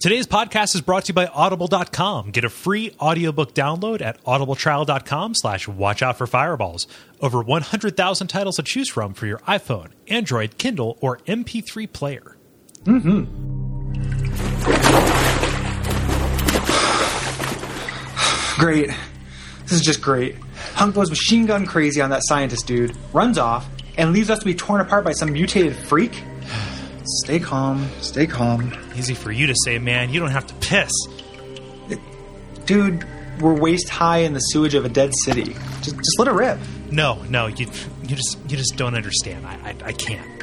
Today's podcast is brought to you by Audible.com. Get a free audiobook download at audibletrial.com slash watch out for fireballs. Over 100,000 titles to choose from for your iPhone, Android, Kindle, or MP3 player. Mm-hmm. Great. This is just great. Hunk goes machine gun crazy on that scientist dude, runs off, and leaves us to be torn apart by some mutated freak. Stay calm. Stay calm. Easy for you to say, man. You don't have to piss. Dude, we're waist high in the sewage of a dead city. Just, just let it rip. No, no, you you just you just don't understand. I I, I can't.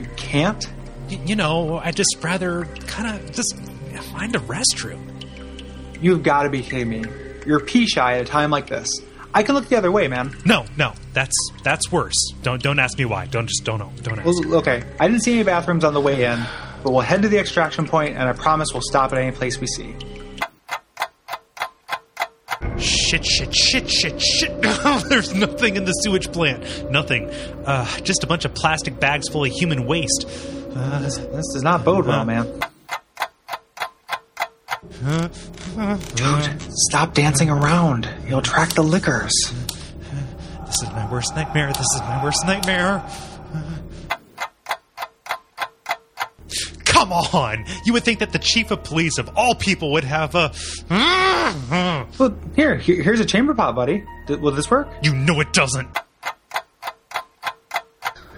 You can't? Y- you know, I just rather kind of just find a restroom. You've got to be kidding me. You're pee shy at a time like this. I can look the other way, man. No, no, that's that's worse. Don't don't ask me why. Don't just don't know. Don't ask. Well, okay, I didn't see any bathrooms on the way in, but we'll head to the extraction point, and I promise we'll stop at any place we see. Shit, shit, shit, shit, shit. There's nothing in the sewage plant. Nothing. Uh, just a bunch of plastic bags full of human waste. Uh, This does not bode well, man. Dude, stop dancing around. You'll attract the lickers. this is my worst nightmare. This is my worst nightmare. Come on! You would think that the chief of police of all people would have a. Hmm? Well, here, here- here's a chamber pot, buddy. Will this work? You know it doesn't.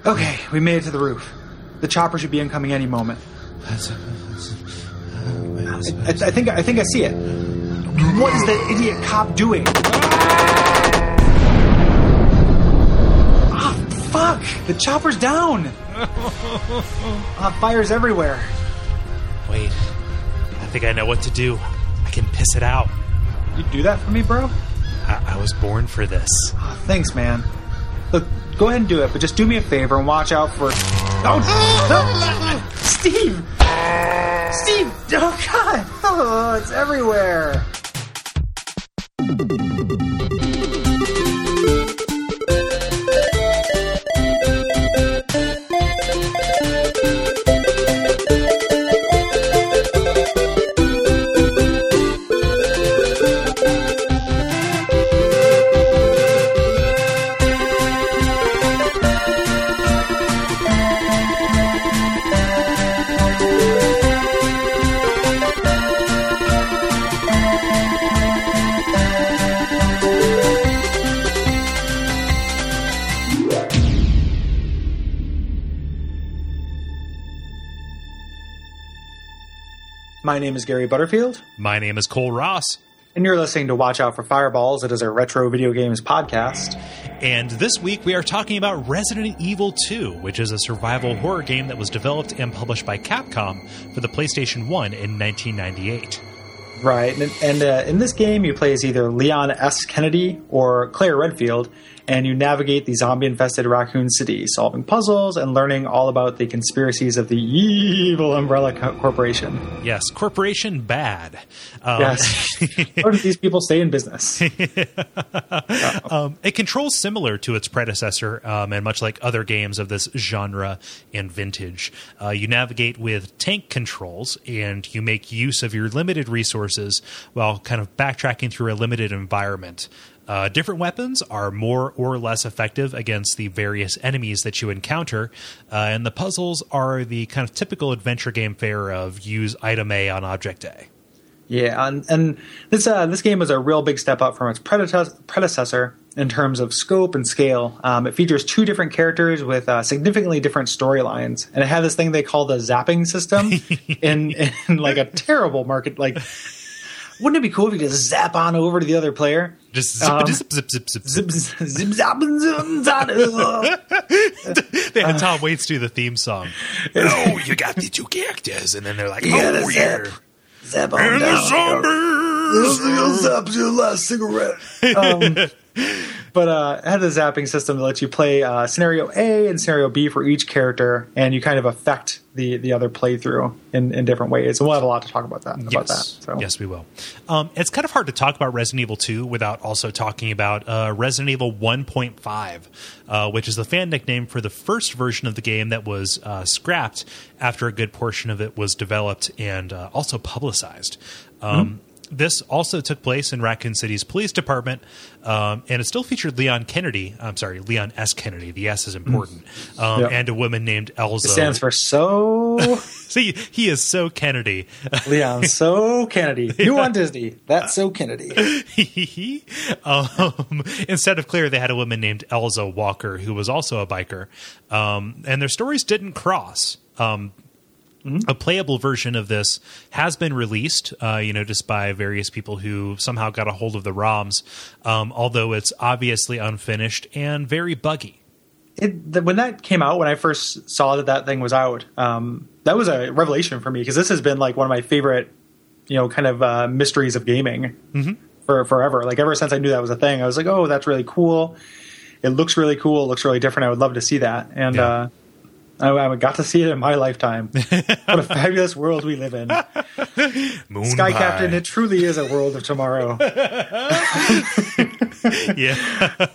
Okay, we made it to the roof. The chopper should be incoming any moment. I, I think I think I see it. What is that idiot cop doing? Ah, fuck! The chopper's down. Ah, fires everywhere. Wait. I think I know what to do. I can piss it out. You do that for me, bro? I, I was born for this. Ah, thanks, man. Look, go ahead and do it, but just do me a favor and watch out for. Oh, no! Steve! Steve! Oh, God! Oh, it's everywhere! My name is Gary Butterfield, My name is Kole Ross, and you're listening to Watch Out for Fireballs. It is a retro video games podcast. and this week we are talking about Resident Evil 2, which is a survival horror game that was developed and published by Capcom for the PlayStation 1 in 1998. Right, and, and uh, in this game, you play as either Leon S. Kennedy or Claire Redfield, and you navigate the zombie-infested Raccoon City, solving puzzles and learning all about the conspiracies of the evil Umbrella Co- Corporation. Yes, Corporation Bad. Um, Yes, how do these people stay in business? um, it controls similar to its predecessor, um, and much like other games of this genre and vintage, uh, you navigate with tank controls and you make use of your limited resources while kind of backtracking through a limited environment. Uh, different weapons are more or less effective against the various enemies that you encounter, uh, and the puzzles are the kind of typical adventure game fare of use item A on object A. Yeah, and, and this uh, this game was a real big step up from its predecessor, predecessor in terms of scope and scale. Um, it features two different characters with uh, significantly different storylines, and it had this thing they call the zapping system in in like a terrible market. Like, wouldn't it be cool if you could just zap on over to the other player? Just zip, Um, zip, zip, zip, zip, Zip, zip, zip, zap, zip, zap, They had Tom Waits do the theme song. oh, you got the two characters, and then they're like, gotta "Oh zip. yeah, zap on and the down. zombies." This is your last cigarette. Um, but uh, it had the zapping system that lets you play uh, scenario A and scenario B for each character, and you kind of affect the the other playthrough in, in different ways. And we'll have a lot to talk about that. About yes. that. So. Yes, we will. Um, it's kind of hard to talk about Resident Evil 2 without also talking about uh, Resident Evil 1.5, uh, which is the fan nickname for the first version of the game that was uh, scrapped after a good portion of it was developed and uh, also publicized. Um, mm-hmm this also took place in Raccoon City's police department, um, and it still featured Leon Kennedy. I'm sorry, Leon S. Kennedy. The S is important, um, yep. and a woman named Elza. It stands for so. See, he is so Kennedy. Leon, so Kennedy. You on Disney? That's so Kennedy. um, instead of Claire, they had a woman named Elza Walker, who was also a biker, um, and their stories didn't cross. Um, Mm-hmm. A playable version of this has been released, uh, you know, just by various people who somehow got a hold of the ROMs, um, although it's obviously unfinished and very buggy. It, the, when that came out, when I first saw that that thing was out, um, that was a revelation for me because this has been like one of my favorite, you know, kind of uh, mysteries of gaming mm-hmm. for forever. Like ever since I knew that was a thing, I was like, oh, that's really cool. It looks really cool. It looks really different. I would love to see that. And yeah. uh, I, I got to see it in my lifetime. what a fabulous world we live in. Moon Sky pie. Captain, it truly is a world of tomorrow. yeah.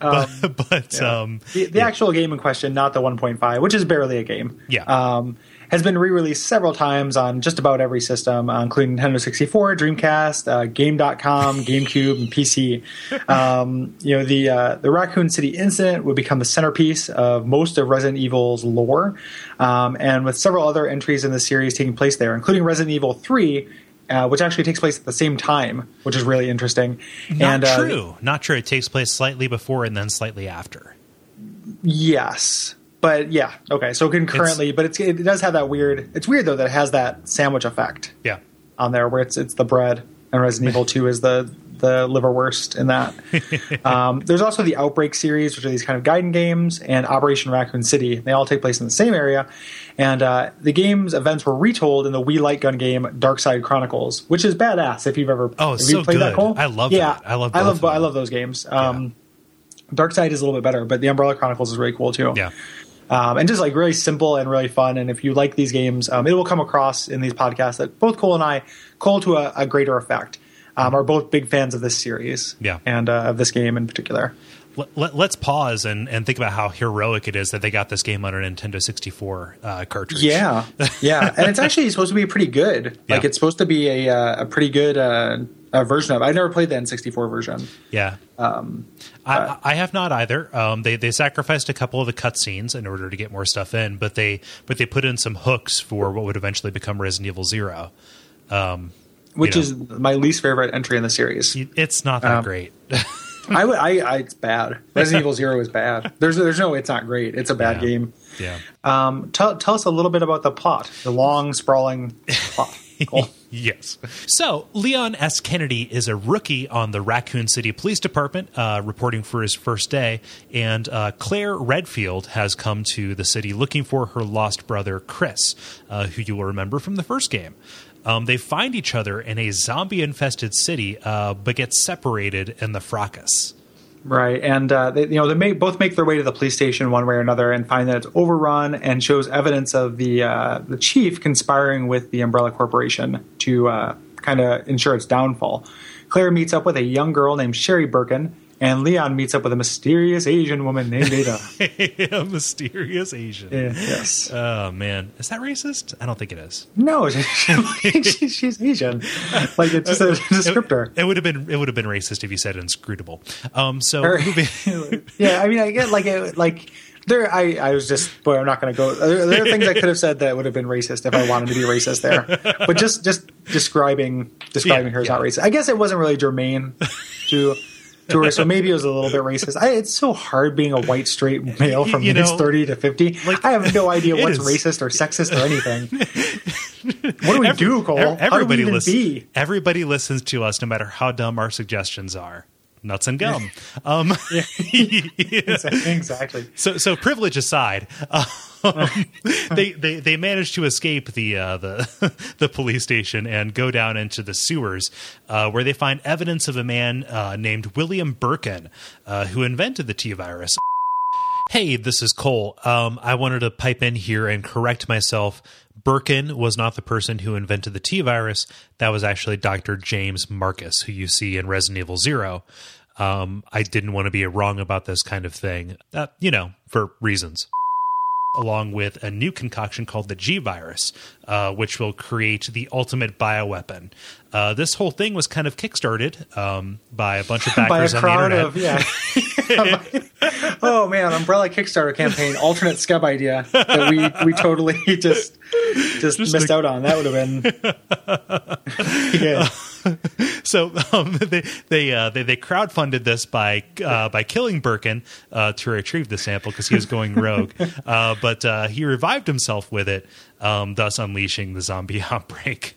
Um, but, but yeah. Um, the, the yeah. actual game in question, not the 1.5, which is barely a game. Yeah. Um, has been re-released several times on just about every system, uh, including Nintendo 64, Dreamcast, uh, Game.com, GameCube, and PC. Um, you know, the uh, the Raccoon City incident would become the centerpiece of most of Resident Evil's lore, um, and with several other entries in the series taking place there, including Resident Evil 3. Uh, which actually takes place at the same time, which is really interesting. Not and, uh, true. Not true. It takes place slightly before and then slightly after. Yes but yeah, okay. So concurrently, it's, but it's, it does have that weird. It's weird though that it has that sandwich effect. Yeah, on there where it's it's the bread, and Resident Evil Two is the the liverwurst in that. um, there's also the Outbreak series, which are these kind of Gaiden games, and Operation Raccoon City. They all take place in the same area, and uh, the game's events were retold in the Wii light gun game Dark Side Chronicles, which is badass. If you've ever oh, so played good. that, Kole? I love yeah, that. I love I love I love those games. Um, yeah. Dark Side is a little bit better, but the Umbrella Chronicles is really cool too. Yeah um, and just like really simple and really fun. And if you like these games, um, it will come across in these podcasts that both Kole and I, Kole to a, a greater effect, um, are both big fans of this series, yeah, and uh, of this game in particular. Let, us pause and, and think about how heroic it is that they got this game on a Nintendo 64 uh, cartridge. Yeah, yeah, and it's actually supposed to be pretty good. Like yeah. it's supposed to be a uh, a pretty good uh, uh, version of. I never played the N64 version. Yeah, um, I, I, have not either. Um, they they sacrificed a couple of the cutscenes in order to get more stuff in, but they but they put in some hooks for what would eventually become Resident Evil Zero. Um, Which you know, is my least favorite entry in the series. It's not that um, great. I would. I, I, It's bad. Resident Evil Zero is bad. There's. There's no. It's not great. It's a bad yeah. game. Yeah. Um. Tell Tell us a little bit about the plot. The long, sprawling plot. Cool. Yes. So Leon S. Kennedy is a rookie on the Raccoon City Police Department, uh, reporting for his first day, and uh, Claire Redfield has come to the city looking for her lost brother Chris, uh, who you will remember from the first game. Um, they find each other in a zombie-infested city, uh, but get separated in the fracas. Right, and uh, they, you know they both make their way to the police station one way or another and find that it's overrun and shows evidence of the uh, the chief conspiring with the Umbrella Corporation to uh, kind of ensure its downfall. Claire meets up with a young girl named Sherry Birkin and Leon meets up with a mysterious Asian woman named Ada. a mysterious Asian. Yeah, yes. Oh man, is that racist? I don't think it is. No, she's Asian. Like it's just a descriptor. It, it, would have been it would have been racist if you said inscrutable. Um, so yeah, I mean, I get like it, like there I, I was just boy i'm not going to go there, there, are things i could have said that would have been racist if i wanted to be racist there but just just describing describing yeah, her is yeah. not racist i guess it wasn't really germane to to her, so maybe it was a little bit racist. I, it's so hard being a white straight male from you age thirty to fifty. Like, I have no idea what's is. racist or sexist or anything. what do we Every, do, Kole? Everybody listens. Everybody listens to us, no matter how dumb our suggestions are nuts and gum. Um, exactly. So, so privilege aside, they, they they manage to escape the uh, the the police station and go down into the sewers, uh, where they find evidence of a man uh, named William Birkin, uh, who invented the T virus. Hey, this is Kole. Um, I wanted to pipe in here and correct myself. Birkin was not the person who invented the T virus. That was actually Dr. James Marcus, who you see in Resident Evil Zero. Um, I didn't want to be wrong about this kind of thing, uh, you know, for reasons. Along with a new concoction called the G virus, uh, which will create the ultimate bioweapon. Uh, this whole thing was kind of kickstarted um, by a bunch of by a backers on the internet. of yeah. oh man, Umbrella Kickstarter campaign, alternate scub idea that we we totally just just, Just missed like- out on. That would have been yeah. so um, they they, uh, they they crowdfunded this by uh, by killing Birkin uh, to retrieve the sample because he was going rogue, uh, but uh, he revived himself with it, um, thus unleashing the zombie outbreak.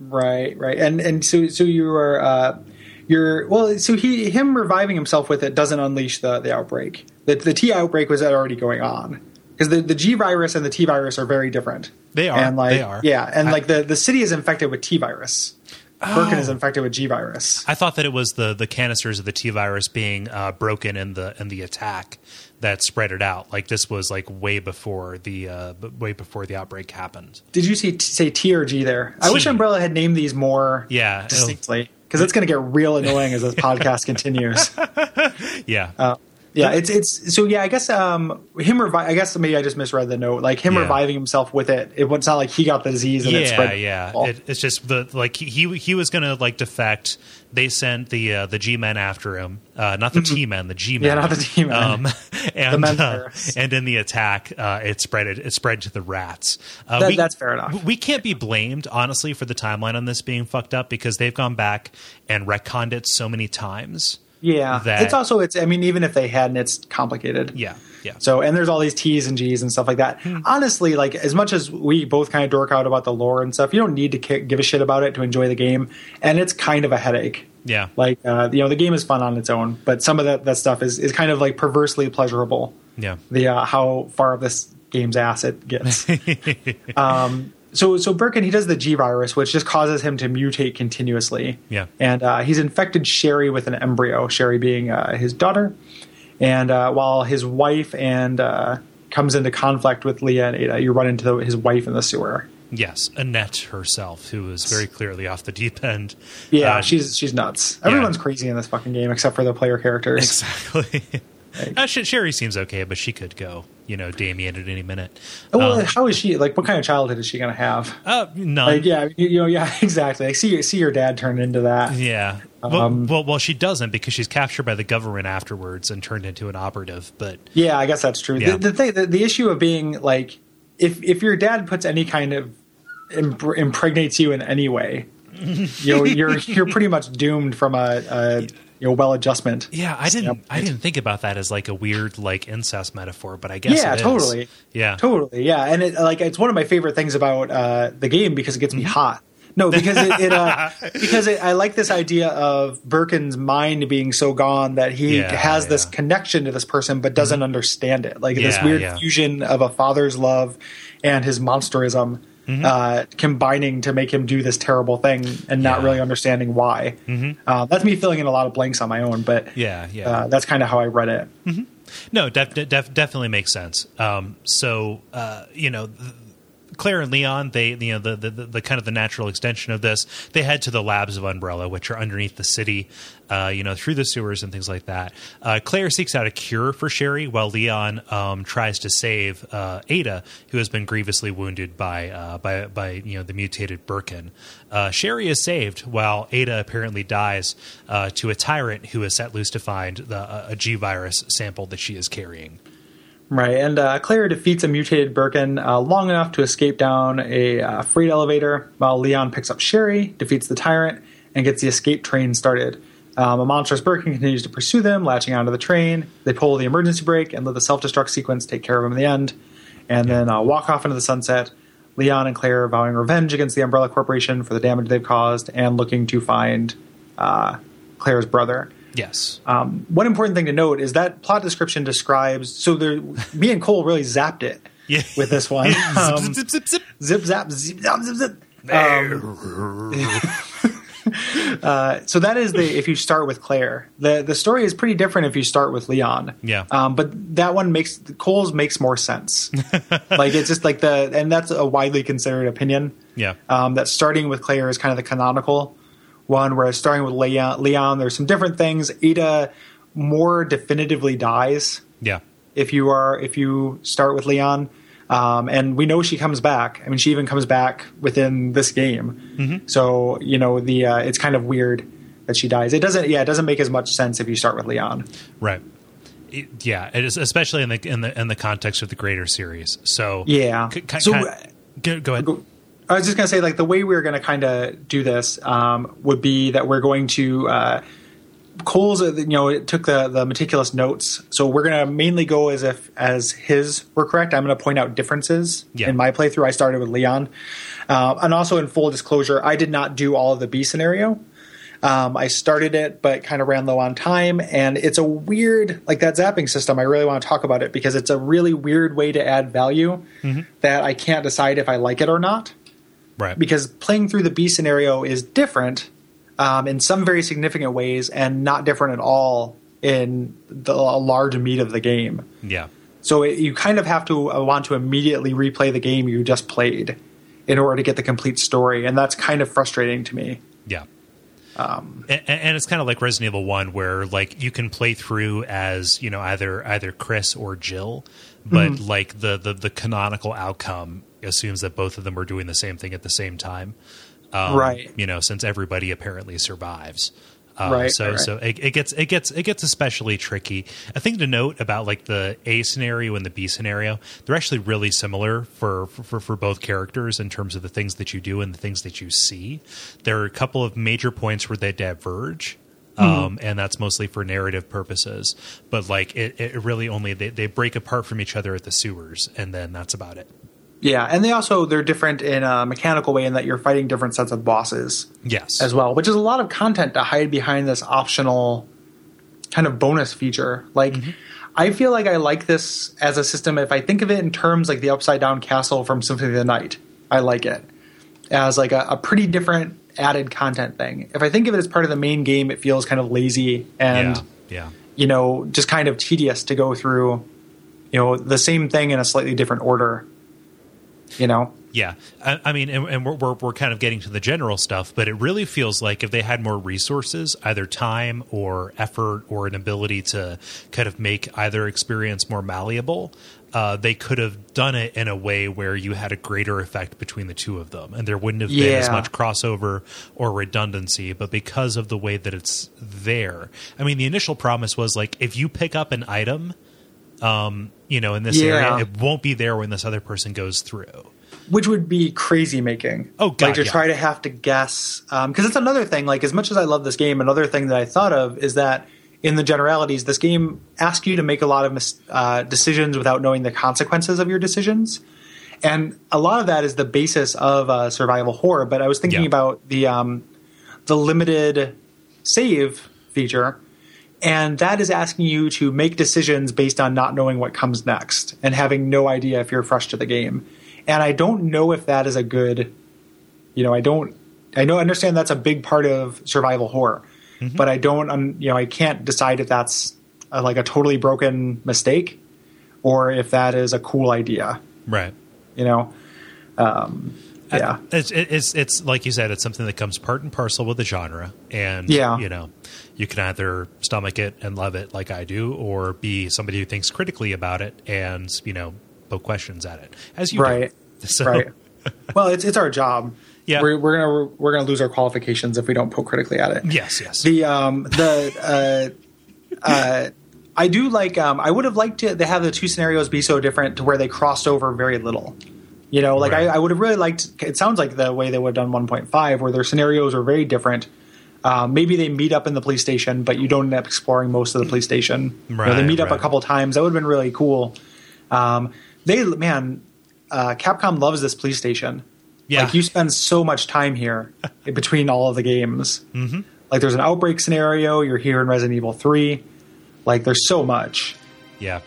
Right, right, and and so so you are uh, you're well. So he him reviving himself with it doesn't unleash the the outbreak. The the T outbreak was already going on because the the G virus and the T virus are very different. They are, and like they are. yeah, and I- like the the city is infected with T virus. Birkin is Oh. infected with G virus. I thought that it was the the canisters of the T virus being uh, broken in the in the attack that spread it out. Like this was like way before the uh, way before the outbreak happened. Did you see say T or G there? I wish Umbrella had named these more Yeah, distinctly because it's going to get real annoying as this podcast continues. Yeah, Uh, yeah, it's it's so yeah. I guess um him revi- I guess maybe I just misread the note. Like him Yeah. reviving himself with it. It was not like he got the disease and it yeah, spread. yeah. all. It, it's just the like he he, was gonna like defect. They sent the uh, the G men after him, uh, not the T men, the G men. Mm-hmm. Yeah, not the T men. Um, and uh, and in the attack, uh, it spread it, it spread to the rats. Uh, That- that's fair enough. We can't be blamed honestly for the timeline on this being fucked up because they've gone back and retconned it so many times. Yeah, that- it's also it's. I mean, even if they hadn't, it's complicated. Yeah, yeah. So and there's all these T's and G's and stuff like that. Honestly, like as much as we both kind of dork out about the lore and stuff, you don't need to ki- give a shit about it to enjoy the game, and it's kind of a headache. yeah, Like uh, you know, the game is fun on its own, but some of that that stuff is is kind of like perversely pleasurable. yeah. The uh, how far of this game's ass it gets. um, so so Birkin he does the G virus, which just causes him to mutate continuously. Yeah. and uh, he's infected Sherry with an embryo. Sherry being uh, his daughter, and uh, while his wife and uh, comes into conflict with Leah and Ada, you run into the, his wife in the sewer. Yes, Annette herself, who is very clearly off the deep end. Yeah, Uh, she's she's nuts. Everyone's crazy in this fucking game except for the player characters. Exactly. Uh, Sherry seems okay, but she could go, you know, Damien at any minute. Well, Um, how is she? Like, what kind of childhood is she going to have? uh, none. Like, yeah, you, know, yeah, exactly. Like, see, see your dad turn into that. Yeah. Um, well, well, well, she doesn't because she's captured by the government afterwards and turned into an operative. But Yeah, I guess that's true. Yeah. The, the thing, the, the issue of being like, if if your dad puts any kind of imp- impregnates you in any way, you know, you're you're pretty much doomed from a, a you know well adjustment. yeah, I didn't, Yep. I didn't think about that as like a weird like incest metaphor, but I guess Yeah, it is. totally. Yeah, Totally, yeah, and it like it's one of my favorite things about uh, the game because it gets Mm-hmm. me hot. No, because it, it uh, because it, I like this idea of Birkin's mind being so gone that he Yeah, has this yeah. Mm-hmm. connection to this person but doesn't understand it. Like this weird yeah. fusion of a father's love and his monsterism Mm-hmm. uh, combining to make him do this terrible thing and not Yeah. really understanding why. Uh, that's me filling in a lot of blanks on my own, but Yeah, yeah. uh, that's kind of how I read it. No, def- def- definitely makes sense. Um, so uh, you know, th- Claire and Leon, they you know the, the the kind of the natural extension of this. They head to the labs of Umbrella, which are underneath the city. Uh, you know, through the sewers and things like that. Uh, Claire seeks out a cure for Sherry, while Leon um, tries to save uh, Ada, who has been grievously wounded by uh, by by you know the mutated Birkin. Uh, Sherry is saved, while Ada apparently dies uh, to a tyrant who is set loose to find the, a G virus sample that she is carrying. Right, and uh, Claire defeats a mutated Birkin uh, long enough to escape down a uh, freight elevator, while Leon picks up Sherry, defeats the tyrant, and gets the escape train started. Um, a monstrous Birkin continues to pursue them, latching onto the train. They pull the emergency brake and let the self-destruct sequence take care of them in the end, and then uh, walk off into the sunset. Leon and Claire vowing revenge against the Umbrella Corporation for the damage they've caused, and looking to find uh, Claire's brother. Yes. Um, one important thing to note is that plot description describes. So there, me and Kole really zapped it. Yeah. with this one. Um, zip, zip, zip, zip. zip zap zip zap zip zip. Um, uh, so that is the if you start with Claire. the The story is pretty different if you start with Leon. Yeah. Um, but that one makes Kole's makes more sense. like it's just like the and that's a widely considered opinion. Yeah. Um, that starting with Claire is kind of the canonical one, whereas starting with Leon, Leon, there's some different things. Ada more definitively dies Yeah. if you are if you start with Leon. Um, and we know she comes back. I mean, she even comes back within this game. So you know the uh, it's kind of weird that she dies. It doesn't. Yeah, it doesn't make as much sense if you start with Leon. Right. It- yeah, it is especially in the in the in the context of the greater series. So Yeah. c- ki- So- ki- go, go ahead. I was just going to say, like, the way we're going to kind of do this um, would be that we're going to. Uh, Kole's, uh, you know, it took the, the meticulous notes, so we're going to mainly go as if as his were correct. I'm going to point out differences Yeah. in my playthrough. I started with Leon, uh, and also in full disclosure, I did not do all of the B scenario. Um, I started it, but kind of ran low on time, and it's a weird, like that zapping system. I really want to talk about it because it's a really weird way to add value that I can't decide if I like it or not Right. because playing through the B scenario is different um, in some very significant ways and not different at all in the a large meat of the game. yeah. So it, you kind of have to uh, want to immediately replay the game you just played in order to get the complete story, and that's kind of frustrating to me. Yeah. Um, and, and it's kind of like Resident Evil One, where like you can play through as you know either either Chris or Jill, but Mm-hmm. like the, the the canonical outcome assumes that both of them are doing the same thing at the same time. Um, Right. You know, since everybody apparently survives. Uh, Right, So right. so it, it gets it gets it gets especially tricky. A thing to note about like the A scenario and the B scenario, they're actually really similar for for, for both characters in terms of the things that you do and the things that you see. There are a couple of major points where they diverge. Mm-hmm. Um, and that's mostly for narrative purposes, but like it, it really only they, they break apart from each other at the sewers, and then that's about it. Yeah, and they also they're different in a mechanical way in that you're fighting different sets of bosses. Yes, as well, which is a lot of content to hide behind this optional kind of bonus feature. Like, mm-hmm. I feel like I like this as a system. If I think of it in terms like the upside down castle from Symphony of the Night, I like it as like a, a pretty different added content thing. If I think of it as part of the main game, it feels kind of lazy and yeah, yeah. you know just kind of tedious to go through. You know the same thing in a slightly different order. You know. Yeah, I, I mean, and, and we're, we're we're kind of getting to the general stuff, but it really feels like if they had more resources, either time or effort or an ability to kind of make either experience more malleable, uh, they could have done it in a way where you had a greater effect between the two of them, and there wouldn't have been as much crossover or redundancy. But because of the way that it's there, I mean, the initial promise was like if you pick up an item. Um, you know, in this Yeah. area, it won't be there when this other person goes through. which would be crazy making. Oh, God, like to yeah. try to have to guess because it's another thing. Like as much as I love this game, another thing that I thought of is that in the generalities, this game asks you to make a lot of mis- uh, decisions without knowing the consequences of your decisions, and a lot of that is the basis of uh, survival horror. But I was thinking Yeah. about the um, the limited save feature. And that is asking you to make decisions based on not knowing what comes next and having no idea if you're fresh to the game. And I don't know if that is a good, you know, I don't, I know, understand that's a big part of survival horror, but I don't, um, you know, I can't decide if that's a, like a totally broken mistake or if that is a cool idea, Right. you know? Um, yeah. It's, it's it's like you said, it's something that comes part and parcel with the genre, and Yeah. you know, you can either stomach it and love it like I do, or be somebody who thinks critically about it and you know poke questions at it as you Right. do. So, right. Well, it's, it's our job. Yeah. We're, we're gonna we're gonna lose our qualifications if we don't poke critically at it. Yes, yes. The um the uh, uh, I do like um I would have liked to, to have the two scenarios be so different to where they crossed over very little. You know, like Right. I, I would have really liked. It sounds like the way they would have done 1.5, where their scenarios are very different. Um, maybe they meet up in the police station, but you don't end up exploring most of the police station. You know, they Right, meet up a couple times. That would have been really cool. Um, they man, uh, Capcom loves this police station. Yeah. Like you spend so much time here between all of the games. Mm-hmm. Like there's an outbreak scenario. You're here in Resident Evil Three. Like there's so much, yeah.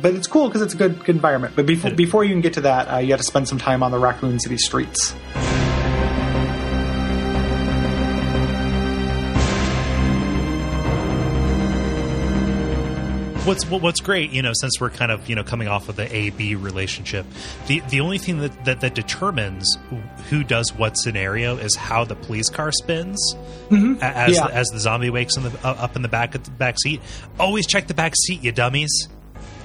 but it's cool because it's a good, good environment. But before before you can get to that, uh, you have to spend some time on the Raccoon City streets. What's what's great, you know, since we're kind of you know coming off of the A B relationship, the the only thing that, that, that determines who does what scenario is how the police car spins Mm-hmm. as Yeah. the, as the zombie wakes in the uh, up in the back of the back seat. Always check the back seat, you dummies.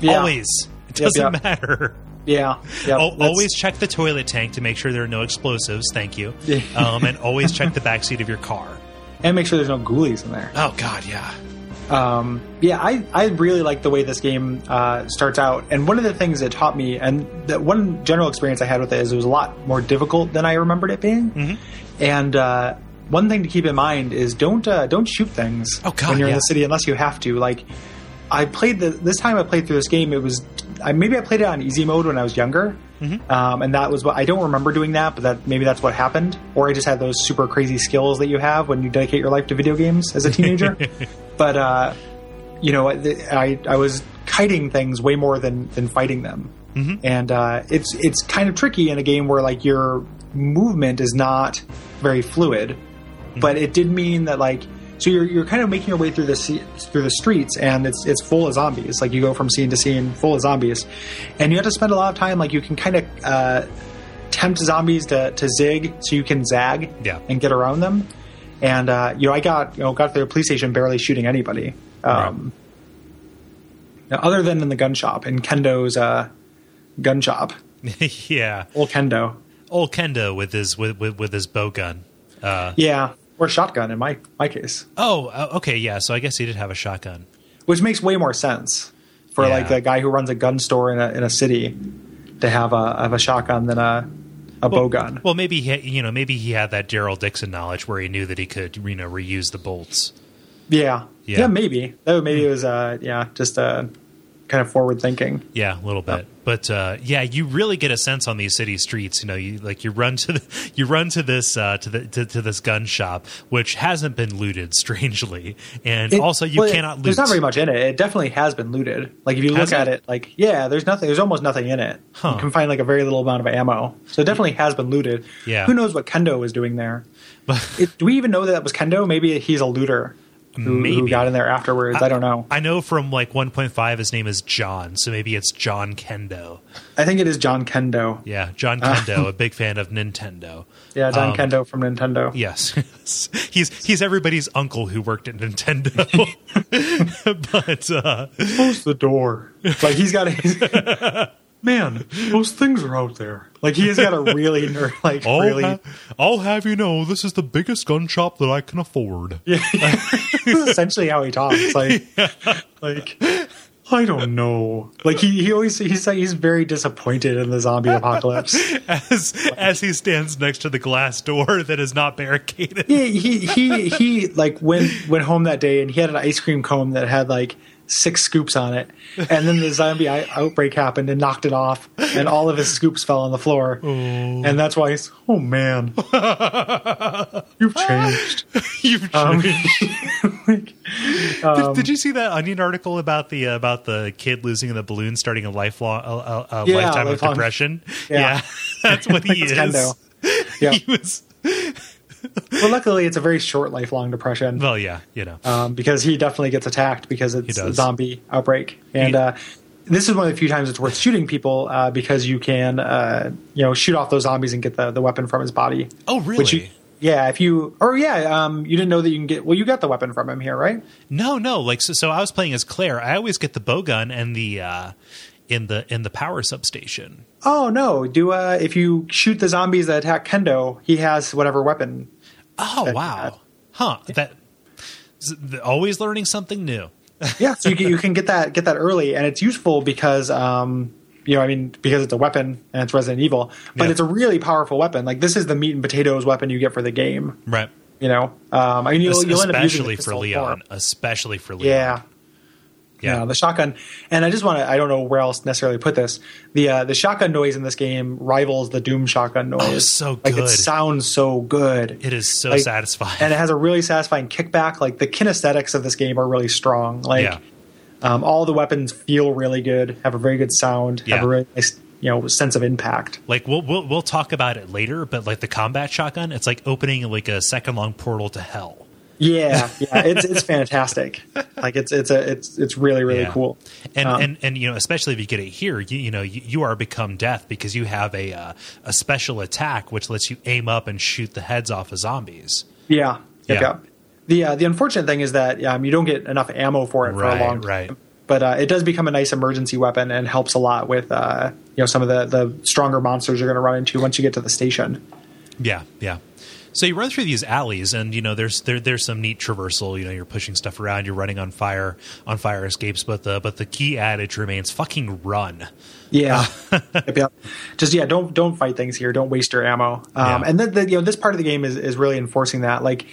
Yeah. Always. It doesn't yep. matter. Yeah. Al- that's- always check the toilet tank to make sure there are no explosives. Thank you. Um, and always check the back seat of your car. and make sure there's no ghoulies in there. Oh God, yeah. Um, yeah, I, I really like the way this game uh, starts out. And one of the things it taught me, and that one general experience I had with it is it was a lot more difficult than I remembered it being. Mm-hmm. And uh, one thing to keep in mind is don't uh, don't shoot things Oh, God, when you're in the city unless you have to. Like I played the this time I played through this game. It was I, maybe I played it on easy mode when I was younger, Mm-hmm. um, and that was what I don't remember doing that, but that maybe that's what happened. Or I just had those super crazy skills that you have when you dedicate your life to video games as a teenager. but uh, you know, I I was kiting things way more than than fighting them, and uh, it's it's kind of tricky in a game where like your movement is not very fluid, but it did mean that like so you're you're kind of making your way through the through the streets and it's it's full of zombies. Like you go from scene to scene full of zombies, and you have to spend a lot of time like you can kind of. Uh, tempt zombies to, to zig so you can zag Yeah. and get around them and uh, you know i got you know got to the police station barely shooting anybody um, now, other than in the gun shop in kendo's uh, gun shop yeah. old kendo Old Kendo with his with with, with his bow gun. Uh, yeah or shotgun in my my case oh, uh, okay, yeah. So I guess he did have a shotgun. which makes way more sense for Yeah. like the guy who runs a gun store in a, in a city to have a have a shotgun than a a bow gun Well, maybe he, you know, maybe he had that Daryl Dixon knowledge where he knew that he could, you know, reuse the bolts. yeah. Yeah. yeah maybe that maybe it was uh yeah just uh kind of forward thinking Yeah, a little bit. But uh, yeah, you really get a sense on these city streets. You know, you like you run to the you run to this uh, to the to, to this gun shop, which hasn't been looted, strangely, and It- also you well, it- cannot loot. There's not very much in it. It definitely has been looted. Like if you Has look at it? it, like yeah, there's nothing. There's almost nothing in it. Huh. You can find like a very little amount of ammo. So it definitely has been looted. Yeah. Who knows what Kendo was doing there? It, do we even know that that was Kendo? Maybe he's a looter who, Maybe. who got in there afterwards. I, don't know. I know from like 1.5, his name is John, so maybe it's John Kendo. I think it is John Kendo. Yeah, John Kendo, a big fan of Nintendo. Yeah, John Um, Kendo from Nintendo. Yes, he's he's everybody's uncle who worked at Nintendo. but uh, Close the door. Like he's got a. Man, those things are out there. Like he has got a really ner- like I'll, really. ha- I'll have you know, this is the biggest gun shop that I can afford. Yeah, this is essentially how he talks. Like, like I don't know. Like he, he always he's like he's very disappointed in the zombie apocalypse. As as he stands next to the glass door that is not barricaded. He he he, he like went went home that day and he had an ice cream cone that had like six scoops on it, and then the zombie outbreak happened and knocked it off, and all of his scoops fell on the floor, and that's why he's oh man, you've changed. You've Um, like, did, did you see that Onion article about the uh, about the kid losing the balloon, starting a lifelong a, Yeah, lifetime of lifelong- depression? Yeah. that's what he is. Kendo. Yeah. He was well, luckily it's a very short lifelong depression. well, yeah, you know. um, because he definitely gets attacked because it's a zombie outbreak. And He- uh, this is one of the few times it's worth shooting people uh, because you can, uh, you know, shoot off those zombies and get the, the weapon from his body. oh, really? Which you, yeah, if you, or yeah, um, you didn't know that you can get. Well, you got the weapon from him here, right? No, no. Like so, so I was playing as Claire. I always get the bow gun and the uh, in the in the power substation. Oh no! Do uh, if you shoot the zombies that attack Kendo, he has whatever weapon. Oh wow, huh? That always learning something new. Yeah, so you can, you can get that get that early, and it's useful because um, you know, I mean, because it's a weapon and it's Resident Evil, but Yeah. it's a really powerful weapon. Like this is the meat and potatoes weapon you get for the game. Right. You know, um, I mean, you'll, you'll end up using especially for Leon. more. Especially for Leon. Yeah, Yeah. yeah, the shotgun. And I just want to—I don't know where else necessarily put this. The uh, the shotgun noise in this game rivals the Doom shotgun noise. Oh, so Like it sounds so good. It is so Like, satisfying. and it has a really satisfying kickback. Like the kinesthetics of this game are really strong. Like, Yeah. Um, all the weapons feel really good, have a very good sound, Yeah. have a really nice you know sense of impact. Like we'll we'll we'll talk about it later, but like the combat shotgun, it's like opening like a second long portal to hell. Yeah, yeah, it's it's fantastic. Like it's it's a it's it's really really Yeah. cool. And Um, and and you know, especially if you get it here, you, you know, you, you are become death because you have a uh, a special attack which lets you aim up and shoot the heads off of zombies. Yeah. Yep, Yeah. The uh, the unfortunate thing is that um, you don't get enough ammo for it for a long time. right. But uh, it does become a nice emergency weapon and helps a lot with uh, you know some of the the stronger monsters you're going to run into once you get to the station. Yeah, yeah. So you run through these alleys, and you know there's there, there's some neat traversal. You know you're pushing stuff around, you're running on fire on fire escapes, but the but the key adage remains: fucking run. Yeah. yep, yep. Just yeah, don't don't fight things here. Don't waste your ammo. Um, Yeah. And then the, you know this part of the game is is really enforcing that. Like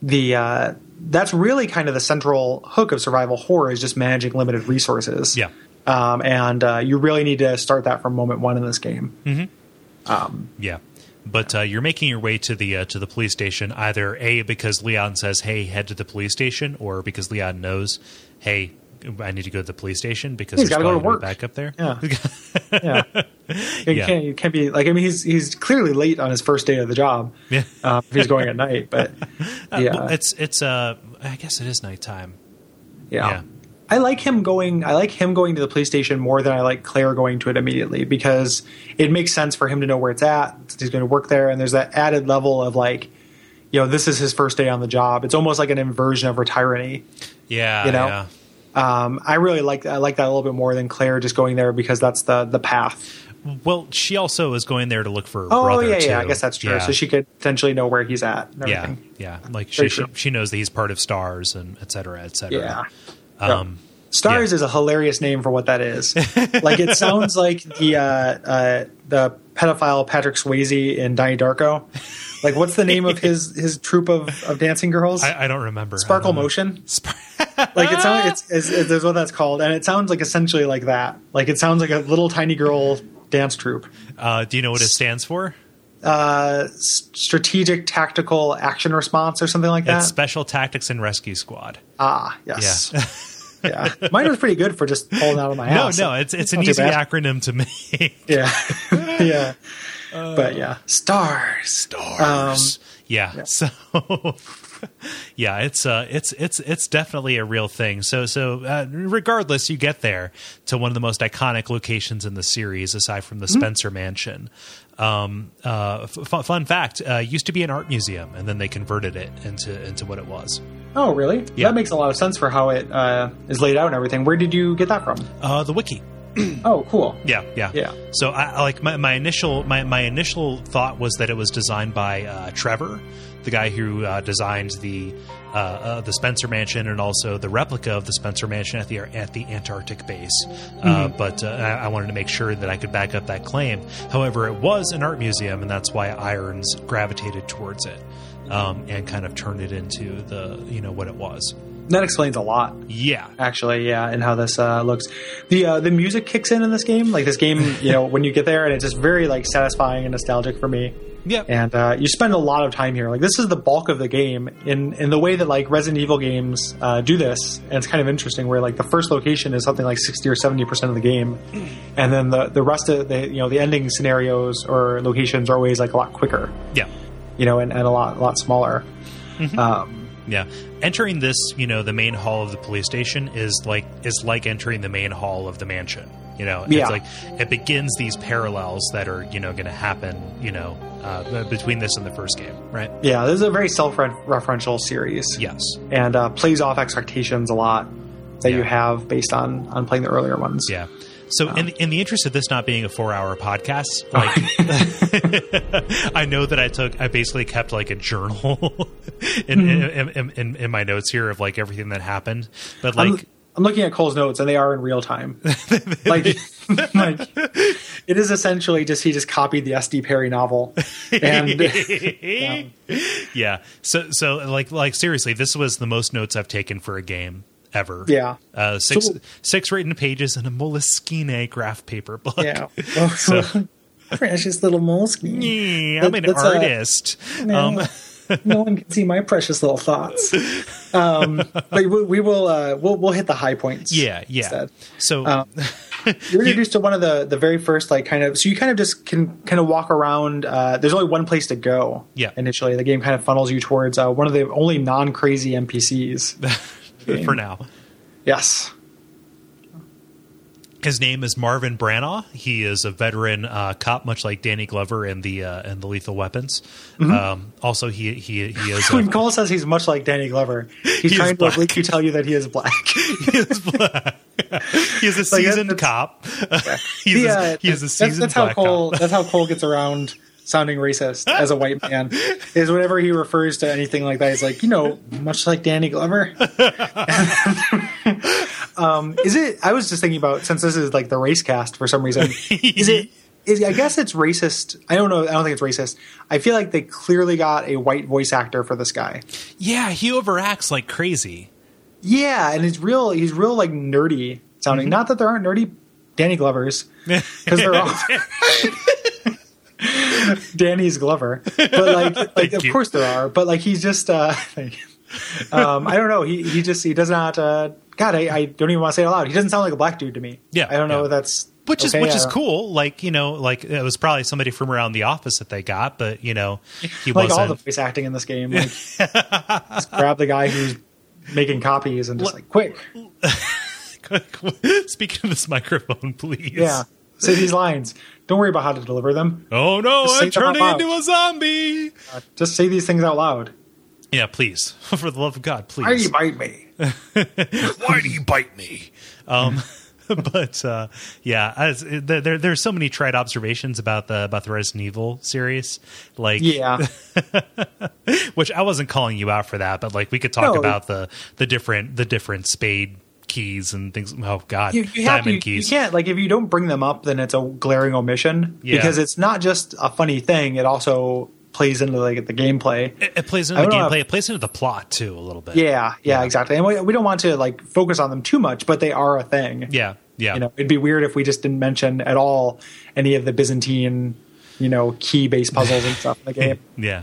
the uh, that's really kind of the central hook of survival horror is just managing limited resources. Yeah. Um, and uh, you really need to start that from moment one in this game. Yeah, but uh, you're making your way to the uh, to the police station either a because Leon says, "Hey, head to the police station," or because Leon knows, "Hey, I need to go to the police station because He's there's gotta go to work. back up there." Yeah. yeah. You Yeah. can't, you can't be like I mean he's he's clearly late on his first day of the job. Yeah. Uh, if he's going at night, but yeah, Well, it's it's uh, I guess it is nighttime. yeah. yeah. I like him going. I like him going to the police station more than I like Claire going to it immediately because it makes sense for him to know where it's at. He's going to work there, and there's that added level of like, you know, this is his first day on the job. It's almost like an inversion of retirony. Yeah, You know? yeah. Um, I really like I like that a little bit more than Claire just going there because that's the the path. Well, she also is going there to look for her Oh brother yeah, too. yeah. I guess that's true. Yeah. So she could potentially know where he's at. And yeah, everything. yeah. Like she, Very she true. she knows that he's part of Stars and et cetera, et cetera. Yeah. Um, Stars yeah. is a hilarious name for what that is. like it sounds like the uh, uh, the pedophile Patrick Swayze in Donnie Darko. Like what's the name of his his troupe of, of dancing girls? I, I don't remember. Sparkle don't. Motion. Spar- Like it sounds it's, it's, it's, it's what that's called, and it sounds like essentially like that. Like it sounds like a little tiny girl dance troupe. uh, do you know what it stands for? Uh, strategic tactical action response or something like that. It's Special Tactics and Rescue Squad. ah, yes. Yeah. Yeah, mine was pretty good for just pulling out of my No, ass. no, it's it's an easy bad. acronym to make. Yeah. yeah. but yeah. Stars. Stars. Um, yeah. yeah. So yeah, it's uh it's it's it's definitely a real thing. So so uh, regardless, you get there to one of the most iconic locations in the series, aside from the Mm-hmm. Spencer Mansion. Um, uh, f- fun fact: uh, used to be an art museum, and then they converted it into into what it was. Oh, really? Yeah. That makes a lot of sense for how it uh, is laid out and everything. Where did you get that from? Uh, the wiki. Oh, cool. Yeah, yeah, Yeah. So, I I- like my, my initial my, my initial thought was that it was designed by uh, Trevor, the guy who uh, designed the uh, uh, the Spencer Mansion and also the replica of the Spencer Mansion at the at the Antarctic base. Uh, but uh, I, I wanted to make sure that I could back up that claim. However, it was an art museum, and that's why Irons gravitated towards it um, and kind of turned it into the you know what it was. That explains a lot, Yeah, actually. Yeah, and how this uh, looks. The uh, the music kicks in in this game. Like this game, you know, when you get there, and it's just very like satisfying and nostalgic for me. yeah, And uh, you spend a lot of time here. Like this is the bulk of the game in in the way that like Resident Evil games uh, do this. And it's kind of interesting where like the first location is something like sixty or seventy percent of the game, and then the the rest of the you know the ending scenarios or locations are always like a lot quicker. yeah. You know, and, and a lot a lot smaller. Um, Yeah, entering this, you know, the main hall of the police station is like is like entering the main hall of the mansion. You know, Yeah. it's like it begins these parallels that are you know going to happen. You know, uh, between this and the first game, right? yeah, this is a very self referential series. Yes. and uh, plays off expectations a lot that you have based on on playing the earlier ones. Yeah. So, in, the, in the interest of this not being a four-hour podcast, oh. like I know that I took, I basically kept like a journal in, mm-hmm. in, in, in, in my notes here of like everything that happened. But like, I'm, I'm looking at Kole's notes, and they are in real time. like, like it is essentially just he just copied the S.D. Perry novel, and yeah. yeah. So so like like seriously, this was the most notes I've taken for a game ever. Yeah. Uh, six So- six written pages in a Moleskine graph paper book. yeah, So- precious little moleskin. Yeah, I'm an That's, uh, artist. No, Um, no one can see my precious little thoughts. um, but we, we will uh, we'll we'll hit the high points. Yeah, yeah. Instead. So Um, You're introduced to one of the the very first like kind of so you kind of just can kind of walk around. Uh, there's only one place to go. Yeah. Initially, the game kind of funnels you towards uh, one of the only non crazy NPCs. For now, yes. his name is Marvin Branagh. He is a veteran uh, cop, much like Danny Glover in the uh, in the Lethal Weapons. Mm-hmm. Um, also, he he he is When a, Kole says he's much like Danny Glover, he's is trying to obliquely tell you that he is black. he is black. he is a seasoned cop. he's The, a, uh, he is a seasoned that's how Kole. cop. That's how Kole gets around sounding racist as a white man. Is whenever he refers to anything like that, he's like, you know, much like Danny Glover. um, is it? I was just thinking about since this is like the race cast for some reason. Is it? Is, I guess it's racist. I don't know. I don't think it's racist. I feel like they clearly got a white voice actor for this guy. Yeah, he overacts like crazy. Yeah, and he's real. He's real like nerdy sounding. Mm-hmm. Not that there aren't nerdy Danny Glovers because they're all Danny's Glover, but like, like of you. course there are. But like he's just, uh, um, I don't know. He he just he does not. Uh, God, I, I don't even want to say it out loud. He doesn't sound like a black dude to me. Yeah, I don't know yeah. if that's which is okay, which is cool. Like you know, like it was probably somebody from around the office that they got, but you know, he Like all wasn't. the voice acting in this game, like just grab the guy who's making copies and just like quick, Speaking of this microphone, please. yeah, say these lines. Don't worry about how to deliver them. Oh no, I'm turning into a zombie. Uh, just say these things out loud. Yeah, please, for the love of God, please. Why do you bite me? Why do you bite me? Um, but uh, yeah, as, there, there there's so many trite observations about the about the Resident Evil series, like Yeah, which I wasn't calling you out for that, but like we could talk No. about the the different the different spade keys and things. Oh God, you, you have diamond to, keys. You can't like if you don't bring them up, then it's a glaring omission Yeah. because it's not just a funny thing; it also plays into like the gameplay. It, it plays into the gameplay. It plays into the plot too a little bit. Yeah, yeah, exactly. And we, we don't want to like focus on them too much, but they are a thing. yeah, yeah. You know, it'd be weird if we just didn't mention at all any of the Byzantine, you know, key-based puzzles and stuff in the game. Yeah.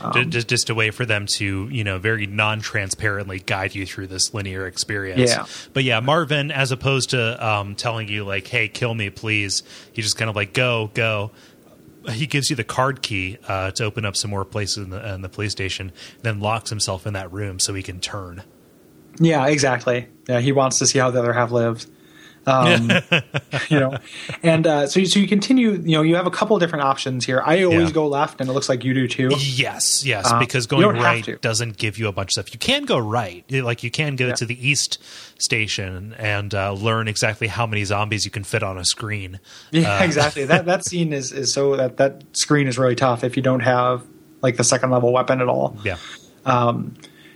Um, just, just a way for them to, you know, very non-transparently guide you through this linear experience. Yeah. But yeah, Marvin, as opposed to um, telling you like, "Hey, kill me, please," he just kind of like, "Go, go." He gives you the card key uh, to open up some more places in the, in the police station, then locks himself in that room so he can turn. Yeah, exactly. Yeah, he wants to see how the other half lives. Um, you know, and uh, so you, so you continue. You know, you have a couple of different options here. I always Yeah. go left, and it looks like you do too. Yes, yes, Uh, because going right doesn't give you a bunch of stuff. You can go right, like you can go Yeah. to the east station and uh, learn exactly how many zombies you can fit on a screen. Yeah, Uh, exactly. That that scene is is so that that screen is really tough if you don't have like the second level weapon at all. Yeah, Um,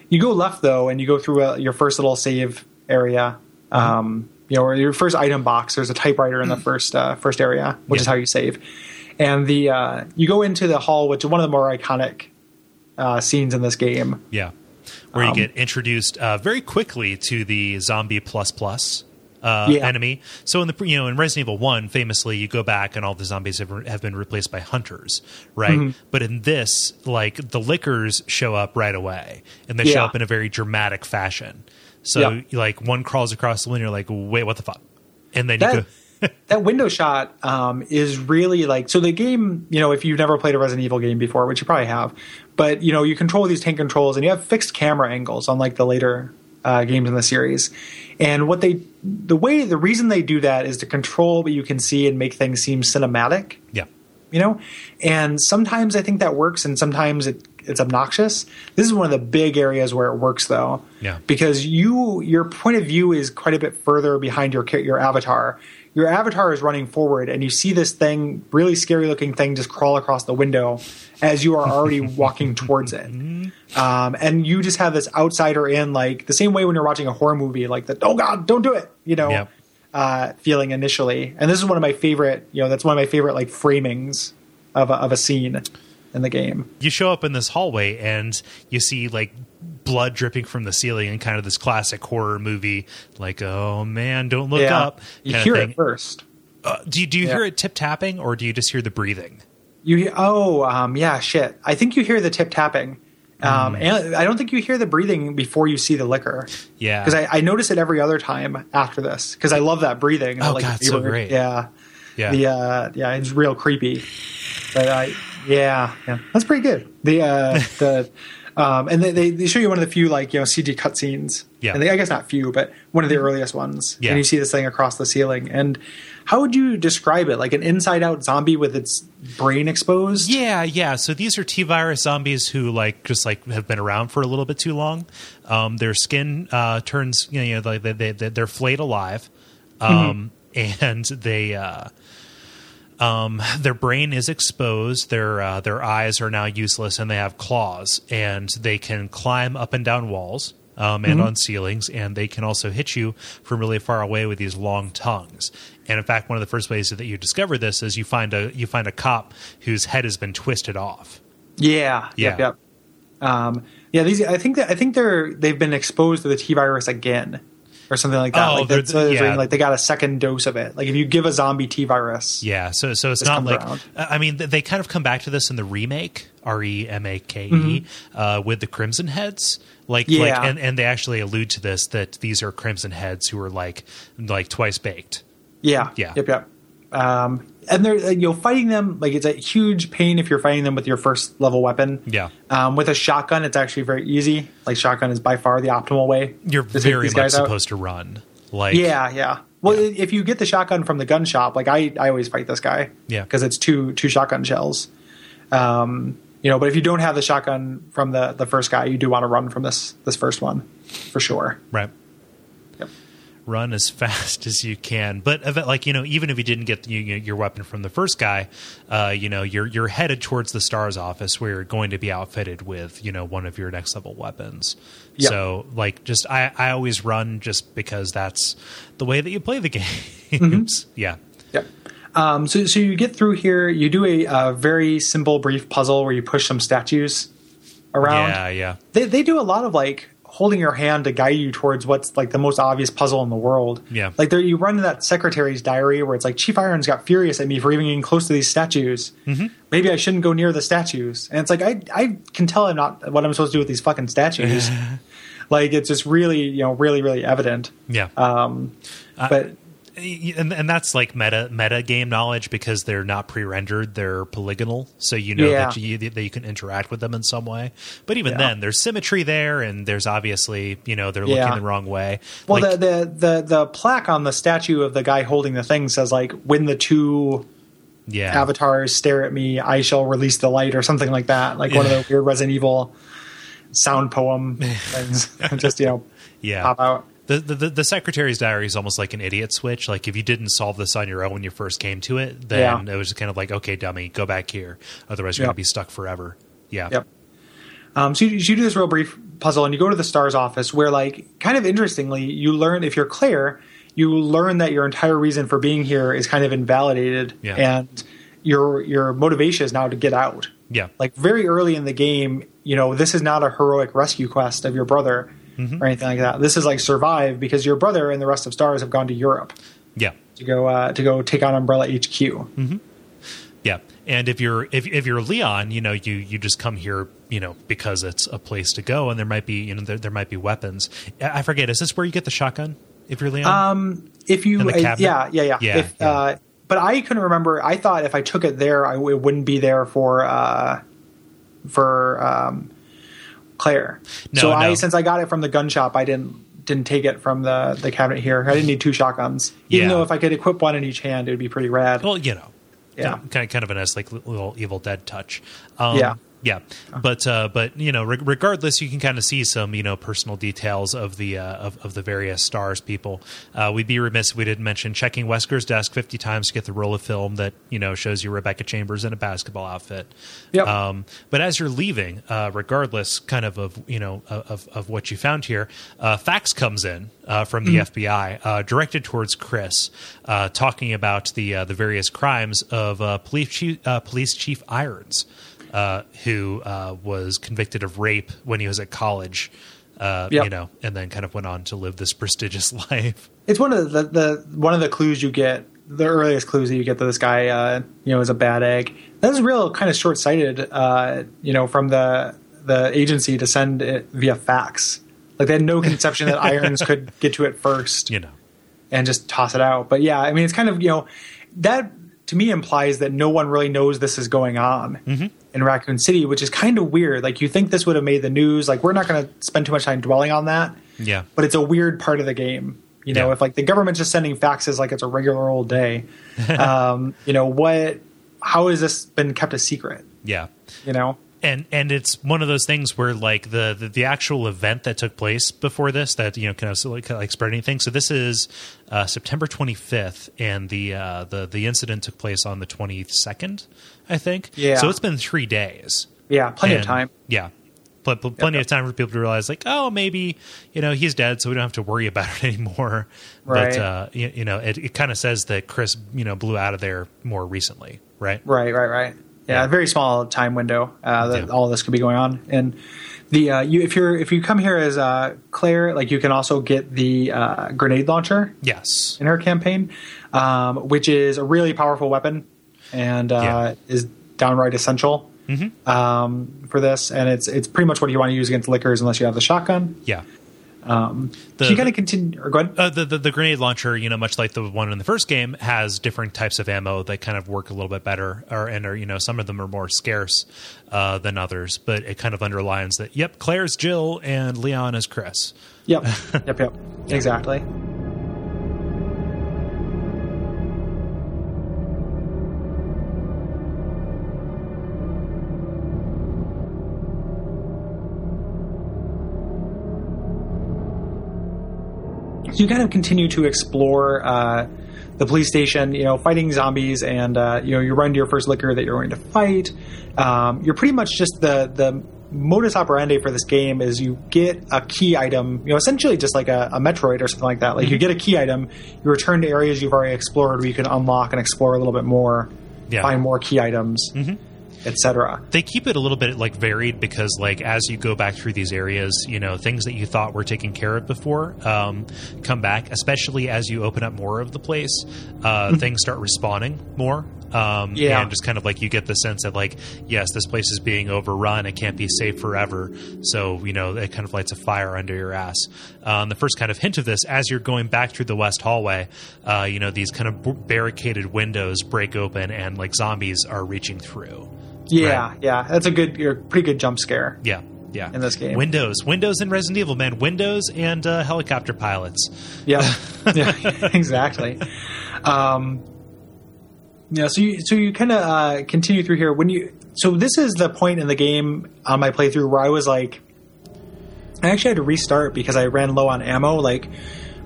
You go left though, and you go through uh your first little save area. Um, you know, or your first item box. There's a typewriter in the first uh, first area, which Yeah. is how you save. And the uh, you go into the hall, which is one of the more iconic uh, scenes in this game. yeah, where you Um, get introduced uh, very quickly to the zombie plus plus. Uh, Yeah. enemy. So in the you know in Resident Evil One, famously, you go back and all the zombies have, have been replaced by hunters, right? Mm-hmm. But in this, like the lickers show up right away, and they show up in a very dramatic fashion. So Yeah. like one crawls across the window, like wait, what the fuck? And then you That- go, that window shot um, is really like so the game you know if you've never played a resident evil game before which you probably have but you know you control these tank controls and you have fixed camera angles unlike the later uh, games in the series. And what they the way the reason they do that is to control what you can see and make things seem cinematic. Yeah, you know? And sometimes i think that works and sometimes it, it's obnoxious this is one of the big areas where it works though Yeah. because you your point of view is quite a bit further behind your your avatar your avatar is running forward and you see this thing really scary looking thing just crawl across the window as you are already walking towards it um, and you just have this outsider in like the same way when you're watching a horror movie like the oh god don't do it you know Yep. uh, feeling initially. And this is one of my favorite, you know, that's one of my favorite like framings of a, of a scene in the game. you show up in this hallway and you see like blood dripping from the ceiling and kind of this classic horror movie like oh man don't look up you hear it first. Uh, do you, do you Yeah. hear it tip tapping or do you just hear the breathing You hear, oh um, yeah, shit. I think you hear the tip tapping, Um, and I don't think you hear the breathing before you see the licker. Yeah. because I, I notice it every other time after this because I love that breathing. Oh, like, God, so great. Yeah, Yeah. the uh, yeah, it's real creepy. But I yeah, yeah, that's pretty good. The uh, the um, and they, they show you one of the few like you know CG cutscenes. Yeah. and they, I guess not few, but one of the earliest ones. Yeah. and you see this thing across the ceiling. And how would you describe it? Like an inside out zombie with its brain exposed? Yeah, yeah. So these are T virus zombies who like just like have been around for a little bit too long. Um, their skin uh, turns, you know, you know like they, they they're flayed alive, um, and they uh, um, their brain is exposed. Their uh, their eyes are now useless, and they have claws, and they can climb up and down walls. Um, and on ceilings, and they can also hit you from really far away with these long tongues. And in fact, one of the first ways that you discover this is you find a you find a cop whose head has been twisted off. Yeah, Yeah. yep, yep. Um, yeah, these. I think that I think they're they've been exposed to the T virus again, or something like that. Oh, like, that's, uh, yeah. like they got a second dose of it. Like if you give a zombie T virus, Yeah, so so it's This not like around. I mean they kind of come back to this in the remake R E M A K E Mm-hmm. uh, with the Crimson Heads, like Yeah. like and, and they actually allude to this that these are Crimson Heads who are like like twice baked. yeah, Yeah. yep, yep. Um, and they're you know fighting them like it's a huge pain if you're fighting them with your first level weapon. Yeah. Um, with a shotgun, it's actually very easy. Like shotgun is by far the optimal way. You're very much out. supposed to run. Like Yeah, yeah. Well, if you get the shotgun from the gun shop, like I, I always fight this guy. Yeah. because it's two two shotgun shells. Um, you know, but if you don't have the shotgun from the the first guy, you do want to run from this this first one for sure. right. Run as fast as you can, but like you know, even if you didn't get you, you- your weapon from the first guy, uh, you know, you're you're headed towards the Stars office where you're going to be outfitted with you know one of your next level weapons. Yep. So like, just I I always run just because that's the way that you play the games. Mm-hmm. Yeah, Yep. Um, so so you get through here. You do a, uh very simple, brief puzzle where you push some statues around. yeah, yeah, They they do a lot of like holding your hand to guide you towards what's like the most obvious puzzle in the world. Yeah. Like there you run to that secretary's diary where it's like Chief Irons got furious at me for even getting close to these statues. Mm-hmm. Maybe I shouldn't go near the statues. And it's like I I can tell I'm not what I'm supposed to do with these fucking statues. like it's just really you know really really evident. yeah. Um, but and, and that's like meta meta game knowledge because they're not pre-rendered they're polygonal so you know Yeah. that you that you can interact with them in some way but even Yeah. then there's symmetry there and there's obviously you know they're Yeah. looking the wrong way well Like- the, the the the plaque on the statue of the guy holding the thing says like when the two yeah avatars stare at me, I shall release the light, or something like that. Like one of the weird Resident Evil sound poem things. just you know, yeah pop out. The, the secretary's diary is almost like an idiot switch like if you didn't solve this on your own when you first came to it then Yeah. it was just kind of like okay dummy go back here otherwise you're Yep. gonna be stuck forever yeah Yep. Um, so you, you do this real brief puzzle, and you go to the stars office, where, like, kind of interestingly, you learn if you're Claire, you learn that your entire reason for being here is kind of invalidated, Yeah. and your your motivation is now to get out. yeah Like very early in the game, you know, this is not a heroic rescue quest of your brother or anything like that. This is like survive because your brother and the rest of stars have gone to Europe yeah to go uh, to go take on Umbrella HQ. Yeah, and if you're if if you're Leon, you know you you just come here, you know, because it's a place to go, and there might be you know there, there might be weapons. I I forget. Is this where you get the shotgun? If you're Leon, Um, if you, uh, yeah, yeah, yeah. Yeah, if, yeah. Uh, but I couldn't remember. I thought if I took it there, I w- it wouldn't be there for uh, for um, Claire. No, so I, since I got it from the gun shop, I didn't didn't take it from the the cabinet here. I didn't need two shotguns, even Yeah. though if I could equip one in each hand, it would be pretty rad. well, you know, Yeah. kind of, kind of a nice like little Evil Dead touch. Um, Yeah. Yeah, but uh, but you know, re- regardless, you can kind of see some you know personal details of the uh, of, of the various stars people. Uh, we'd be remiss if we didn't mention checking Wesker's desk fifty times to get the roll of film that you know shows you Rebecca Chambers in a basketball outfit. Yep. Um, but as you're leaving, uh, regardless, kind of of you know of, of what you found here, uh, fax comes in uh, from the FBI, uh, directed towards Chris, uh, talking about the uh, the various crimes of uh, police chief, uh, police chief Irons, uh, who uh, was convicted of rape when he was at college. Uh, Yep. You know, and then kind of went on to live this prestigious life. It's one of the, the one of the clues you get. The earliest clues that you get that this guy, uh, you know, is a bad egg. That is real kind of short sighted. Uh, you know, from the the agency to send it via fax. Like they had no conception that irons could get to it first You know. and just toss it out. But yeah, I mean, it's kind of you know that to me implies that no one really knows this is going on in Raccoon City, which is kind of weird. Like you think this would have made the news. Like we're not going to spend too much time dwelling on that, Yeah. but it's a weird part of the game. You know, Yeah. if like the government's just sending faxes like it's a regular old day, um, you know what? How has this been kept a secret? Yeah. You know, and and it's one of those things where like the, the the actual event that took place before this that you know kind of like, like spread anything so this is uh, september 25th and the uh the the incident took place on the 22nd i think Yeah. so it's been three days yeah, plenty of time. yeah pl- pl- plenty yep. of time for people to realize like oh maybe you know he's dead so we don't have to worry about it anymore Right. but uh you, you know it, it kind of says that chris you know blew out of there more recently right Right, right, right. Yeah, Yeah. a very small time window uh, that Yeah. all this could be going on. And the uh, you if you're if you come here as uh, Claire, like you can also get the uh, grenade launcher yes in her campaign, um, which is a really powerful weapon and uh, Yeah. is downright essential um, for this. And it's it's pretty much what you want to use against lickers unless you have the shotgun. yeah Um, The- so you kind of continue. Or go ahead. Uh, the, the the grenade launcher, you know, much like the one in the first game, has different types of ammo that kind of work a little bit better, or and are you know some of them are more scarce uh, than others, but it kind of underlines that. Yep, Claire's Jill and Leon is Chris. Yep, yep, yep. Exactly. So you kind of continue to explore uh, the police station, you know, fighting zombies, and uh, you know, you run to your first licker that you're going to fight. Um, you're pretty much just the the modus operandi for this game is you get a key item, you know, essentially just like a, a Metroid or something like that. Like you get a key item, you return to areas you've already explored where you can unlock and explore a little bit more, Yeah. find more key items, etc. They keep it a little bit like varied because like as you go back through these areas, you know things that you thought were taken care of before um, come back. Especially as you open up more of the place, uh, things start respawning more. Um, Yeah. and just kind of like you get the sense that like yes, this place is being overrun. It can't be safe forever. So you know it kind of lights a fire under your ass. Um, the first kind of hint of this as you're going back through the west hallway, uh, you know these kind of b- barricaded windows break open and like zombies are reaching through. Yeah, Right. yeah, that's a good, a pretty good jump scare. Yeah, yeah. In this game. Windows, Windows and Resident Evil, man. Windows and uh, helicopter pilots. Yeah, yeah, exactly. Um, yeah, so you so you kind of uh, continue through here when you. So this is the point in the game on my playthrough where I was like, I actually had to restart because I ran low on ammo. Like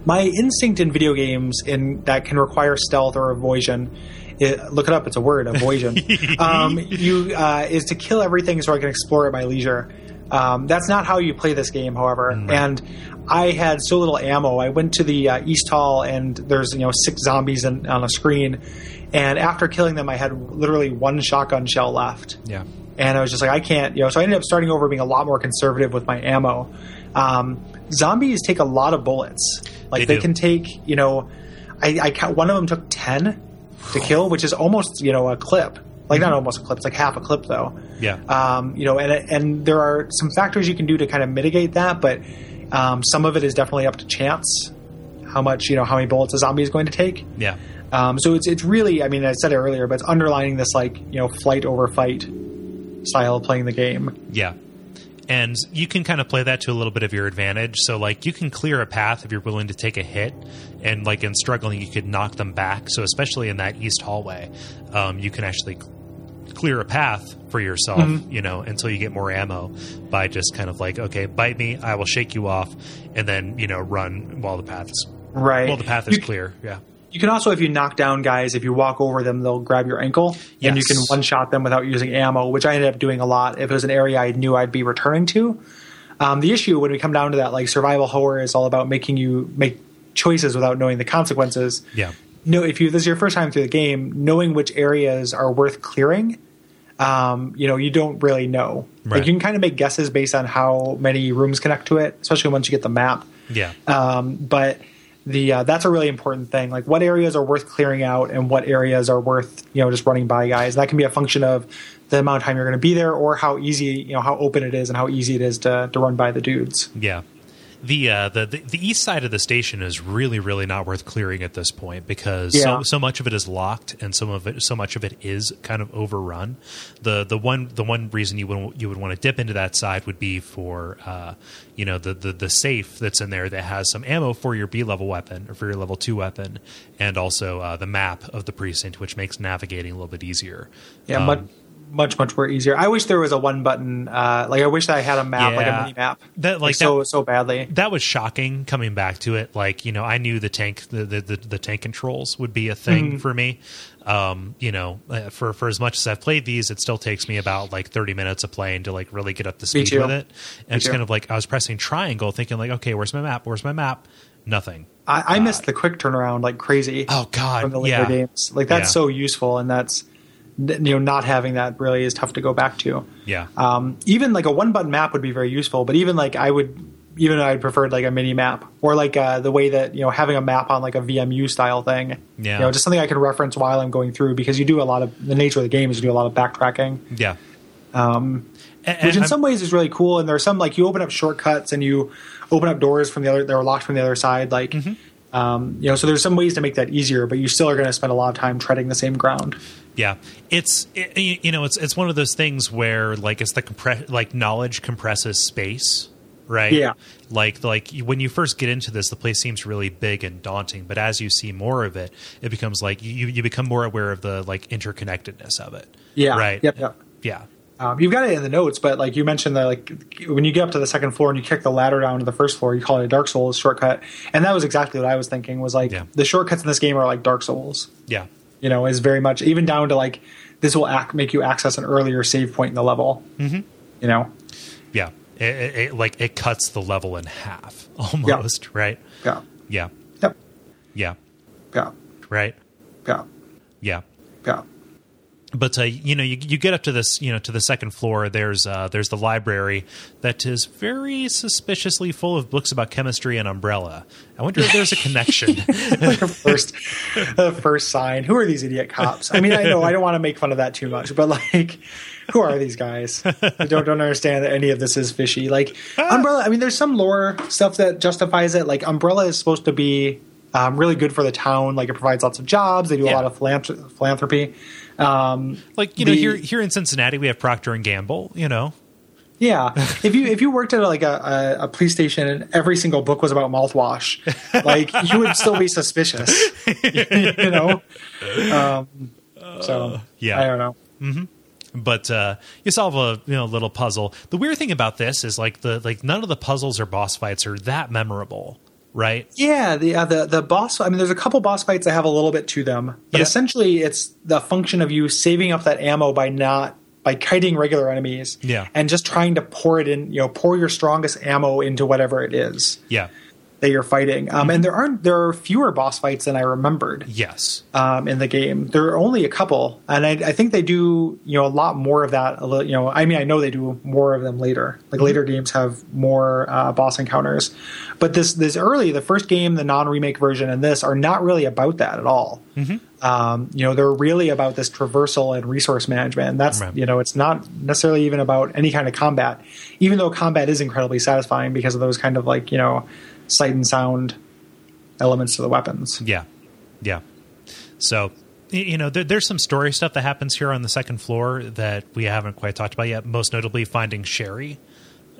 my instinct in video games in that can require stealth or avoidance. It, look it up; it's a word, avoidance. um, you uh, is to kill everything so I can explore at my leisure. Um, that's not how you play this game, however. And I had so little ammo. I went to the uh, East Hall, and there's you know six zombies in, on a screen. And after killing them, I had literally one shotgun shell left Yeah, and I was just like, I can't, you know. So I ended up starting over, being a lot more conservative with my ammo. Um, zombies take a lot of bullets. Like They they, can take, you know, I, I one of them took ten to kill, which is almost, you know, a clip. Like not almost a clip, it's like half a clip though. yeah, Um, you know, and and there are some factors you can do to kind of mitigate that, but um, some of it is definitely up to chance. How much, you know, how many bullets a zombie is going to take. yeah, Um, so it's it's really, I mean, I said it earlier, but it's underlining this like you know flight over fight style of playing the game. yeah. And you can kind of play that to a little bit of your advantage. So, like, you can clear a path if you're willing to take a hit, and like in struggling, you could knock them back. So, especially in that east hallway, um, you can actually clear a path for yourself, Mm-hmm. you know, until you get more ammo by just kind of like, okay, bite me, I will shake you off, and then you know, run while the path is Right. well, the path is You- clear. Yeah. You can also, if you knock down guys, if you walk over them, they'll grab your ankle, and you can one shot them without using ammo, which I ended up doing a lot. If it was an area I knew I'd be returning to, um, the issue when we come down to that, like survival horror, is all about making you make choices without knowing the consequences. Yeah. no, if you this is your first time through the game, knowing which areas are worth clearing, um, you know, you don't really know. Right. Like you can kind of make guesses based on how many rooms connect to it, especially once you get the map. Yeah. Um, but the uh, that's a really important thing. Like what areas are worth clearing out and what areas are worth you know just running by guys. That can be a function of the amount of time you're going to be there or how easy you know how open it is and how easy it is to to run by the dudes. Yeah. The, uh, the the the east side of the station is really really not worth clearing at this point because Yeah. so, so much of it is locked and some of it so much of it is kind of overrun. The the one the one reason you would you would want to dip into that side would be for uh, you know the, the the safe that's in there that has some ammo for your B level weapon or for your level two weapon and also uh, the map of the precinct which makes navigating a little bit easier. Yeah, Um, much much much more easier. I wish there was a one button. Uh, like I wish that I had a map, like a mini map. That- like so that- so badly. that was shocking coming back to it like you know i knew the tank the the, the, the tank controls would be a thing Mm-hmm. for me um you know uh, for for as much as i've played these it still takes me about like 30 minutes of playing to like really get up to speed with it and it's kind of like i was pressing triangle thinking like okay where's my map where's my map nothing I, I missed the quick turnaround like crazy. oh god from the later yeah games. Like that's Yeah. so useful, and that's you know not having that really is tough to go back to. yeah Um, even like a one button map would be very useful, but even like I would even i'd preferred like a mini map or like uh, the way that you know having a map on like a VMU style thing. Yeah. you know just something I can reference while I'm going through because you do a lot of the nature of the game is you do a lot of backtracking. yeah Um, And- which in and some ways is really cool. And there's some like you open up shortcuts and you open up doors from the other that are locked from the other side. Like, Mm-hmm. um, you know, so there's some ways to make that easier, but you still are going to spend a lot of time treading the same ground. Yeah, it's it, you know it's it's one of those things where like it's the compress like knowledge compresses space, right? Yeah. Like like when you first get into this, the place seems really big and daunting, but as you see more of it, it becomes like you you become more aware of the like interconnectedness of it. Yeah. Right. Yep. Yep. Yeah. Um, you've got it in the notes, but like you mentioned that like when you get up to the second floor and you kick the ladder down to the first floor, you call it a Dark Souls shortcut, and that was exactly what I was thinking. Was like Yeah. the shortcuts in this game are like Dark Souls. Yeah. You know, is very much even down to like this will act, make you access an earlier save point in the level. Mm-hmm. You know. Yeah. It, it, it, like it cuts the level in half almost, right? Yeah. Yeah. Yep. Yeah. Yeah. Right. Yeah. Yeah. Yeah. But uh, you know you, you get up to this you know to the second floor there's uh, there's the library that is very suspiciously full of books about chemistry and umbrella i wonder if there's a connection first the first sign. Who are these idiot cops? I mean, I know I don't want to make fun of that too much, but like, who are these guys? I don't don't understand that any of this is fishy. Like Umbrella. I mean, there's some lore stuff that justifies it. Like Umbrella is supposed to be um, really good for the town. Like it provides lots of jobs. They do a Yeah. lot of philanthr- philanthropy. Um, like you know here here in cincinnati we have procter and gamble you know Yeah, if you if you worked at like a, a, a police station and every single book was about mouthwash, like you would still be suspicious, you know. Um, so yeah. I don't know. but uh, you solve a you know little puzzle the weird thing about this is like the like none of the puzzles or boss fights are that memorable right Yeah, the uh, the the boss. I mean, there's a couple boss fights that have a little bit to them, but essentially, it's the function of you saving up that ammo by not by kiting regular enemies, Yeah. and just trying to pour it in. You know, pour your strongest ammo into whatever it is yeah that you're fighting. Um, Mm-hmm. and there aren't there are fewer boss fights than I remembered. yes um, in the game. There are only a couple, and I, I think they do you know a lot more of that. A little, you know, I mean, I know they do more of them later. Like later games have more uh, boss encounters, but this this early, the first game, the non remake version, and this are not really about that at all. Um, you know, they're really about this traversal and resource management. And that's Right. you know, it's not necessarily even about any kind of combat, even though combat is incredibly satisfying because of those kind of like you know sight and sound elements to the weapons. Yeah, yeah. So you know, there, there's some story stuff that happens here on the second floor that we haven't quite talked about yet. Most notably, finding Sherry.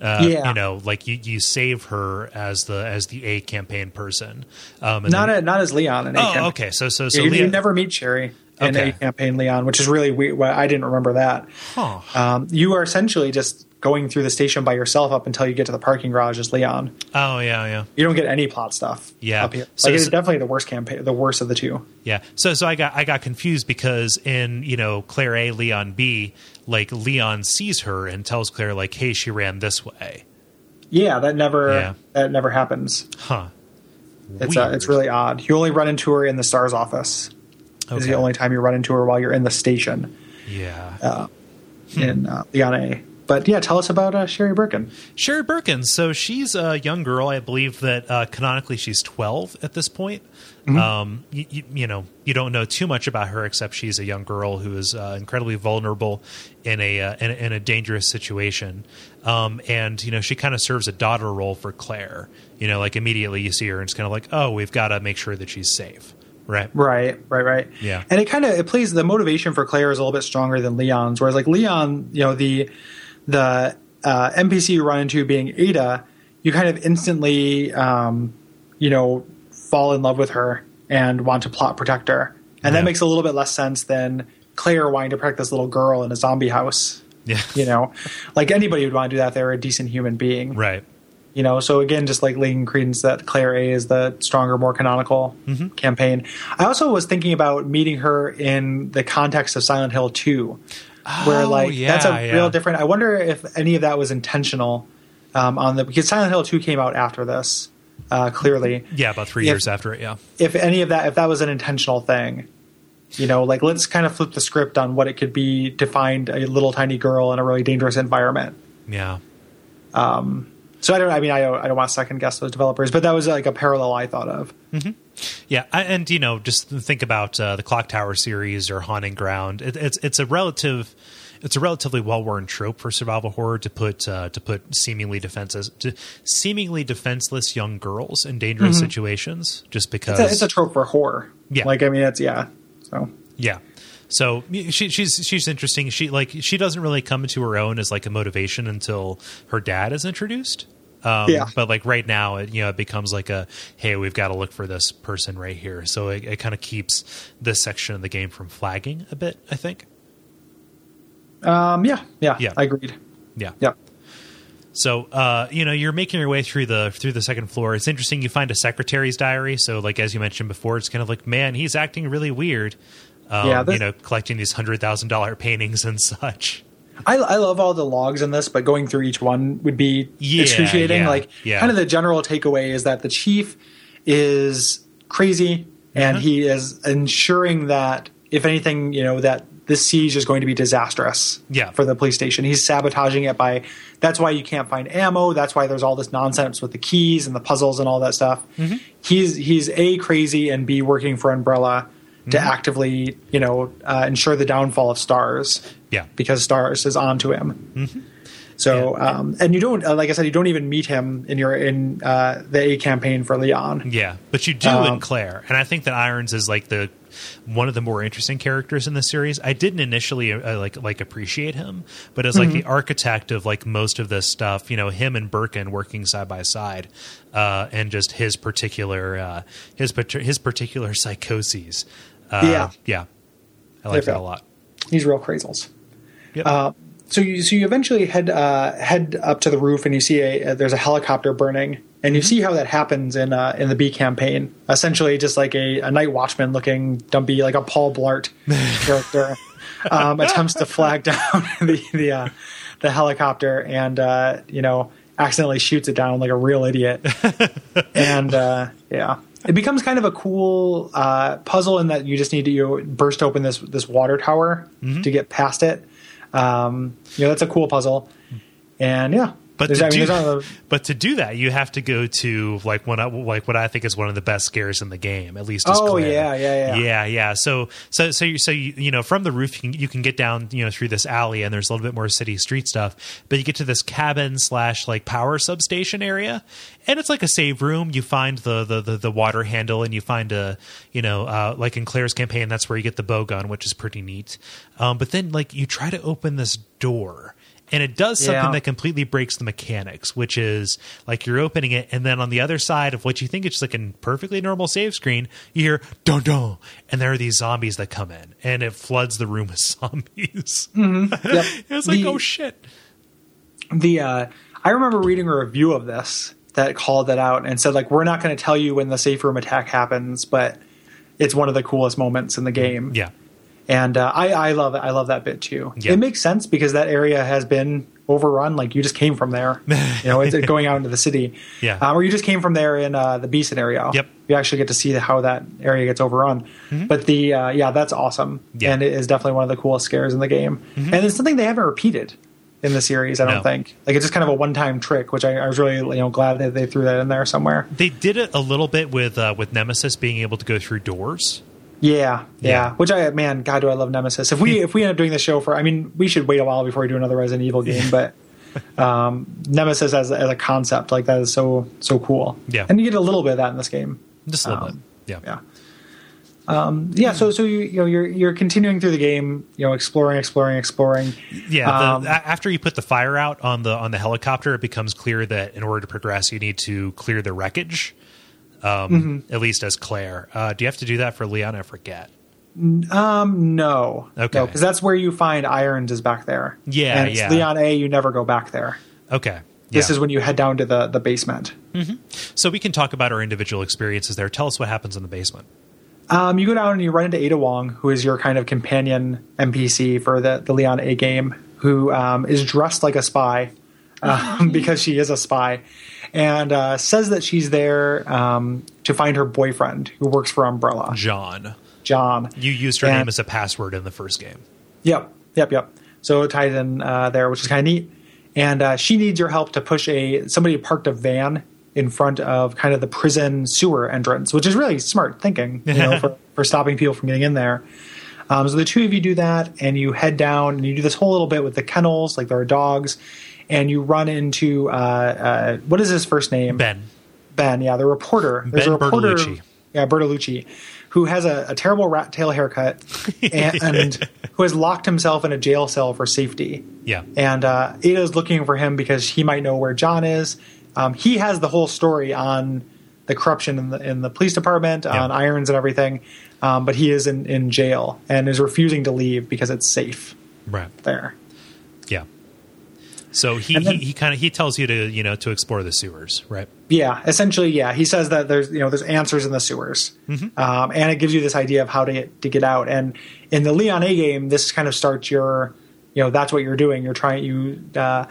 Uh, Yeah. you know, like you, you save her as the as the A campaign person. Um, and Not then- a, not as Leon in A oh, campaign. okay. So so so you, you never meet Sherry in Okay. A campaign Leon, which is really weird. I didn't remember that. Huh. Um, you are essentially just going through the station by yourself up until you get to the parking garage as Leon. Oh yeah, yeah, You don't get any plot stuff. Yeah. up here. So- like it's definitely the worst campaign, the worst of the two. yeah. So so I got I got confused because in you know Claire A, Leon B, like Leon sees her and tells Claire like, hey, she ran this way. Yeah, that never Yeah. that never happens. Huh. It's uh, it's really odd. You only run into her in the Stars office. Is the only time you run into her while you're in the station yeah. uh, in uh, Leon A. but yeah, tell us about uh, Sherry Birkin. Sherry Birkin. So she's a young girl. I believe that uh, canonically she's 12 at this point. Mm-hmm. Um, you, you, you, know, you don't know too much about her except she's a young girl who is uh, incredibly vulnerable in a, uh, in a, in a dangerous situation. Um, and you know, she kind of serves a daughter role for Claire. You know, like immediately you see her and it's kind of like, oh, we've got to make sure that she's safe. Right. Right, right, right. Yeah. And it kind of it plays the motivation for Claire is a little bit stronger than Leon's, whereas like Leon, you know, the the uh, NPC you run into being Ada, you kind of instantly, um, you know, fall in love with her and want to plot protect her, and Yeah. that makes a little bit less sense than Claire wanting to protect this little girl in a zombie house. Yeah. You know, like anybody would want to do that. They're a decent human being, Right. you know so again just like laying credence that claire a is the stronger more canonical Mm-hmm. campaign i also was thinking about meeting her in the context of silent hill 2 where Oh, like that's a yeah, yeah. real different i wonder if any of that was intentional um, on the because silent hill 2 came out after this uh, clearly Yeah, about three If- years after it. Yeah. if any of that if that was an intentional thing you know like let's kind of flip the script on what it could be to find a little tiny girl in a really dangerous environment Yeah. Um. So i don't i mean i don't, I don't want to second guess those developers but that was like a parallel i thought of Yeah, I, and you know, just think about uh, the Clock Tower series or Haunting Ground. It, it's it's a relative, it's a relatively well worn trope for survival horror to put uh, to put seemingly defenses to seemingly defenseless young girls in dangerous situations, just because Mm-hmm. It's a, it's a trope for horror. Yeah. Like I mean, it's yeah. So Yeah. So she, she's she's interesting. She like she doesn't really come into her own as like a motivation until her dad is introduced. Um, Yeah. But like right now, it, you know, it becomes like a hey, we've got to look for this person right here. So it, it kind of keeps this section of the game from flagging a bit. I think. um, yeah, yeah, Yeah. I agreed. Yeah. Yeah. So uh, you know you're making your way through the through the second floor. It's interesting. You find a secretary's diary. So like as you mentioned before, it's kind of like man, he's acting really weird. Um, Yeah, this- you know, collecting these hundred thousand dollar paintings and such. I, I love all the logs in this, but going through each one would be Yeah, excruciating. yeah, like, yeah. kind of the general takeaway is that the chief is crazy, and Mhm. he is ensuring that if anything, you know, that this siege is going to be disastrous. Yeah. for the police station, he's sabotaging it by. That's why you can't find ammo. That's why there's all this nonsense with the keys and the puzzles and all that stuff. Mm-hmm. He's he's a crazy and b working for Umbrella. To Mm-hmm. actively, you know, uh, ensure the downfall of stars Yeah. because Stars is onto him. So, Mm-hmm. Yeah. um, and you don't, uh, like I said, you don't even meet him in your in uh, the A campaign for Leon. Yeah, but you do in Um, Claire, and I think that Irons is like the one of the more interesting characters in the series. I didn't initially uh, like like appreciate him, but as like the Mm-hmm. architect of like most of this stuff, you know, him and Birkin working side by side, uh, and just his particular uh, his his particular psychoses. Uh, Yeah. yeah, I like that a lot. He's real crazels. Yep. Uh, so you so you eventually head uh, head up to the roof and you see a, uh, there's a helicopter burning and you see how that happens in uh, in the B campaign. Essentially, just like a, a night watchman looking dumpy, like a Paul Blart character, um, attempts to flag down the the uh, the helicopter and uh, you know accidentally shoots it down like a real idiot. and uh, yeah, it becomes kind of a cool uh, puzzle in that you just need to you know, burst open this this water tower Mm-hmm. to get past it. Um, you know, that's a cool puzzle, and yeah. But there's, to, I mean, do, but to do that, you have to go to like one like what I think is one of the best scares in the game, at least. Oh, Claire. yeah, yeah, yeah. yeah, yeah. So so so you so you, you know from the roof you can, you can get down you know through this alley and there's a little bit more city street stuff, but you get to this cabin slash like power substation area, and it's like a save room. You find the the the, the water handle and you find a you know uh, like in Claire's campaign that's where you get the bow gun, which is pretty neat. Um, but then like you try to open this door and it does something Yeah. that completely breaks the mechanics, which is like you're opening it, and then on the other side of what you think is just like a perfectly normal save screen, you hear dun dun, and there are these zombies that come in, and it floods the room with zombies. Yep. it was like, The- oh shit. the uh, I remember reading a review of this that called that out and said like we're not going to tell you when the safe room attack happens, but it's one of the coolest moments in the game. Yeah, and uh, I I love it. I love that bit too. Yeah. It makes sense because that area has been overrun. Like you just came from there, you know, it's going out into the city. Yeah. uh, or you just came from there in uh, the B scenario. Yep. you actually get to see how that area gets overrun. But the uh, yeah, that's awesome, Mm-hmm. Yeah. Mm-hmm. and it is definitely one of the coolest scares in the game, and it's something they haven't repeated. in the series. I don't No. think like it's just kind of a one time trick, which I, I was really you know glad that they threw that in there somewhere. They did it a little bit with uh, with Nemesis being able to go through doors. Yeah, yeah, Yeah. Which I man, God, do I love Nemesis. If we if we end up doing the show for, I mean, we should wait a while before we do another Resident Evil game, but. Um, Nemesis as, as a concept like that is so so cool. Yeah. and you get a little bit of that in this game. Just a little Um, bit. Yeah. yeah um yeah so so you you know you're you're continuing through the game you know exploring exploring exploring Yeah, Um, the, a- after you put the fire out on the on the helicopter, it becomes clear that in order to progress, you need to clear the wreckage. Um, Mm-hmm. At least as Claire, uh, do you have to do that for Leon? I forget. um no Okay. because that's where you find irons is back there Yeah, and yeah. leon a you never go back there Okay, this yeah. is when you head down to the the basement so we can talk about our individual experiences there. Tell us what happens in the basement. um you go down and you run into ada wong who is your kind of companion npc for the the leon a game who um is dressed like a spy um, because she is a spy and uh, says that she's there um, to find her boyfriend who works for umbrella John, John. you used her And- name as a password in the first game. Yep, yep, yep. So it ties in uh, there, which is kind of neat. And uh, she needs your help to push a somebody parked a van in front of kind of the prison sewer entrance, which is really smart thinking, you know, for, for stopping people from getting in there. Um, so the two of you do that, and you head down, and you do this whole little bit with the kennels, like there are dogs, and you run into uh, uh, what is his first name? Ben, Ben, yeah, the reporter. There's Ben a reporter, Bertolucci. Yeah, Bertolucci, who has a, a terrible rat tail haircut and, and who has locked himself in a jail cell for safety. yeah, And uh, Ada's looking for him because he might know where John is. Um, he has the whole story on the corruption in the in the police department, on irons and everything. Um, but he is in, in jail and is refusing to leave because it's safe right, there. yeah. So he, then- he, he kind of he tells you to you know to explore the sewers, right? Yeah, essentially, yeah. He says that there's you know there's answers in the sewers, um, and it gives you this idea of how to get, to get out. And in the Leon A game, this kind of starts your you know that's what you're doing. You're trying you uh,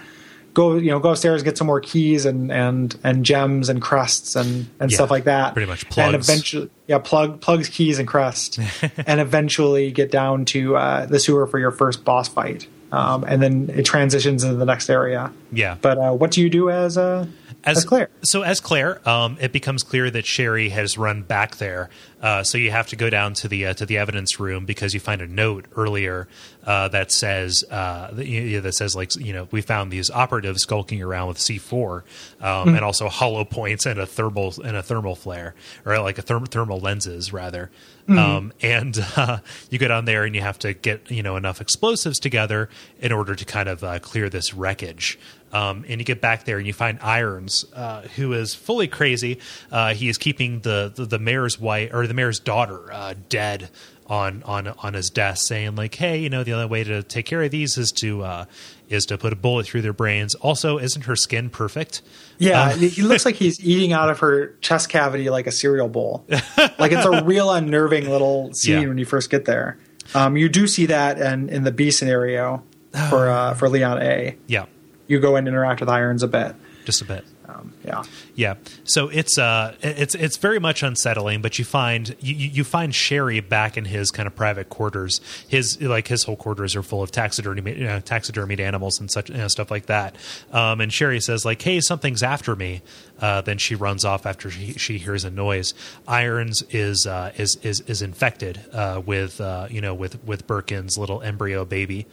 go you know go upstairs, get some more keys and and and gems and crests and and Yeah, stuff like that. pretty much plugs. And eventually, yeah, plug plugs, keys, and crest, and eventually get down to uh, the sewer for your first boss fight. Um, and then it transitions into the next area. Yeah. But uh, what do you do as uh, as, Claire? So as Claire, um, it becomes clear that Sherry has run back there. Uh, so you have to go down to the uh, to the evidence room because you find a note earlier uh, that says uh, that, you know, that says like you know we found these operatives skulking around with C four um, and also hollow points and a thermal and a thermal flare or like a therm- thermal lenses rather. Um, and uh, you go down there and you have to get you know enough explosives together in order to kind of uh, clear this wreckage. Um, and you get back there and you find Irons, uh, who is fully crazy. Uh, he is keeping the, the the mayor's wife or the mayor's daughter uh, dead on on on his desk, saying like, "Hey, you know, the only way to take care of these is to uh, is to put a bullet through their brains." Also, isn't her skin perfect? Yeah, he looks like he's eating out of her chest cavity like a cereal bowl. like it's a real unnerving little scene Yeah. when you first get there. Um, you do see that in, in the B scenario for uh, for Leon A. Yeah, You go and interact with Irons a bit. just a bit. Um, yeah, Yeah, so it's uh, it's it's very much unsettling. But you find you, you find Sherry back in his kind of private quarters. His like his whole quarters are full of taxidermy you know, taxidermied animals and such you know, stuff like that. Um, and Sherry says like, "Hey, something's after me." Uh, then she runs off after she, she hears a noise. Irons is uh, is is is infected uh, with uh, you know with with Birkin's little embryo baby.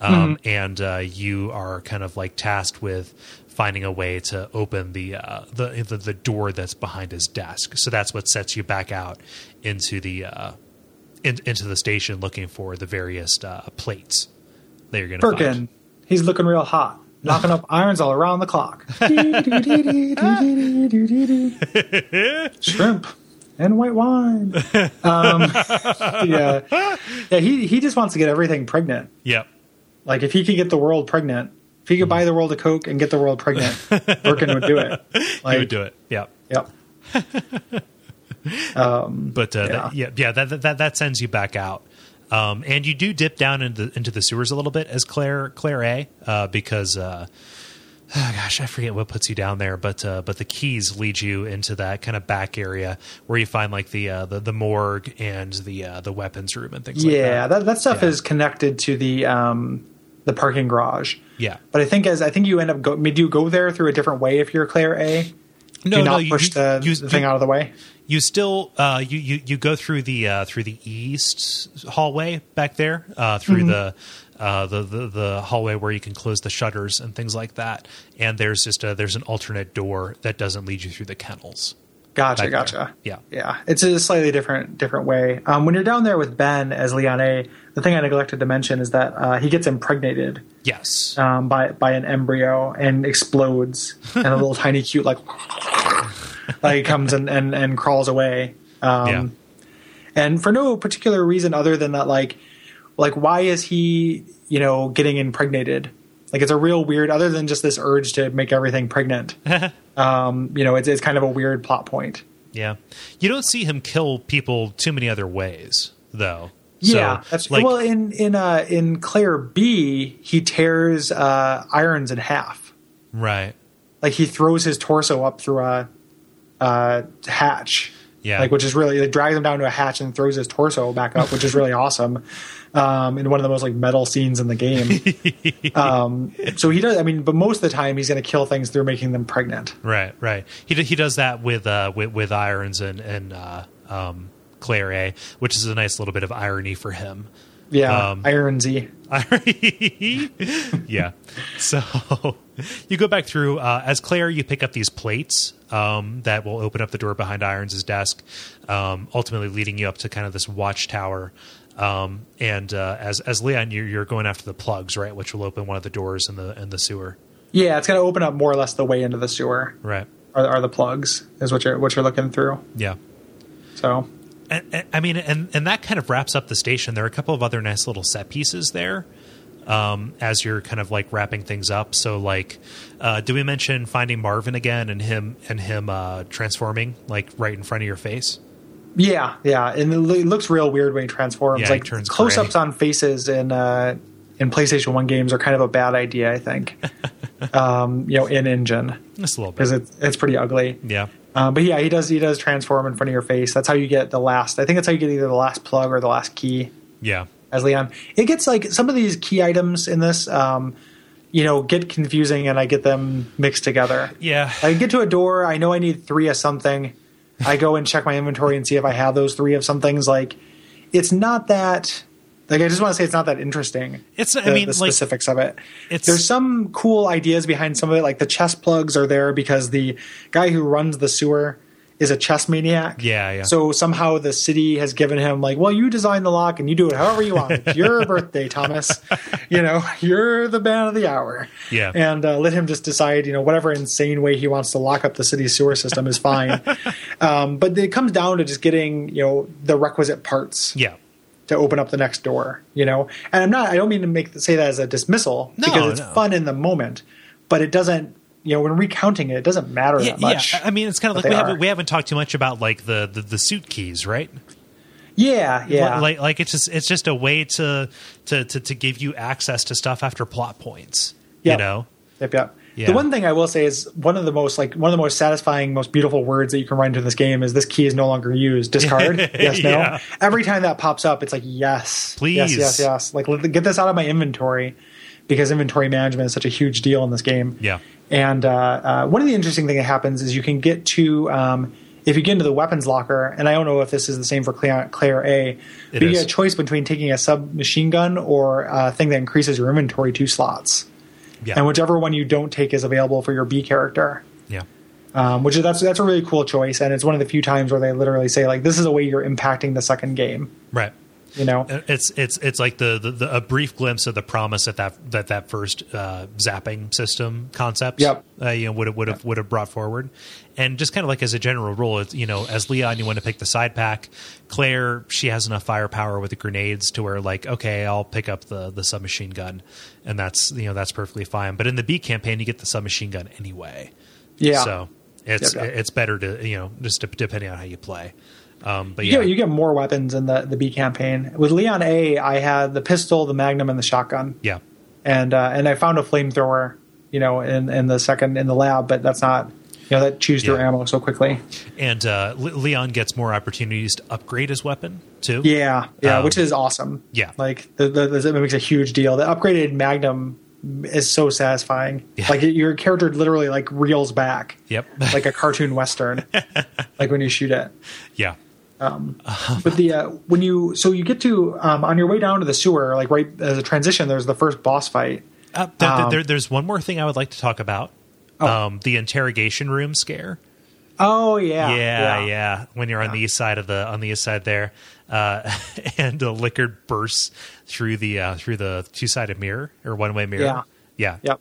Um, and uh, you are kind of like tasked with finding a way to open the, uh, the the the door that's behind his desk. So that's what sets you back out into the uh, in, into the station, looking for the various uh, plates that you're going to Birkin, find. he's looking real hot, knocking up irons all around the clock. Shrimp and white wine. Um, yeah, yeah. He he just wants to get everything pregnant. Yep. Like if he could get the world pregnant, if he could buy the world a Coke and get the world pregnant, Birkin would do it. Like, he would do it. Yep. Yep. But uh, Yeah. that, yeah, yeah, that, that that sends you back out. Um, and you do dip down into into the sewers a little bit as Claire Claire A uh, because uh, oh gosh I forget what puts you down there, but uh, but the keys lead you into that kind of back area where you find like the uh, the, the morgue and the uh, the weapons room and things like Yeah, that. that that stuff Yeah. is connected to the um, the parking garage. Yeah. But I think as I think you end up go, do you go there through a different way if you're Claire A? Do No, you no, not you- push the, you- the thing out of the way? You still uh, you, you you go through the uh, through the east hallway back there uh, through Mm-hmm. the, uh, the the the hallway where you can close the shutters and things like that. And there's just a, there's an alternate door that doesn't lead you through the kennels. Gotcha, back there. gotcha. Yeah. yeah. It's a slightly different different way. Um, when you're down there with Ben as Leon A, the thing I neglected to mention is that uh, he gets impregnated Yes. um, by by an embryo and explodes, and a little tiny cute like like comes and, and and crawls away. Um, Yeah. and for no particular reason other than that, like like why is he you know getting impregnated? Like it's a real weird, other than just this urge to make everything pregnant. um, you know, it's it's kind of a weird plot point. yeah. You don't see him kill people too many other ways though. Yeah, So, that's like well in in uh, in Claire B, he tears uh, irons in half. right. Like he throws his torso up through a, a hatch. Yeah. like which is really like drags him down to a hatch and throws his torso back up, which is really awesome. Um, in one of the most like metal scenes in the game. um, so he does. I mean, but most of the time he's going to kill things through making them pregnant. Right, right. He he does that with uh with, with Irons and and uh, um, Claire A, which is a nice little bit of irony for him. Yeah, Um, Iron Z. yeah. So you go back through uh, as Claire. You pick up these plates um, that will open up the door behind Irons' desk, um, ultimately leading you up to kind of this watchtower. Um, and uh, as as Leon, you're, you're going after the plugs, right, which will open one of the doors in the in the sewer. Yeah, it's going to open up more or less the way into the sewer. Right. Are, are the plugs is what you're what you're looking through. Yeah. So and, I mean, and and that kind of wraps up the station. There are a couple of other nice little set pieces there um, as you're kind of like wrapping things up. So, like, uh, do we mention finding Marvin again and him and him uh, transforming like right in front of your face? Yeah, yeah, and it looks real weird when he transforms. Yeah, he like turns close-ups gray. on faces and uh, in PlayStation One games are kind of a bad idea, I think. um, you know, in engine Just a little because it's it's pretty ugly. Yeah. Um, but yeah, he does he does transform in front of your face. That's how you get the last. I think that's how you get either the last plug or the last key Yeah. as Leon. It gets like some of these key items in this. Um, you know, get confusing, and I get them mixed together. Yeah. I get to a door. I know I need three of something. I go and check my inventory and see if I have those three of some things. Like, it's not that. Like, I just want to say it's not that interesting. It's- I mean, the like, specifics of it. it's- There's some cool ideas behind some of it. Like the chest plugs are there because the guy who runs the sewer is a chess maniac. Yeah, yeah. So somehow the city has given him like, well, you design the lock and you do it however you want. It's your birthday, Thomas. You know, you're the man of the hour. Yeah. And uh, let him just decide, you know, whatever insane way he wants to lock up the city's sewer system is fine. um, but it comes down to just getting, you know, the requisite parts Yeah. To open up the next door. You know, and I'm not. I don't mean to make say that as a dismissal No, because it's no. fun in the moment, but it doesn't. You know, when recounting it, it doesn't matter Yeah, that much. yeah. I mean, it's kind of like we haven't we haven't talked too much about like the the, the suit keys, right? yeah, yeah. Like like it's just it's just a way to to to, to give you access to stuff after plot points. You know. Yep, yep. Yeah. The one thing I will say is one of the most like one of the most satisfying, most beautiful words that you can write into this game is this key is no longer used. Discard. yes, no. Yeah. Every time that pops up, it's like yes, Please. yes, yes, yes. Like get this out of my inventory because inventory management is such a huge deal in this game. Yeah. And uh, uh, one of the interesting things that happens is you can get to um, if you get into the weapons locker, and I don't know if this is the same for Claire, Claire A. It but you is. get a choice between taking a submachine gun or a thing that increases your inventory two slots Yeah. and whichever one you don't take is available for your B character. yeah. Um, which is that's that's a really cool choice, and it's one of the few times where they literally say like, "This is a way you're impacting the second game." Right. You know, It's it's it's like the, the, the a brief glimpse of the promise that that that, that first uh, zapping system concept. Yep. Uh, you know would have would have would have brought forward, and just kind of like as a general rule, it's, you know, as Leon, you want to pick the side pack. Claire, she has enough firepower with the grenades to where like, okay, I'll pick up the the submachine gun, and that's you know that's perfectly fine. But in the B campaign, you get the submachine gun anyway. yeah. So it's Yep, yep. it's better to you know just depending on how you play. Um, but you, yeah, get, you get more weapons in the the B campaign. With Leon A, I had the pistol, the Magnum, and the shotgun, yeah. and uh, and I found a flamethrower. You know, in in the second in the lab, but that's not. You know that chews through Yeah. ammo so quickly. And uh, Leon gets more opportunities to upgrade his weapon too. Yeah, yeah, Um, which is awesome. yeah. like the, the, the, it makes a huge deal. The upgraded Magnum is so satisfying. Yeah. Like your character literally like reels back, Yep. like a cartoon western, like when you shoot it. yeah. But the uh, when you so you get to um, on your way down to the sewer, like right as a transition, there's the first boss fight. Uh, th- th- Um, there, there's one more thing I would like to talk about. Oh. Um, the interrogation room scare. Oh yeah, Yeah, yeah. When you're on the east side of the on the east side there, uh, and the licker bursts through the uh, through the two sided mirror or one way mirror. Yeah. yeah, Yep.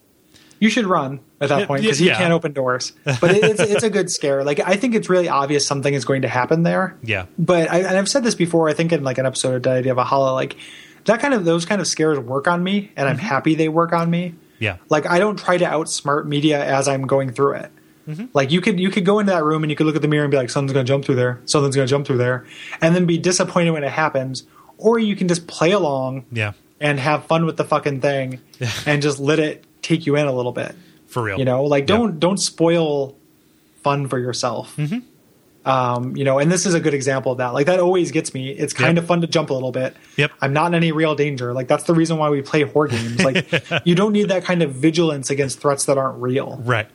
You should run at that point because he yeah. can't open doors. But it, it's it's a good scare. Like I think it's really obvious something is going to happen there. Yeah. But I, and I've said this before. I think in like an episode of Dead Idea of a Hollow, like that kind of those kind of scares work on me, and I'm happy they work on me. yeah, Like I don't try to outsmart media as I'm going through it. Mm-hmm. Like you could you could go into that room and you could look at the mirror and be like, something's going to jump through there, something's going to jump through there, and then be disappointed when it happens. Or you can just play along yeah. and have fun with the fucking thing, and just let it take you in a little bit. For real. You know, like don't don't spoil fun for yourself. Mm-hmm. Um, you know, and this is a good example of that. Like that always gets me. It's kind Yep. of fun to jump a little bit. Yep. I'm not in any real danger. Like that's the reason why we play horror games. Like you don't need that kind of vigilance against threats that aren't real. Right.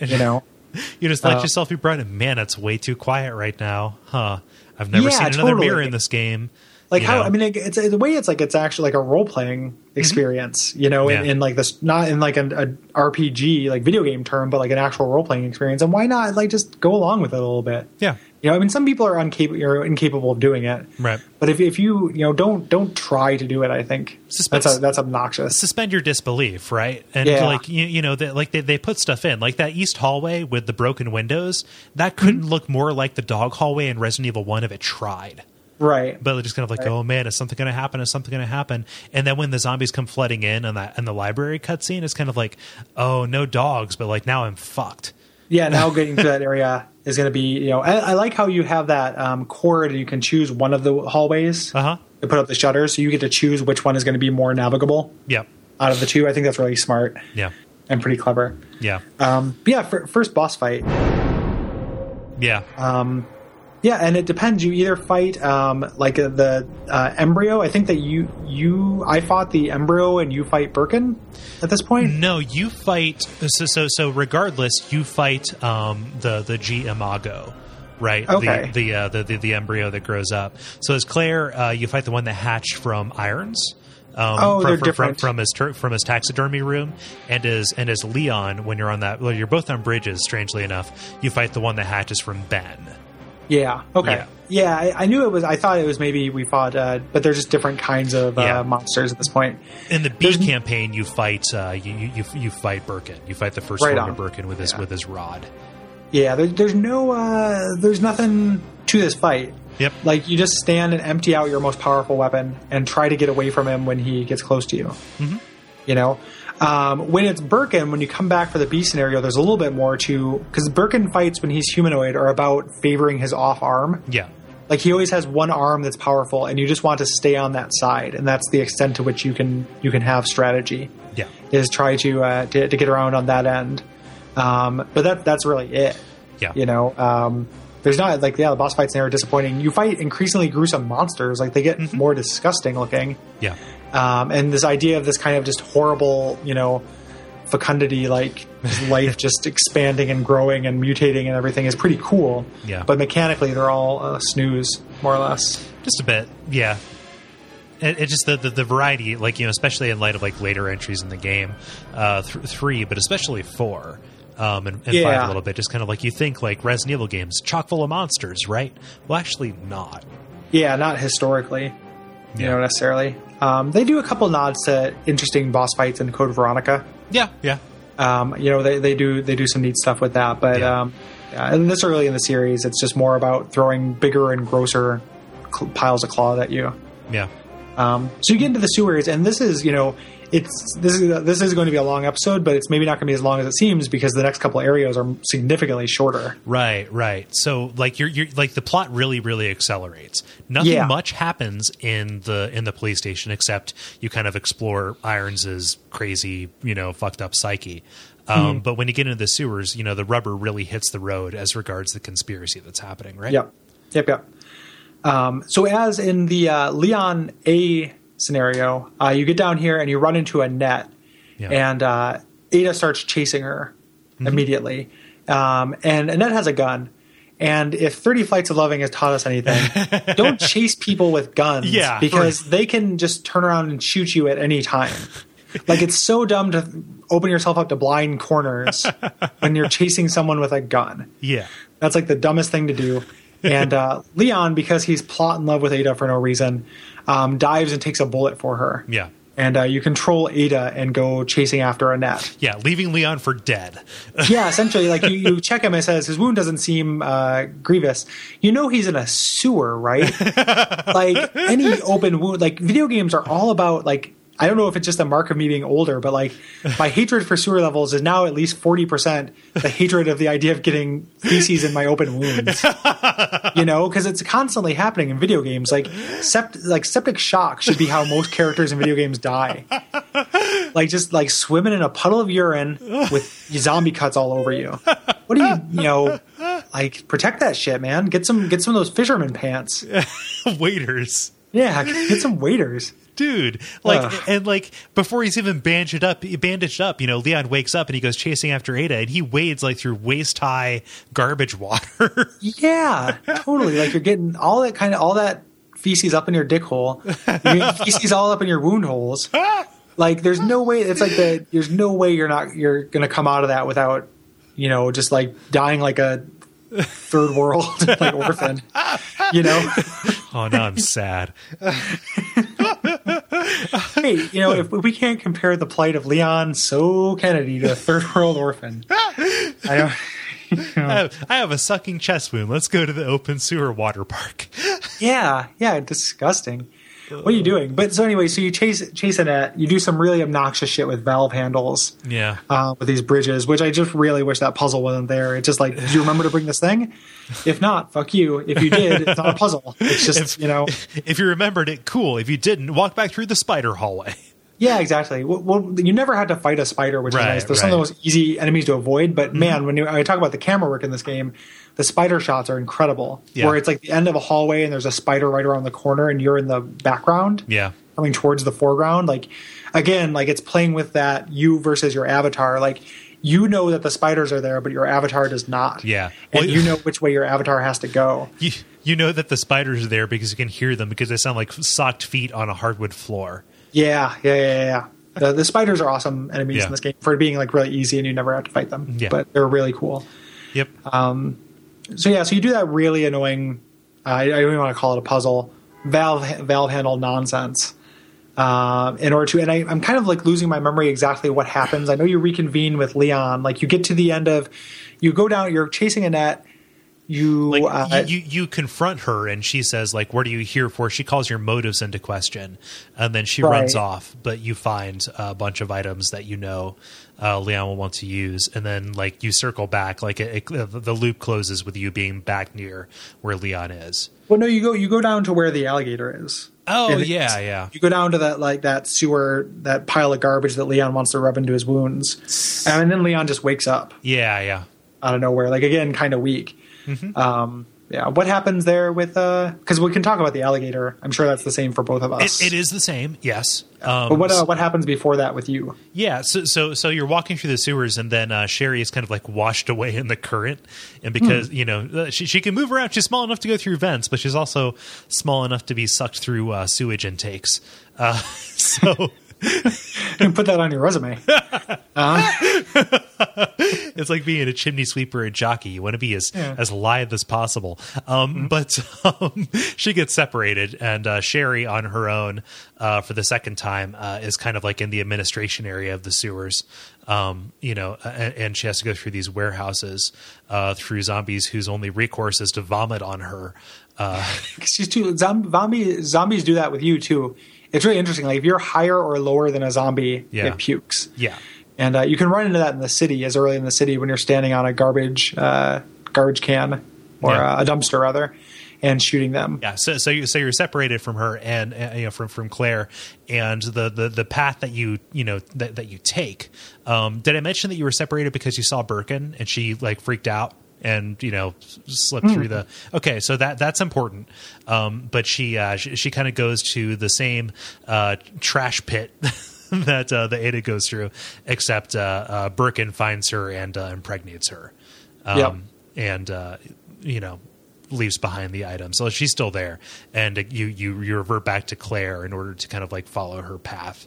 You know. You just let Uh, yourself be brought in. Man, it's way too quiet right now, huh? I've never Yeah, seen another totally. mirror in this game. Like you how know? I mean, it, it's the way it's like it's actually like a role playing experience, you know, in, Mm-hmm. Yeah. in like this not in like an a RPG like video game term, but like an actual role playing experience. And why not like just go along with it a little bit? yeah, You know, I mean, some people are incapable, are incapable of doing it, right. but if if you you know don't don't try to do it, I think Suspense- that's that's obnoxious. Suspend your disbelief, right? And Yeah. like you, you know, they, like they, they put stuff in, like that east hallway with the broken windows. That couldn't Mm-hmm. look more like the dog hallway in Resident Evil One if it tried. Right. but just kind of like, Right. oh man, is something going to happen? Is something going to happen? And then when the zombies come flooding in and that and the library cutscene, it's kind of like, oh, no dogs, but like now I'm fucked. Yeah. Now getting to that area is going to be you know I, I like how you have that um, cord and you can choose one of the hallways Uh huh. to put up the shutters, so you get to choose which one is going to be more navigable Yeah. out of the two. I think that's really smart Yeah. and pretty clever. Yeah. Um, yeah, for, first boss fight. Yeah. Um, yeah, and it depends. You either fight um, like uh, the uh, embryo. I think that you you I fought the embryo and you fight Birkin at this point. no, you fight. So so so. Regardless, you fight um, the the G Imago. Right, Okay. the the, uh, the the the embryo that grows up. So as Claire, uh, you fight the one that hatched from Irons. Um, Oh, from, they're from, different. from, from his tur- from his taxidermy room, and as and as Leon, when you're on that, well, you're both on bridges. Strangely enough, you fight the one that hatches from Ben. Yeah. Okay. Yeah. Yeah, I, I knew it was. I thought it was maybe we fought, uh, but they're just different kinds of uh, Yeah. monsters at this point. In the B There's- campaign, you fight uh, you, you you fight Birkin. You fight the first Right form on. of Birkin with his Yeah. with his rod. Yeah, there, there's no, uh, there's nothing to this fight. Yep. Like you just stand and empty out your most powerful weapon and try to get away from him when he gets close to you. Mm-hmm. You know, um, when it's Birkin, when you come back for the B scenario, there's a little bit more to because Birkin fights when he's humanoid are about favoring his off arm. Yeah. Like he always has one arm that's powerful, and you just want to stay on that side, and that's the extent to which you can you can have strategy Yeah. is try to uh, to, to get around on that end. Um, but that that's really it. Yeah. You know, um, there's not like yeah, the boss fights there are disappointing. You fight increasingly gruesome monsters, like they get Mm-hmm. more disgusting looking. Yeah. Um, and this idea of this kind of just horrible, you know, fecundity, like life just expanding and growing and mutating and everything is pretty cool. Yeah. But mechanically, they're all uh, snooze, more or less. Just a bit. Yeah. It, it just the, the the variety, like you know, especially in light of like later entries in the game, uh, th- three, but especially four. Um, and, and five a little bit, just kind of like you think like Resident Evil games, chock full of monsters, right? Well, actually, not. Yeah, not historically, you know, necessarily. Um, they do a couple nods to interesting boss fights in Code Veronica. Yeah, yeah, Um, you know, they, they do they do some neat stuff with that, but Yeah. um, yeah, and this early in the series, it's just more about throwing bigger and grosser cl- piles of cloth at you. yeah, Um, so you get into the sewers, and this is you know it's this is this is going to be a long episode, but it's maybe not going to be as long as it seems because the next couple areas are significantly shorter. right, right. So like you're you're like the plot really really accelerates. Nothing Yeah. much happens in the in the police station except you kind of explore Irons's crazy you know fucked up psyche. Um, But when you get into the sewers, you know the rubber really hits the road as regards the conspiracy that's happening, right? Yep, yep, yep. Um, so as in the uh, Leon A scenario, uh, you get down here and you run into Annette, Yeah. and uh, Ada starts chasing her Mm-hmm. immediately. Um, and Annette has a gun. And if 30 Flights of Loving has taught us anything, don't chase people with guns Yeah, because they can just turn around and shoot you at any time. like it's so dumb to open yourself up to blind corners when you're chasing someone with a gun. Yeah. That's like the dumbest thing to do. And uh, Leon, because he's plot in love with Ada for no reason, um, dives and takes a bullet for her. Yeah. And uh, you control Ada and go chasing after Annette. Yeah. Leaving Leon for dead. yeah, essentially, like you, you check him, it says his wound doesn't seem uh, grievous. You know he's in a sewer, right? like any open wound, like video games are all about like I don't know if it's just a mark of me being older, but like my hatred for sewer levels is now at least forty percent the hatred of the idea of getting feces in my open wounds. you know, because it's constantly happening in video games. Like sept- like septic shock should be how most characters in video games die. Like just like swimming in a puddle of urine with zombie cuts all over you. What do you you know? Like protect that shit, man. Get some get some of those fisherman pants. Waiters. Yeah, get some waiters. Dude, like, Ugh. and like before he's even bandaged up, bandaged up, you know, Leon wakes up and he goes chasing after Ada, and he wades like through waist high garbage water. Yeah, totally. Like you're getting all that kind of all that feces up in your dick hole. Feces all up in your wound holes. Like there's no way. It's like the there's no way you're not you're gonna come out of that without you know just like dying like a third world like orphan. You know. Oh, now I'm sad. hey, you know, if we can't compare the plight of Leon S. Kennedy to a third world orphan, I don't. I have, I have a sucking chest wound. Let's go to the open sewer water park. Yeah, yeah, disgusting. What are you doing? But so anyway, so you chase chase Annette. You do some really obnoxious shit with valve handles Yeah. uh, with these bridges, which I just really wish that puzzle wasn't there. It's just like, did you remember to bring this thing? If not, fuck you. If you did, it's not a puzzle. It's just If- you know, If you remembered it, cool. If you didn't, walk back through the spider hallway. yeah, exactly. Well, well, you never had to fight a spider, which Right, is nice. They're some of the right. most easy enemies to avoid. But man, when you, I talk about the camera work in this game, the spider shots are incredible. Yeah. Where it's like the end of a hallway and there's a spider right around the corner, and you're in the background. Yeah. coming towards the foreground like again like it's playing with that you versus your avatar like you know that the spiders are there but your avatar does not Yeah. and you know which way your avatar has to go You, you know that the spiders are there because you can hear them because they sound like socked feet on a hardwood floor. yeah yeah yeah yeah. The, the spiders are awesome enemies Yeah. in this game for being like really easy and you never have to fight them Yeah. but they're really cool Yep. Um, so yeah so you do that really annoying uh, I, I don't even want to call it a puzzle valve valve handle nonsense. Um, in order to and I, i'm kind of like losing my memory exactly what happens. I know you reconvene with leon. Like you get to the end of you go down you're chasing Annette you, like uh, you, you, you confront her and she says like what are you here for? She calls your motives into question and then she Right. runs off but you find a bunch of items that you know uh, leon will want to use. And then like you circle back like it, it, the loop closes with you being back near where leon is. Well no you go you go down to where the alligator is. Oh yeah yeah. You go down to that like that sewer that pile of garbage that leon wants to rub into his wounds. And then leon just wakes up. Yeah yeah. Out of nowhere. Like again, kind of weak. Mm-hmm. Um, yeah, what happens there with? uh? Because we can talk about the alligator. I'm sure that's the same for both of it, us. it is the same yes um, But what uh, what happens before that with you? Yeah, so so so you're walking through the sewers, and then uh, Sherry is kind of like washed away in the current, and because you know uh, she she can move around, she's small enough to go through vents, but she's also small enough to be sucked through uh, sewage intakes. Uh, so You can put that on your resume. it's like being a chimney sweeper and jockey. You want to be as Yeah. as lithe as possible. Um, But um, she gets separated, and uh, Sherry on her own uh, for the second time uh, is kind of like in the administration area of the sewers. Um, you know, and, and she has to go through these warehouses uh, through zombies whose only recourse is to vomit on her. Uh, She's too zom- zombie zombies do that with you too. It's really interesting. Like if you're higher or lower than a zombie, Yeah. it pukes. yeah, And uh, you can run into that in the city as early in the city when you're standing on a garbage uh, garbage can or Yeah. uh, a dumpster rather, and shooting them. Yeah, so so you so you're separated from her and uh, you know from from Claire, and the the the path that you you know that that you take. Um, did I mention that you were separated because you saw Birkin and she like freaked out and you know slip slipped through the? Okay, so that that's important. Um, but she uh, she, she kind of goes to the same uh, trash pit. that uh, the Ada goes through, except uh, uh, Birkin finds her and uh, impregnates her. Um, Yep. And, uh, you know, leaves behind the item. So she's still there. And uh, you, you, you revert back to Claire in order to kind of like follow her path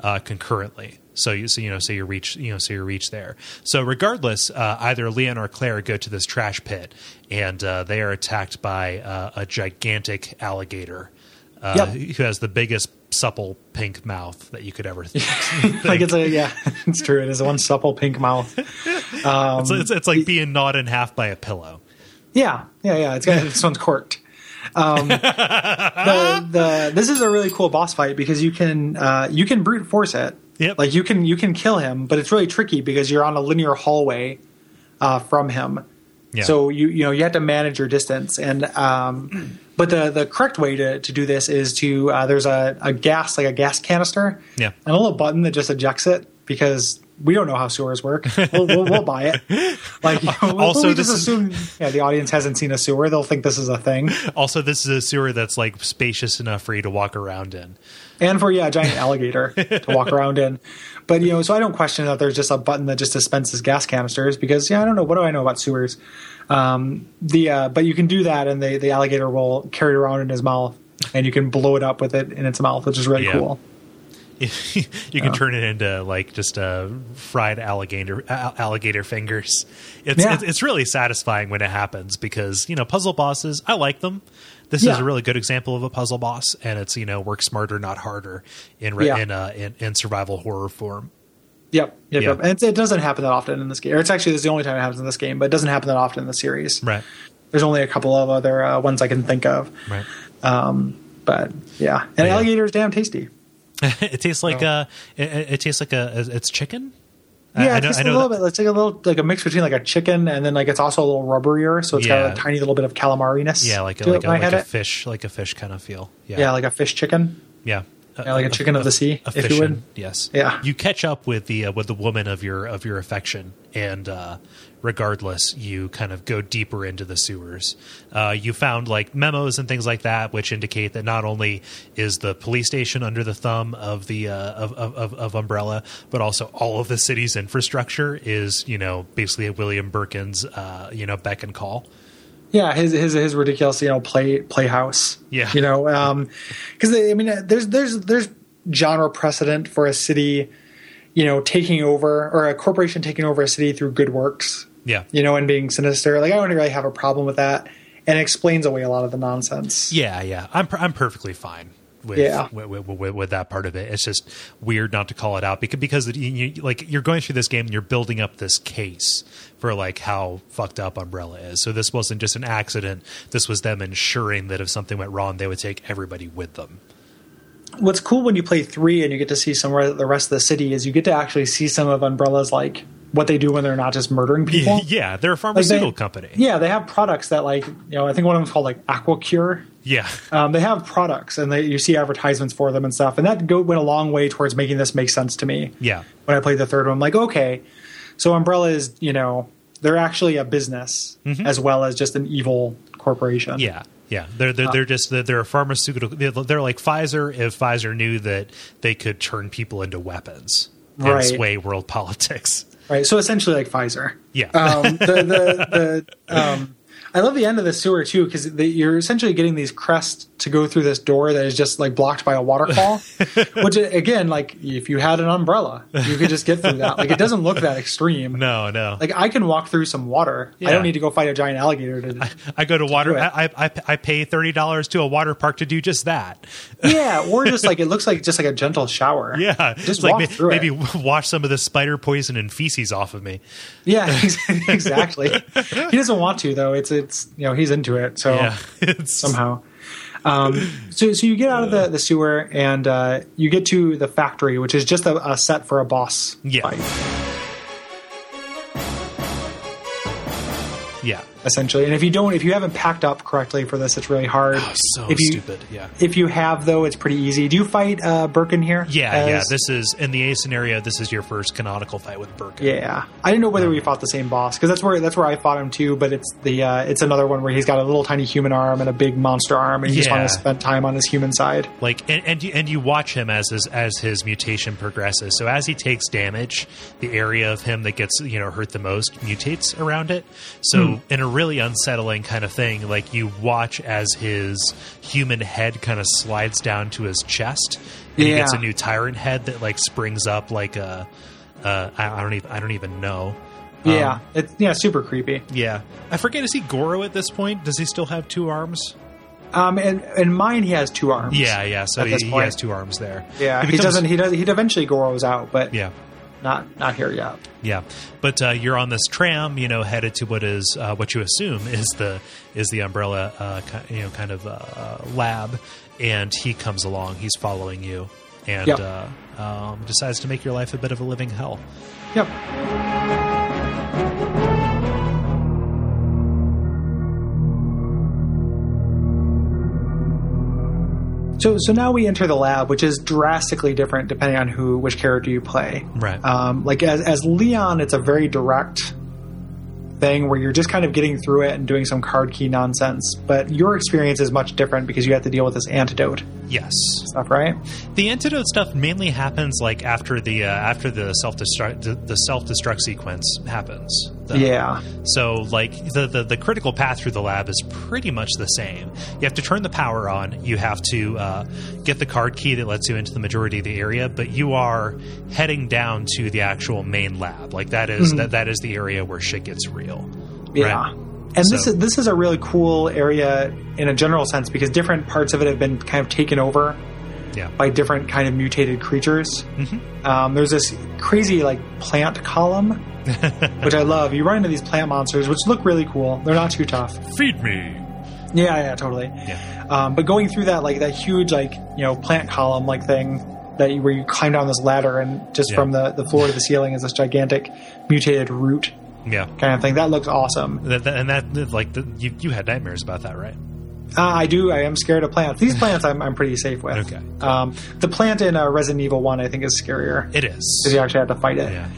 uh, concurrently. So you, so you know, so you reach, you know, so you reach there. So regardless, uh, either Leon or Claire go to this trash pit, and uh, they are attacked by uh, a gigantic alligator uh, Yep. who has the biggest supple pink mouth that you could ever. think. like it's a yeah, it's true. It is one supple pink mouth. Um, it's, it's, it's like being gnawed in half by a pillow. Yeah, yeah, yeah. It's got this one's corked. Um, the the this is a really cool boss fight because you can uh, you can brute force it. Yep. Like you can you can kill him, but it's really tricky because you're on a linear hallway uh, from him. Yeah. So you you know you have to manage your distance, and um, but the the correct way to, to do this is to uh, there's a, a gas like a gas canister, Yeah. and a little button that just ejects it because we don't know how sewers work. We'll, we'll, we'll buy it. Like Also, also, just is- assume yeah the audience hasn't seen a sewer; they'll think this is a thing. Also, this is a sewer that's like spacious enough for you to walk around in. And for yeah, a giant alligator to walk around in. But you know, so I don't question that there's just a button that just dispenses gas canisters because yeah, I don't know what do I know about sewers. Um, the uh, but you can do that, and the the alligator will carry it around in his mouth, and you can blow it up with it in its mouth, which is really Yeah. cool. you can turn it into like just uh, fried alligator alligator fingers. It's, Yeah. it's it's really satisfying when it happens because you know puzzle bosses I like them. This is a really good example of a puzzle boss, and it's you know work smarter not harder in re- Yeah. in, uh, in in survival horror form. Yep, yep, Yeah. yep. And it doesn't happen that often in this game. Or it's actually this is the only time it happens in this game, but it doesn't happen that often in the series. Right, There's only a couple of other uh, ones I can think of. right. But yeah, and Yeah. alligator is damn tasty. it tastes like uh, it, it it tastes like a it's chicken. Yeah, I- I know- a little that- bit. It's like a little like a mix between like a chicken and then like it's also a little rubberier, so it's Yeah. got a tiny little bit of calamariness. Yeah, like a, like a, like a fish, like a fish kind of feel. Yeah, Yeah, like a fish chicken. yeah. Yeah, like a chicken of the sea, if you would. Yes. Yeah. You catch up with the uh, with the woman of your of your affection, and uh, regardless, you kind of go deeper into the sewers. Uh, you found like memos and things like that, which indicate that not only is the police station under the thumb of the uh, of, of, of of Umbrella, but also all of the city's infrastructure is you know basically a William Birkin's uh, you know beck and call. Yeah, his his his ridiculous you know play playhouse. Yeah. you know, um, because I mean, there's there's there's genre precedent for a city, you know, taking over or a corporation taking over a city through good works. Yeah. You know, and being sinister. Like I don't really have a problem with that, and it explains away a lot of the nonsense. Yeah, yeah, I'm I'm perfectly fine with, Yeah. with, with, with that part of it. It's just weird not to call it out because because you- like you're going through this game and you're building up this case for like how fucked up Umbrella is. So this wasn't just an accident. This was them ensuring that if something went wrong, they would take everybody with them. what's cool when you play three and you get to see some of the rest of the city is you get to actually see some of Umbrella's like what they do when they're not just murdering people. yeah, they're a Like, pharmaceutical they- company. Yeah, they have products that like you know I think one of them's called like Aquacure. Yeah, Um, they have products and they, you see advertisements for them and stuff, and that go, went a long way towards making this make sense to me. yeah, When I played the third one, I'm like, okay, so Umbrella is you know they're actually a business as well as just an evil corporation. Mm-hmm. yeah. Yeah, they're they're, they're just they're, they're a pharmaceutical. They're, they're like Pfizer if Pfizer knew that they could turn people into weapons and Right. sway world politics. Right. So essentially like Pfizer. Yeah. Um, the the, the um, I love the end of the sewer too because you're essentially getting these crests to go through this door that is just like blocked by a waterfall. which uh, again, like if you had an umbrella, you could just get through that. Like it doesn't look that extreme. No, no. Like I can walk through some water. I don't need to go fight a giant alligator to. I go to water. I, I I pay thirty dollars to a water park to do just that. yeah, or just like it looks like just like a gentle shower. Yeah, just like walk ma- through maybe it. wash some of the spider poison and feces off of me. Yeah, exactly. he doesn't want to though. It's it's you know he's into it. So Yeah, it's somehow. Um, so, so you get out of the, the sewer and uh, you get to the factory, which is just a, a set for a boss Yeah. fight. Yeah, essentially. And if you don't, if you haven't packed up correctly for this, it's really hard. Oh, so if you, stupid. Yeah. If you have though, it's pretty easy. Do you fight uh, Birkin here? Yeah, as- yeah. This is in the A scenario. This is your first canonical fight with Birkin. Yeah, I didn't know whether we fought the same boss because that's where that's where I fought him too. But it's the uh, it's another one where he's got a little tiny human arm and a big monster arm, and you just Yeah. want to spend time on his human side. Like and, and you and you watch him as his as his mutation progresses. So as he takes damage, the area of him that gets you know hurt the most mutates around it. So Hmm. in a really unsettling kind of thing, like you watch as his human head kind of slides down to his chest, and he gets a new tyrant head that like springs up like a. Uh, I, I don't even. I don't even know. Yeah, Um, it's yeah, super creepy. yeah. I forget. Is he Goro at this point? Does he still have two arms? Um, and and mine he has two arms. Yeah, yeah. So he, he has two arms there. yeah. He, becomes- doesn't. He does. He eventually Goro's out, but Yeah. Not not here yet. Yeah, but uh, you're on this tram, you know, headed to what is uh, what you assume is the is the umbrella, uh, you know, kind of uh, lab, and he comes along. He's following you, and Yep. uh, um, decides to make your life a bit of a living hell. Yep. So, so now we enter the lab, which is drastically different depending on who, which character you play. Right. Um, like as as Leon, it's a very direct thing where you're just kind of getting through it and doing some card key nonsense. But your experience is much different because you have to deal with this antidote yes, stuff, right? the antidote stuff mainly happens like after the uh, after the self destruct the, the self destruct sequence happens. Yeah. So, like the, the the critical path through the lab is pretty much the same. You have to turn the power on. You have to uh, get the card key that lets you into the majority of the area. But you are heading down to the actual main lab. Like that is- that that is the area where shit gets real. Yeah. Right. And this is this is a really cool area in a general sense because different parts of it have been kind of taken over Yeah. by different kind of mutated creatures. Um, there's this crazy like plant column, which I love. You run into these plant monsters, which look really cool. They're not too tough. Feed me. Yeah, yeah, totally. Yeah. Um, but going through that like that huge like you know plant column like thing that you, where you climb down this ladder and just Yeah. from the the floor to the ceiling is this gigantic mutated root Yeah. kind of thing. That looks awesome. That, that- and that like the, you you had nightmares about that, right? Uh, I do. I am scared of plants. These plants, I'm, I'm pretty safe with. Okay. Um, the plant in uh, Resident Evil One, I think, is scarier It is because you actually have to fight it. Yeah.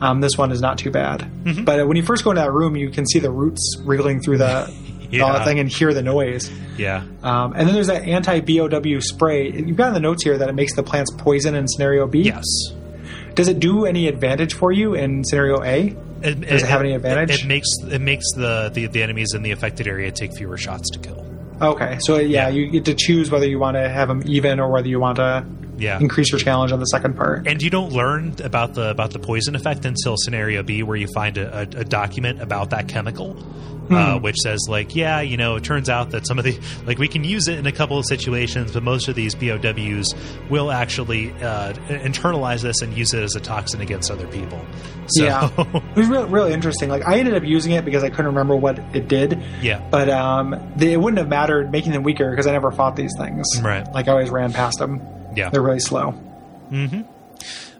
Um, this one is not too bad. Mm-hmm. But uh, when you first go into that room, you can see the roots wriggling through the Yeah. that thing and hear the noise. Yeah. Um, and then there's that anti BOW spray. You've got in the notes here that it makes the plants poison in scenario B. Yes. Does it do any advantage for you in scenario A? It, Does it have any advantage? It, makes it makes the, the the enemies in the affected area take fewer shots to kill. Okay, so yeah, Yeah. you get to choose whether you want to have them even or whether you want to Yeah. increase your challenge on the second part. And you don't learn about the about the poison effect until scenario B, where you find a, a, a document about that chemical, uh, Hmm. which says like, yeah, you know, it turns out that some of the like we can use it in a couple of situations, but most of these BOWs will actually uh, internalize this and use it as a toxin against other people. So, Yeah, it was really, really interesting. Like I ended up using it because I couldn't remember what it did. Yeah. but um, they, it wouldn't have mattered making them weaker because I never fought these things. Right. Like I always ran past them. Yeah. They're really slow.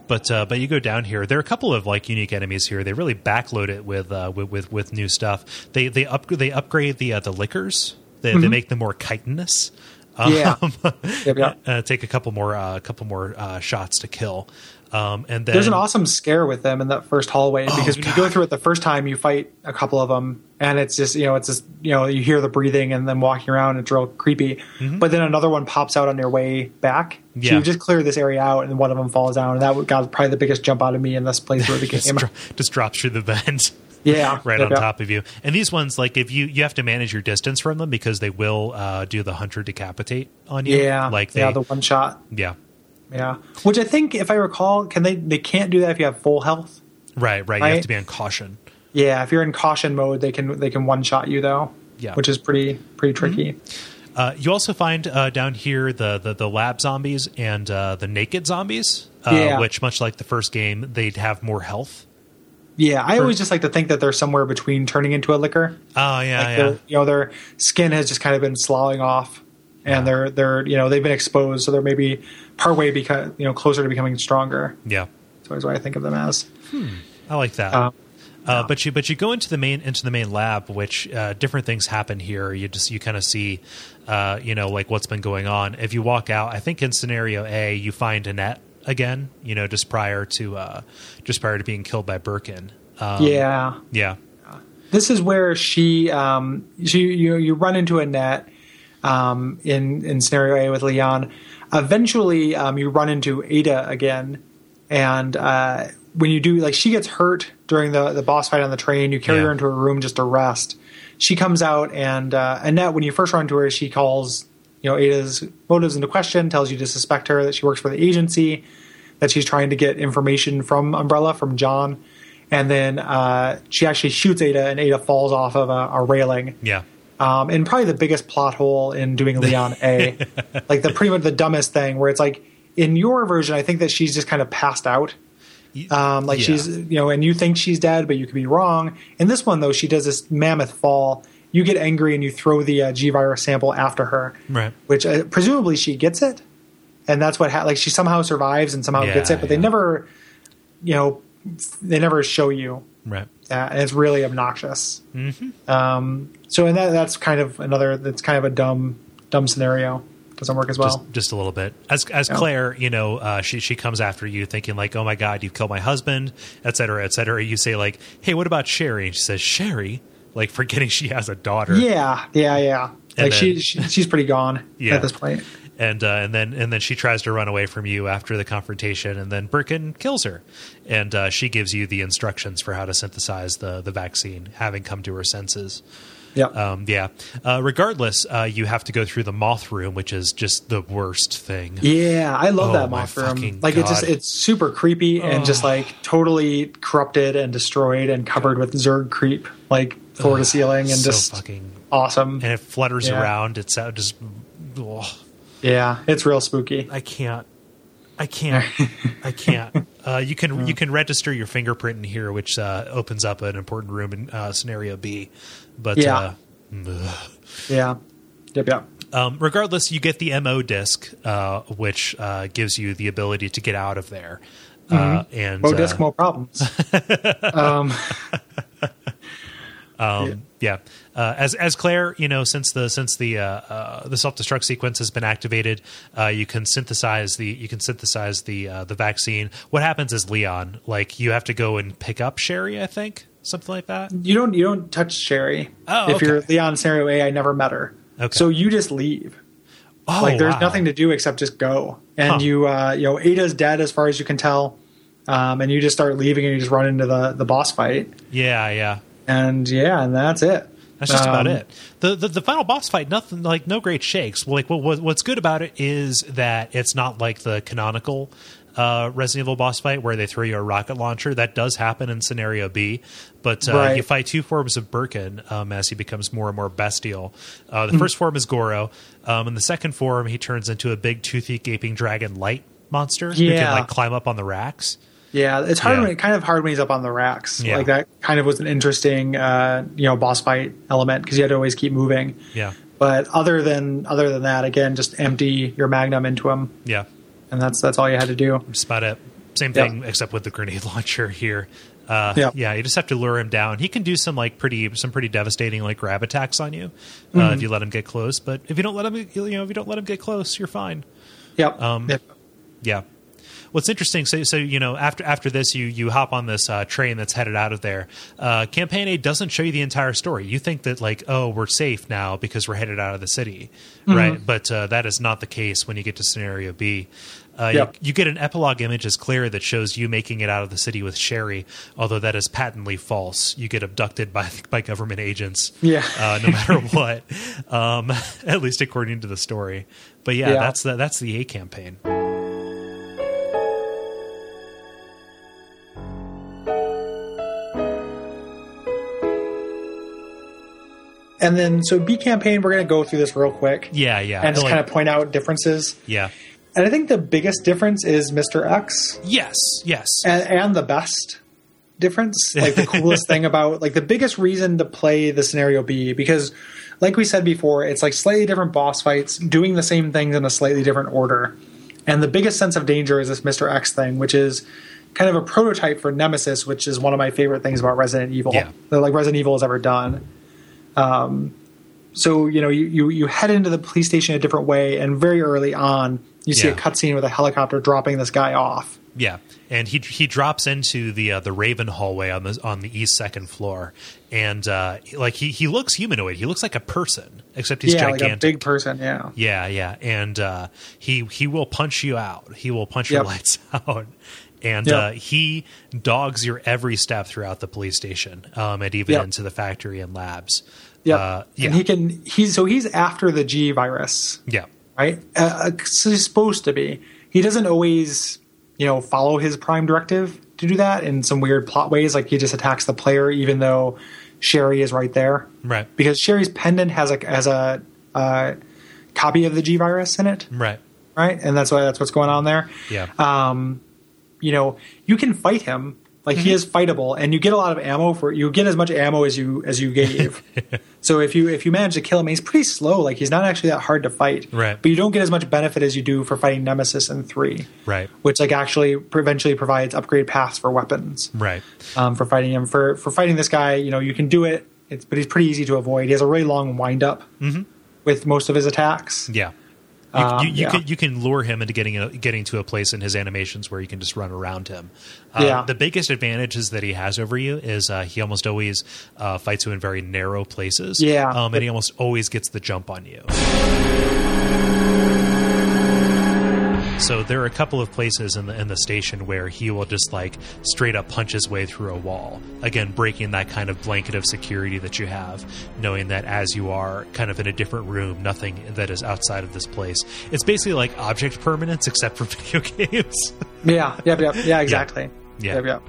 But uh, but you go down here. There are a couple of like unique enemies here. They really backload it with uh, with, with with new stuff. They they up they upgrade the uh, the lickers. They, they make them more chitinous. Mm-hmm. Yeah. Um, Yep, yep. uh, take a couple more uh, a couple more uh, shots to kill. Um, and then There's an awesome scare with them in that first hallway because when you go Oh, through it the first time, you fight a couple of them, and it's just you know it's just you know you hear the breathing and then walking around. It's real creepy. But then another one pops out on your way back. So Mm-hmm. Yeah. you just clear this area out, and one of them falls down, and that got probably the biggest jump out of me in this playthrough of the just, dro- just drops through the vent. yeah, right on top of you. And these ones, like if you you have to manage your distance from them because they will uh, do the hunter decapitate on you. Yeah, like they, yeah, the one shot. yeah, Yeah, which I think, if I recall, can they they can't do that if you have full health. right, right. You have to be on caution. Yeah, if you're in caution mode, they can they can one shot you though. Yeah. which is pretty pretty tricky. Uh, you also find uh, down here the, the, the lab zombies and uh, the naked zombies, uh, Yeah. which, much like the first game, they'd have more health. Yeah, I always just like to think that they're somewhere between turning into a licker. Oh, yeah, Like yeah. you know, their skin has just kind of been sloughing off, and they're they're you know they've been exposed, so they're maybe partway because you know closer to becoming stronger. Yeah. That's always what I think of them as. I like that. Um, Uh, but you but you go into the main into the main lab, which uh, different things happen here. You just you kind of see, uh, you know, like what's been going on. If you walk out, I think in scenario A, you find Annette again. You know, just prior to uh, just prior to being killed by Birkin. Um, yeah, yeah. This is where she um, she you you run into Annette um, in in scenario A with Leon. Eventually, um, you run into Ada again, and uh, when you do, like she gets hurt during the the boss fight on the train. You carry Yeah. her into a room just to rest. She comes out, and uh, Annette, when you first run into her, she calls you know Ada's motives into question, tells you to suspect her that she works for the agency, that she's trying to get information from Umbrella from John, and then uh, she actually shoots Ada, and Ada falls off of a, a railing. Yeah. Um, and probably the biggest plot hole in doing Leon A, like the pretty much the dumbest thing, where it's like in your version, I think that she's just kind of passed out. Um, like Yeah. she's you know, and you think she's dead, but you could be wrong. In this one though, she does this mammoth fall. You get angry and you throw the uh, G virus sample after her, Right. which uh, presumably she gets it, and that's what ha- like she somehow survives and somehow Yeah, gets it, but they never, you know, they never show you Right. That, and it's really obnoxious. Mm-hmm. Um, so, and that, that's kind of another that's kind of a dumb dumb scenario. Doesn't work as well. just just a little bit. As as Yeah. Claire, you know, uh, she she comes after you, thinking like, "Oh my God, you've killed my husband," et cetera, et cetera. You say like, "Hey, what about Sherry?" And she says, "Sherry," like forgetting she has a daughter. yeah, yeah, yeah. And Like she, she she's pretty gone Yeah. at this point. And uh, and then and then she tries to run away from you after the confrontation, and then Birkin kills her, and uh, she gives you the instructions for how to synthesize the the vaccine, having come to her senses. Yeah. Um, yeah. Uh, regardless, uh, you have to go through the moth room, which is just the worst thing. yeah, I love Oh, that moth room. Like it's just it's super creepy and just like totally corrupted and destroyed and covered with Zerg creep, like floor to ceiling and so just fucking awesome. and it flutters Yeah. around. It's out just. ugh. Yeah, it's real spooky. I can't. I can't. I can't. Uh, you can you can register your fingerprint in here, which uh, opens up an important room in uh, scenario B. But Yeah. uh. Yeah. Yep, yep. um, regardless, you get the MO disc, uh, which uh, gives you the ability to get out of there. Uh, and Mo uh, disc, mo problems. um, Um, yeah. Uh, as as Claire, you know, since the since the uh, uh, the self destruct sequence has been activated, uh, you can synthesize the you can synthesize the uh, the vaccine. What happens is Leon, like you have to go and pick up Sherry, I think, something like that. you don't you don't touch Sherry. Oh, if okay. you're Leon scenario A, I never met her. Okay. So you just leave. Oh, like there's wow. nothing to do except just go. And Huh. you uh you know, Ada's dead as far as you can tell. Um, and you just start leaving and you just run into the the boss fight. Yeah, yeah. And yeah, and that's it. That's just about Um, it. The, the the final boss fight, nothing like no great shakes. Like what, what what's good about it is that it's not like the canonical uh, Resident Evil boss fight where they throw you a rocket launcher. That does happen in scenario B, but uh, Right. you fight two forms of Birkin um, as he becomes more and more bestial. Uh, the first form is Goro, um, and the second form he turns into a big toothy gaping dragon light monster who can like climb up on the racks. Yeah, it's hard Yeah. when kind of hard when he's up on the racks. Yeah. Like that kind of was an interesting uh, you know, boss fight element because you had to always keep moving. Yeah, But other than other than that, again, just empty your magnum into him, yeah. and that's that's all you had to do. Just about it. Same Yeah. thing, except with the grenade launcher here. Uh, Yeah. yeah, you just have to lure him down. He can do some like pretty, some pretty devastating like grab attacks on you uh, Mm-hmm. if you let him get close. But if you don't let him, you know, if you don't let him get close, you're fine. Yep. Um, yep. Yeah. What's interesting, so so you know, after after this, you you hop on this uh, train that's headed out of there. Uh, Campaign A doesn't show you the entire story. You think that like, oh, we're safe now because we're headed out of the city, Mm-hmm. right? But uh, that is not the case when you get to scenario B. Uh, Yep. you, you get an epilogue image as Claire that shows you making it out of the city with Sherry, although that is patently false. You get abducted by by government agents, Yeah. uh, no matter what. Um, at least according to the story. But yeah, Yeah. that's the that's the A campaign. And then, so B campaign, we're going to go through this real quick Yeah, yeah. and just Like- kind of point out differences. yeah. And I think the biggest difference is Mr. X Yes, yes. and, and the best difference. Like the coolest thing about, like the biggest reason to play the scenario B, because like we said before, it's like slightly different boss fights doing the same things in a slightly different order. And the biggest sense of danger is this Mr. X thing, which is kind of a prototype for Nemesis, which is one of my favorite things about Resident Evil. Yeah. That like Resident Evil has ever done. Um, so you know you, you you head into the police station a different way, and very early on you see Yeah. a cutscene with a helicopter dropping this guy off. Yeah, and he he drops into the uh, the Raven hallway on the on the east second floor, and uh, like he he looks humanoid. He looks like a person, except he's yeah, like gigantic. a big person. Yeah. yeah, yeah, and uh, he he will punch you out. He will punch your lights out. And Yep. uh, he dogs your every step throughout the police station, um, and even Yep. into the factory and labs. Yeah. Uh, yeah, And he can. He's so he's after the G virus. yeah, right? Uh, so he's supposed to be. He doesn't always, you know, follow his prime directive to do that in some weird plot ways. Like he just attacks the player, even though Sherry is right there, right, because Sherry's pendant has a has a uh, copy of the G virus in it, right, right? And that's why that's what's going on there. yeah, Um, you know, you can fight him. Like Mm-hmm. he is fightable, and you get a lot of ammo for you get as much ammo as you as you gave. so if you if you manage to kill him, he's pretty slow. Like he's not actually that hard to fight. Right. But you don't get as much benefit as you do for fighting Nemesis in three, right, which like actually eventually provides upgrade paths for weapons right. um, for fighting him. For for fighting this guy, you know, you can do it. It's but he's pretty easy to avoid. He has a really long wind up with most of his attacks. Yeah. You, Um, you, you yeah. can you can lure him into getting a, getting to a place in his animations where you can just run around him. Uh, Yeah. The biggest advantages that he has over you is uh, he almost always uh, fights you in very narrow places. Yeah. um, and he almost always gets the jump on you. So there are a couple of places in the in the station where he will just like straight up punch his way through a wall. Again, breaking that kind of blanket of security that you have, knowing that as you are kind of in a different room, nothing that is outside of this place. It's basically like object permanence except for video games. Yeah. Yep. Yep. Yeah. Exactly. Yeah. Yep. Yep.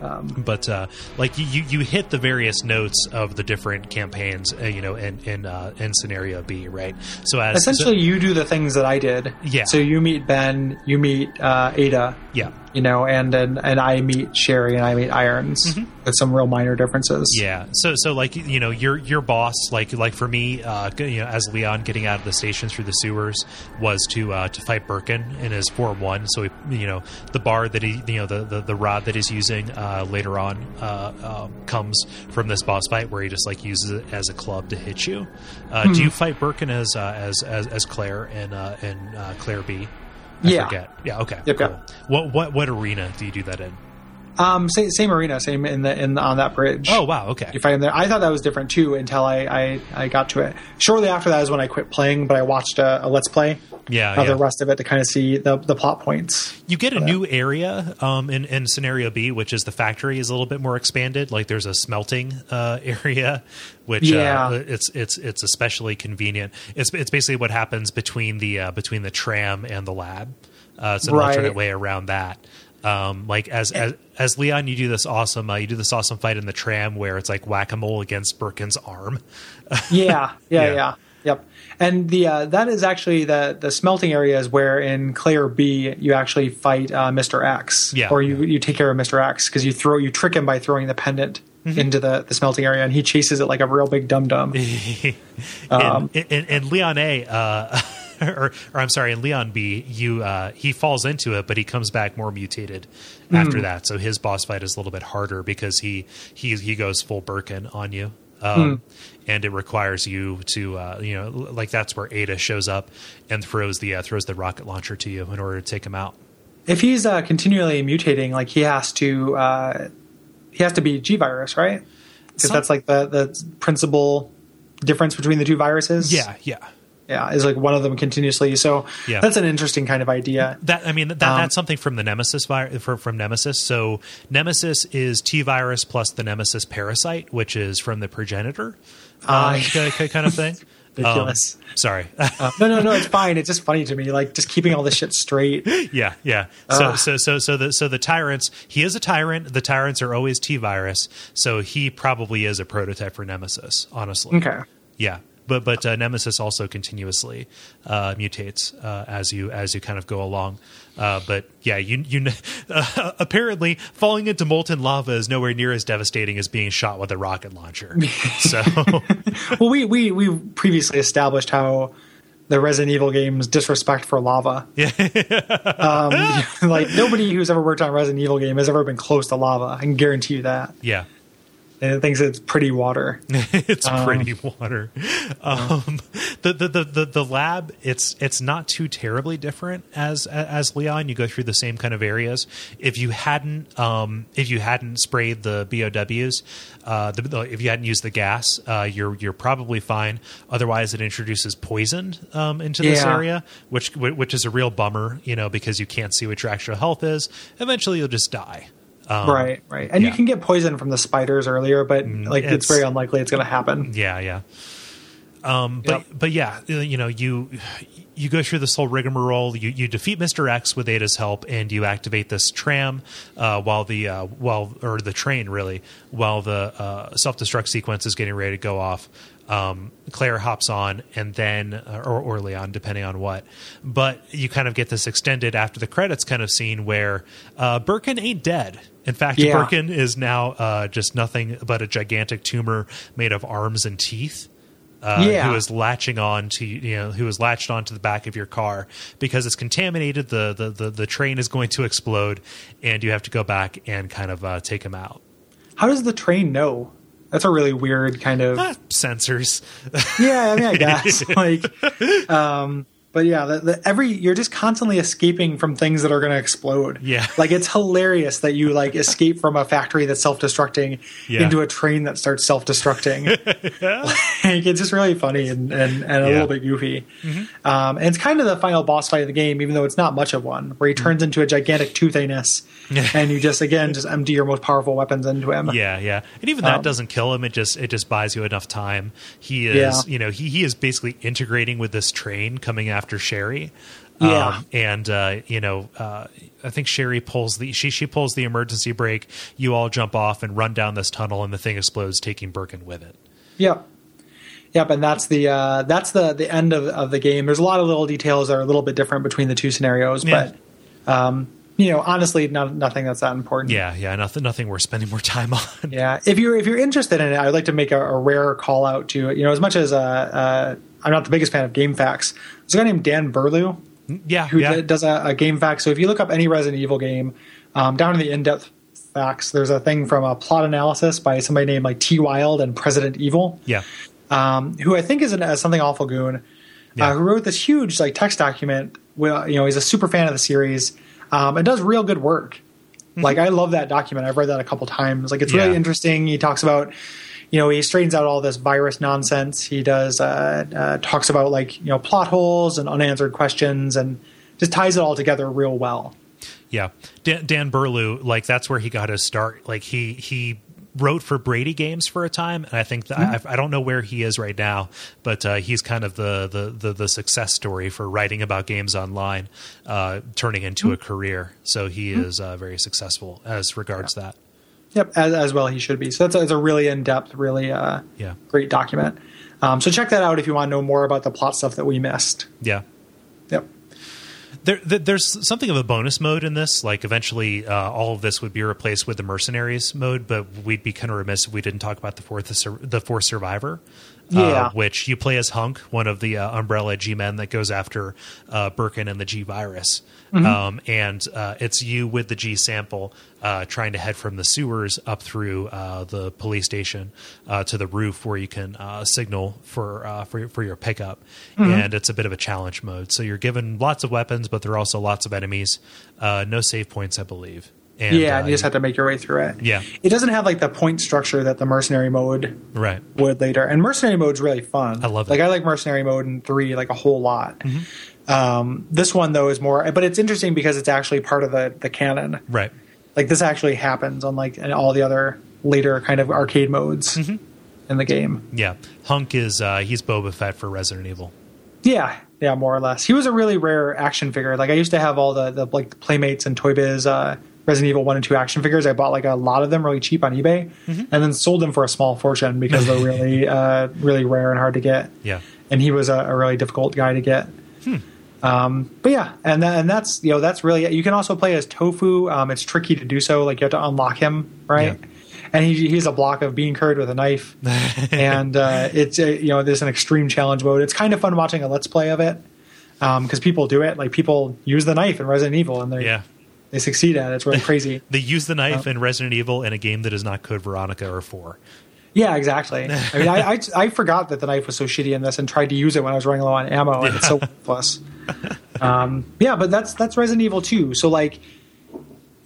But uh, like you, you, hit the various notes of the different campaigns, uh, you know, in in, uh, in scenario B, right? So as Essentially, you do the things that I did. Yeah. So you meet Ben, you meet uh, Ada, yeah, you know, and, and and I meet Sherry and I meet Irons with some real minor differences. Mm-hmm. Yeah. So so like you know your your boss like like for me uh you know as Leon getting out of the station through the sewers was to uh to fight Birkin in his form 1 so he you know the bar that he you know the the, the rod that he's using uh later on uh um, comes from this boss fight where he just like uses it as a club to hit you. Uh do you fight Birkin as uh, as as as Claire and uh in uh Claire B? I Yeah. forget. Yeah, okay. Yep, cool. yep. What what what arena do you do that in? Um, same, same arena, same in the in on that bridge. Oh wow, okay. You fight him there. I thought that was different too until I, I, I got to it. Shortly after that is when I quit playing, but I watched a, a let's play Yeah, of yeah. the rest of it to kind of see the the plot points. You get a new area um, in, in scenario B, which is the factory is a little bit more expanded. Like there's a smelting uh, area, which Yeah. uh, it's it's it's especially convenient. It's it's basically what happens between the uh, between the tram and the lab. Uh, it's an Right. alternate way around that. Um, like as, as as Leon, you do this awesome uh, you do this awesome fight in the tram where it's like whack a mole against Birkin's arm. Yeah, yeah, Yeah. yeah, yep. And the uh, that is actually the the smelting area is where in Claire B you actually fight uh, Mr. X, Yeah. or you you take care of Mr. X because you throw you trick him by throwing the pendant Mm-hmm. into the the smelting area, and he chases it like a real big dum dum. and, and, and Leon A, uh, or, or I'm sorry, in Leon B, you uh, he falls into it, but he comes back more mutated after that. So his boss fight is a little bit harder because he he he goes full Birkin on you. Um, And it requires you to, uh, you know, like that's where Ada shows up and throws the uh, throws the rocket launcher to you in order to take him out. If he's uh, continually mutating, like he has to uh, he has to be G virus, right? Because Some- that's like the the principal difference between the two viruses. Yeah, yeah. Yeah, is like one of them continuously. So Yeah. that's an interesting kind of idea. That I mean that, Um, that's something from the Nemesis virus from Nemesis. So Nemesis is T virus plus the Nemesis parasite, which is from the progenitor, uh, ki- kind of thing. Ridiculous. Um, sorry. Uh, no, no, no. It's fine. It's just funny to me. Like just keeping all this shit straight. yeah, yeah. So Ugh. so so so the so the tyrants. He is a tyrant. The tyrants are always T virus. So he probably is a prototype for Nemesis. Honestly. Okay. Yeah, but but uh, Nemesis also continuously uh, mutates uh, as you as you kind of go along. Uh, but yeah, you you uh, apparently falling into molten lava is nowhere near as devastating as being shot with a rocket launcher. so Well, we we we previously established how the Resident Evil games disrespect for lava. Yeah. um, like nobody who's ever worked on a Resident Evil game has ever been close to lava. I can guarantee you that. Yeah it thinks it's pretty water. it's um, pretty water. Um, the, the, the the the lab it's it's not too terribly different as as Leon. You go through the same kind of areas. If you hadn't um, if you hadn't sprayed the BOWs, uh, the, if you hadn't used the gas, uh, you're you're probably fine. Otherwise, it introduces poison um, into this yeah. area, which which is a real bummer. You know because you can't see what your actual health is. Eventually, you'll just die. Um, right, right. And yeah. you can get poison from the spiders earlier, but mm, like it's, it's very unlikely it's going to happen. Yeah, yeah. Um, but yep. but yeah, you know you you go through this whole rigmarole. You you defeat Mister X with Ada's help, and you activate this tram uh, while the uh, while or the train really while the uh, self destruct sequence is getting ready to go off um, Claire hops on and then, uh, or, or Leon, depending on what. But you kind of get this extended after the credits kind of scene where uh, Birkin ain't dead. In fact, yeah. Birkin is now uh, just nothing but a gigantic tumor made of arms and teeth. Uh, yeah. who is latching on to you know who is latched onto the back of your car because it's contaminated the the the, the train is going to explode and you have to go back and kind of uh, take him out how does the train know that's a really weird kind of ah, sensors. yeah, I mean, I guess like, um, but yeah, the, the, every you're just constantly escaping from things that are going to explode. Yeah, like it's hilarious that you like escape from a factory that's self destructing yeah. into a train that starts self destructing. like, it's just really funny and and, and a yeah. little bit goofy. Mm-hmm. Um, and it's kind of the final boss fight of the game, even though it's not much of one, where he mm-hmm. turns mm-hmm. into a gigantic toothiness and you just again just empty your most powerful weapons into him. Yeah, yeah, and even that um, doesn't kill him. It just it just buys you enough time. He is yeah. you know he he is basically integrating with this train coming after Sherry. Yeah, um, and uh, you know, uh, I think Sherry pulls the she she pulls the emergency brake. You all jump off and run down this tunnel, and the thing explodes, taking Birkin with it. Yep. Yep, and that's the uh, that's the the end of, of the game. There's a lot of little details that are a little bit different between the two scenarios, yeah. but um, you know, honestly, nothing that's that important. Yeah, yeah, nothing, nothing worth spending more time on. yeah, if you're if you're interested in it, I'd like to make a, a rare call out to you know, as much as uh, uh, I'm not the biggest fan of GameFAQs. There's a guy named Dan Birlew, mm, yeah, who yeah. does a, a GameFAQ. So if you look up any Resident Evil game, um, down in the in-depth facts, there's a thing from a plot analysis by somebody named like T Wild and President Evil. Yeah, um, who I think is an, something awful goon. Yeah. Uh, who wrote this huge like text document? Well, you know, he's a super fan of the series um, it does real good work. Mm-hmm. Like I love that document. I've read that a couple times. Like it's yeah. really interesting. He talks about, you know, he straightens out all this virus nonsense. He does uh, uh, talks about like you know plot holes and unanswered questions, and just ties it all together real well. Yeah, Dan, Dan Birlew, like that's where he got his start. Like he he wrote for Brady Games for a time, and I think that mm-hmm. I, I, don't know where he is right now, but uh, he's kind of the, the, the the success story for writing about games online, uh, turning into mm-hmm. a career. So he mm-hmm. is uh, very successful as regards yeah. that. Yep, as, as, well he should be. So that's a, a really in depth, really uh, yeah. great document. Um, so check that out if you want to know more about the plot stuff that we missed. Yeah. There, there's something of a bonus mode in this. Like eventually, uh, all of this would be replaced with the mercenaries mode, but we'd be kind of remiss if we didn't talk about the fourth, the fourth survivor. Uh, yeah. Uh, which you play as Hunk, one of the uh, Umbrella G men that goes after uh, Birkin and the G virus. Mm-hmm. Um, and uh, it's you with the G sample uh, trying to head from the sewers up through the police station to the roof where you can signal for, for, for your pickup. Mm-hmm. And it's a bit of a challenge mode. So you're given lots of weapons, but there are also lots of enemies. no save points, I believe. And, yeah, uh, you just have to make your way through it. Yeah, it doesn't have like the point structure that the mercenary mode right would later. And mercenary mode's really fun. I love it. Like I like mercenary mode in three like a whole lot. Mm-hmm. Um, this one though is more, but it's interesting because it's actually part of the the canon. Right. Like this actually happens on like all the other later kind of arcade modes mm-hmm. in the game. Yeah, Hunk is uh, he's Boba Fett for Resident Evil. Yeah, yeah, more or less. He was a really rare action figure. Like I used to have all the the like Playmates and Toy Biz uh, Resident Evil 1 and 2 action figures. I bought like a lot of them really cheap on eBay mm-hmm. and then sold them for a small fortune because they're really, uh, really rare and hard to get. Yeah. And he was a, a really difficult guy to get. Hmm. Um, but yeah, and that, and that's you know that's really you can also play as Tofu. Um, it's tricky to do so; like you have to unlock him, right? Yeah. and he, he's a block of bean curd with a knife, and uh, it's a, you know there's an extreme challenge mode. It's kind of fun watching a let's play of it because um, people do it. Like people use the knife in Resident Evil, and they Yeah. They succeed at it. It's really crazy. They use the knife Oh. in Resident Evil in a game that is not Code Veronica or 4. Yeah, exactly. I mean, I, I I forgot that the knife was so shitty in this, and tried to use it when I was running low on ammo, and it's so worthless. Um, yeah, but that's that's Resident Evil 2. So like,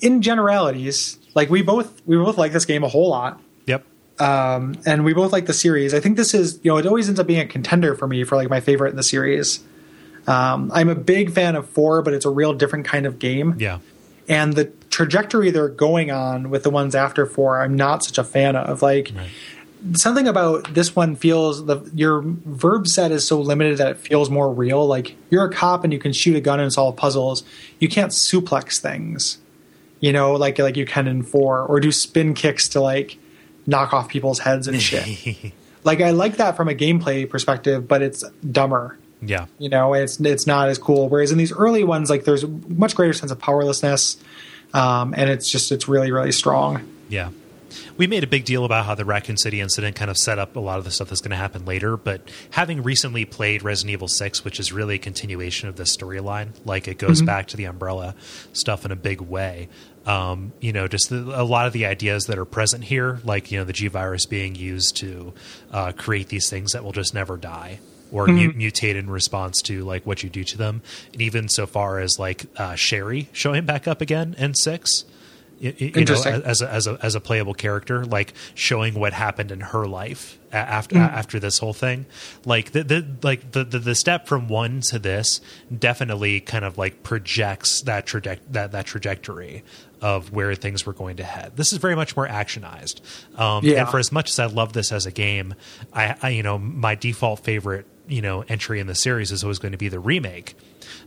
in generalities, like we both we both like this game a whole lot. Yep. um, and we both like the series. I think this is, you know, it always ends up being a contender for me for like my favorite in the series. Um, I'm a big fan of four, but it's a real different kind of game. Yeah. And the trajectory they're going on with the ones after four, I'm not such a fan of. Like Right. something about this one feels the your verb set is so limited that it feels more real. Like you're a cop and you can shoot a gun and solve puzzles. You can't suplex things, you know, like like you can in four, or do spin kicks to like knock off people's heads and shit. like I like that from a gameplay perspective, but it's dumber. Yeah. You know, it's it's not as cool. Whereas in these early ones, like there's a much greater sense of powerlessness, um, and it's just it's really really strong. Yeah. We made a big deal about how the Raccoon City incident kind of set up a lot of the stuff that's going to happen later, but having recently played Resident Evil 6, which is really a continuation of this storyline, like it goes back to the Umbrella stuff in a big way. Um, you know, just the, a lot of the ideas that are present here, like, you know, the G virus being used to uh, create these things that will just never die or mu- mutate in response to like what you do to them. And even so far as like uh, Sherry showing back up again in 6 y- y- you know, as a, as a as a playable character, like showing what happened in her life after after this whole thing, like the, the like the, the the step from one to this definitely kind of like projects that traje- that that trajectory of where things were going to head. This is very much more actionized, um, Yeah. and for as much as I love this as a game, I, I you know my default favorite you know entry in the series is always going to be the remake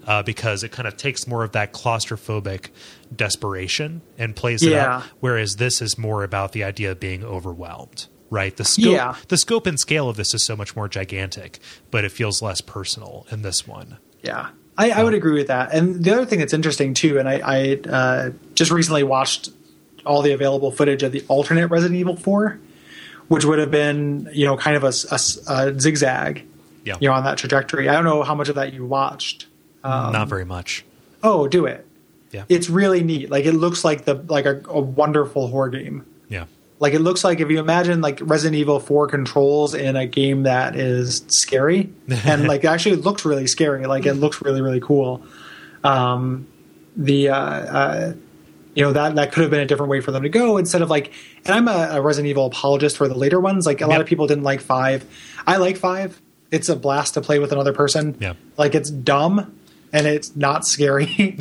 uh, because it kind of takes more of that claustrophobic desperation and plays it Yeah. up. Whereas this is more about the idea of being overwhelmed. Right, the scope, Yeah. the scope and scale of this is so much more gigantic, but it feels less personal in this one. Yeah, I, I would agree with that. And the other thing that's interesting too, and I, I uh, just recently watched all the available footage of the alternate Resident Evil Four, which would have been you know kind of a zigzag, Yeah, you know, on that trajectory. I don't know how much of that you watched. not very much. Oh, do it. Yeah, It's really neat. Like it looks like the like a, a wonderful horror game. Like it looks like if you imagine like Resident Evil 4 controls in a game that is scary and like actually it looks really scary. Like it looks really really cool. Um, the uh, uh, you know that that could have been a different way for them to go instead of like. And I'm a, a Resident Evil apologist for the later ones. Like a lot of people didn't like five. I like five. It's a blast to play with another person. Yeah. Like it's dumb and it's not scary,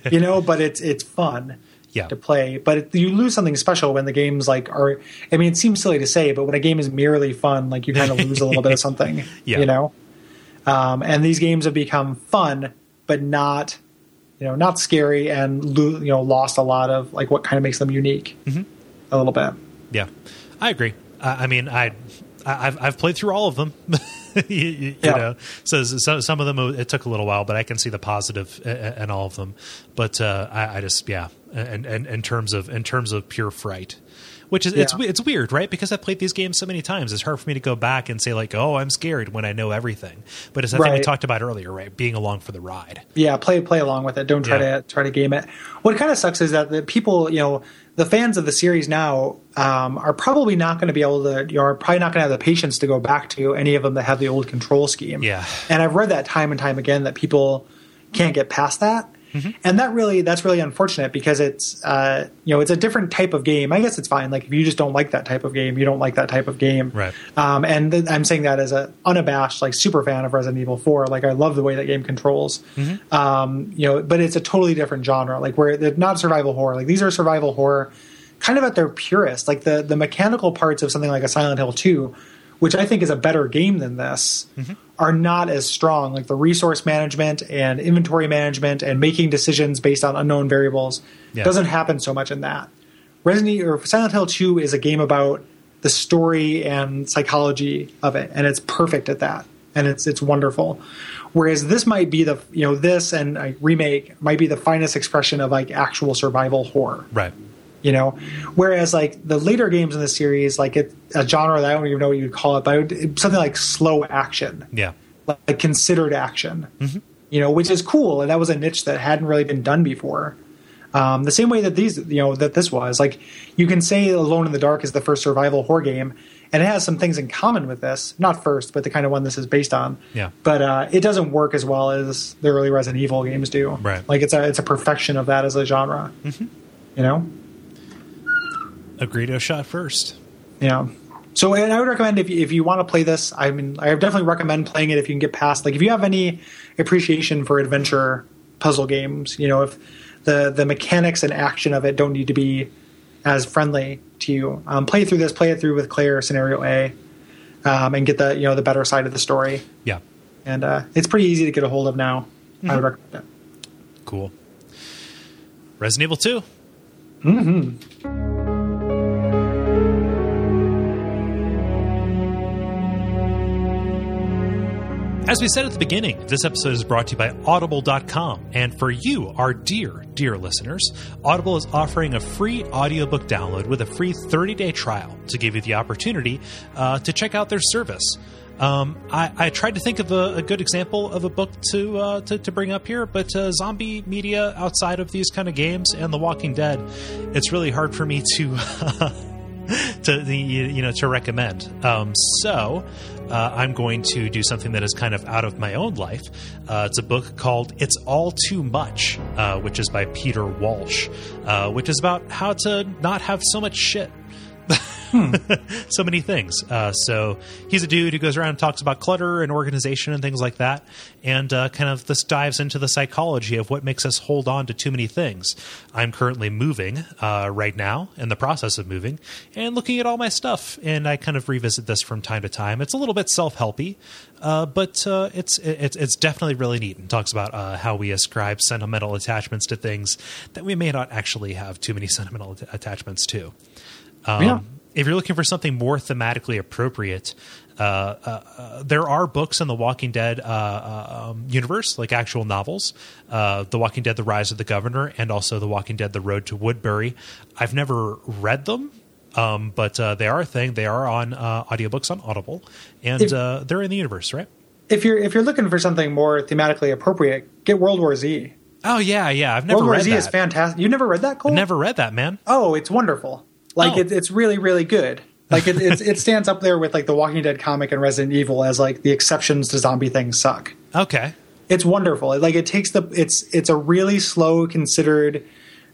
you know, but it's it's fun yeah, to play. But it, you lose something special when the games like are. I mean, it seems silly to say, but when a game is merely fun, like you kind of lose a little bit of something. Yeah. You know. Um, and these games have become fun, but not, you know, not scary, and lo- you know, lost a lot of like what kind of makes them unique. Mm-hmm. A little bit. yeah. I agree. I, I mean, I, I've I've played through all of them. you, you- Yeah. know, so, so some of them it took a little while, but I can see the positive i- i- in all of them. But uh, I, I just yeah, and, and in terms of in terms of pure fright, which is it's Yeah. it's weird, right? Because I've played these games so many times, it's hard for me to go back and say like, oh, I'm scared when I know everything. But as I think we talked about earlier, right, being along for the ride. yeah play play along with it don't try Yeah. to try to game it what kind of sucks is that the people you know the fans of the series now um, are probably not going to be able to you know are probably not going to have the patience to go back to any of them that have the old control scheme Yeah. and i've read that time and time again that people can't get past that Mm-hmm. and that really that's really unfortunate because it's uh, you know it's a different type of game i guess it's fine like if you just don't like that type of game you don't like that type of game Right. um, and th- I'm saying that as an unabashed like super fan of Resident Evil 4. Like I love the way that game controls. Um, you know, but it's a totally different genre. Like where they're not survival horror. Like these are survival horror, kind of at their purest. Like the the mechanical parts of something like a Silent Hill 2, which I think is a better game than this, mm-hmm. are not as strong. Like the resource management and inventory management and making decisions based on unknown variables Yeah. doesn't happen so much in that. Resident Evil or Silent Hill 2 is a game about the story and psychology of it, and it's perfect at that, and it's it's wonderful. Whereas this might be the you know this and a remake might be the finest expression of like actual survival horror. Right. You know, whereas like the later games in the series, like it, a genre that I don't even know what you'd call it, but something like slow action, Yeah. like considered action, you know, which is cool. And that was a niche that hadn't really been done before. Um, the same way that these, you know, that this was like, you can say Alone in the Dark is the first survival horror game, and it has some things in common with this. Not first, but the kind of one this is based on. Yeah. But uh, it doesn't work as well as the early Resident Evil games do. Right. Like it's a it's a perfection of that as a genre. You know. Agreed. shot first. Yeah. So, and I would recommend if you, if you want to play this, I mean, I definitely recommend playing it if you can get past. Like, if you have any appreciation for adventure puzzle games, you know, if the the mechanics and action of it don't need to be as friendly to you, um, play through this, play it through with Claire Scenario A, um, and get the you know the better side of the story. Yeah. And uh, it's pretty easy to get a hold of now. I would recommend it. Cool. Resident Evil 2. As we said at the beginning, this episode is brought to you by Audible.com. And for you, our dear, dear listeners, Audible is offering a free audiobook download with a free 30 day trial to give you the opportunity uh, to check out their service. Um, I, I tried to think of a, a good example of a book to, uh, to to bring up here, but uh, zombie media outside of these kind of games and The Walking Dead, it's really hard for me to to the you know to recommend. Um, so uh, I'm going to do something that is kind of out of my own life. Uh, it's a book called "It's All Too Much," uh, which is by Peter Walsh, uh, which is about how to not have so much shit. so many things. Uh, so he's a dude who goes around and talks about clutter and organization and things like that, and uh, kind of this dives into the psychology of what makes us hold on to too many things. I'm currently moving uh, right now, in the process of moving, and looking at all my stuff, and I kind of revisit this from time to time. It's a little bit self helpy, uh, but uh, it's it's it's definitely really neat and talks about uh, how we ascribe sentimental attachments to things that we may not actually have too many sentimental att- attachments to. Um, Yeah. If you're looking for something more thematically appropriate, uh, uh, uh, there are books in the Walking Dead uh, uh, um, universe, like actual novels. Uh, the Walking Dead: The Rise of the Governor, and also The Walking Dead: The Road to Woodbury. I've never read them, um, but uh, they are a thing. They are on uh, audiobooks on Audible, and If- uh, they're in the universe, right? If you're if you're looking for something more thematically appropriate, get World War Z. Oh yeah, yeah. I've never World War Z that. is fantastic. You never read that, Kole? Never read that, man. Oh, it's wonderful. Like Oh. it, it's really really good. Like it, it's, it stands up there with like the Walking Dead comic and Resident Evil as like the exceptions to zombie things suck. Okay. It's wonderful. Like it takes the it's it's a really slow considered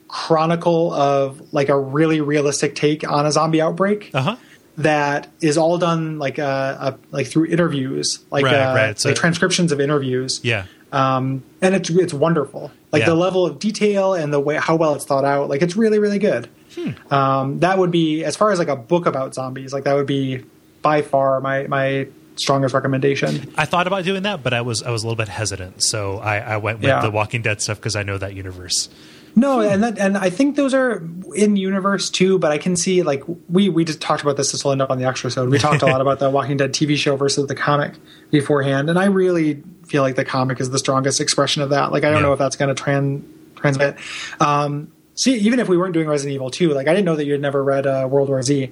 chronicle of like a really realistic take on a zombie outbreak Uh huh. that is all done like uh, uh like through interviews like Right, uh, right. Like a- transcriptions of interviews Yeah. Um and it's it's wonderful like Yeah. the level of detail and the way how well it's thought out like it's really really good Hmm. um that would be as far as like a book about zombies like that would be by far my my strongest recommendation I thought about doing that, but I was I was a little bit hesitant, so I, I went with Yeah. the Walking Dead stuff because I know that universe. No and that and i think those are in universe too but i can see like we we just talked about this this will end up on the extra episode. We talked a lot about the walking dead tv show versus the comic beforehand and i really feel like the comic is the strongest expression of that. Like i don't Yeah. know if that's going to tran- transmit. Um see even if we weren't doing resident evil 2 like i didn't know that you had never read uh, world war z.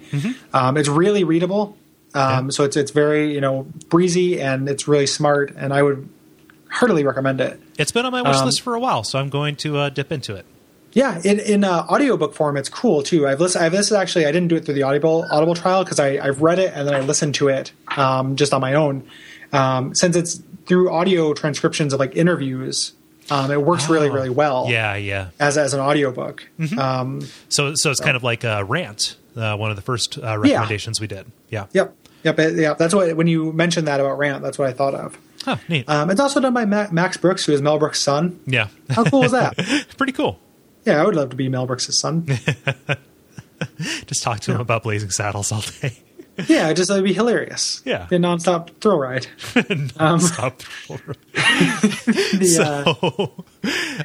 Um, it's really readable um, Yeah. so it's it's very you know breezy and it's really smart and i would heartily recommend it. It's been on my wish Um, list for a while, so I'm going to uh, dip into it. Yeah, in in uh, audiobook form, it's cool too. I've listened. I've listened actually. I didn't do it through the Audible Audible trial because I I've read it and then I listened to it um, just on my own. Um, since it's through audio transcriptions of like interviews, um, it works really really well. Oh. Yeah, yeah. as as an audiobook. Um, So so it's kind of like a rant. Uh, one of the first uh, recommendations we did. Yeah. yep, yep, it- yeah. That's what when you mentioned that about Rant, that's what I thought of. Huh, neat. Um, it's also done by Ma- Max Brooks, who is Mel Brooks' son. yeah. How cool is that? Pretty cool. Yeah, I would love to be Mel Brooks' son. Just talk to him about Blazing Saddles all day. Yeah, just it'd be hilarious. Yeah. a nonstop thrill ride. Um, Stop. The, uh, so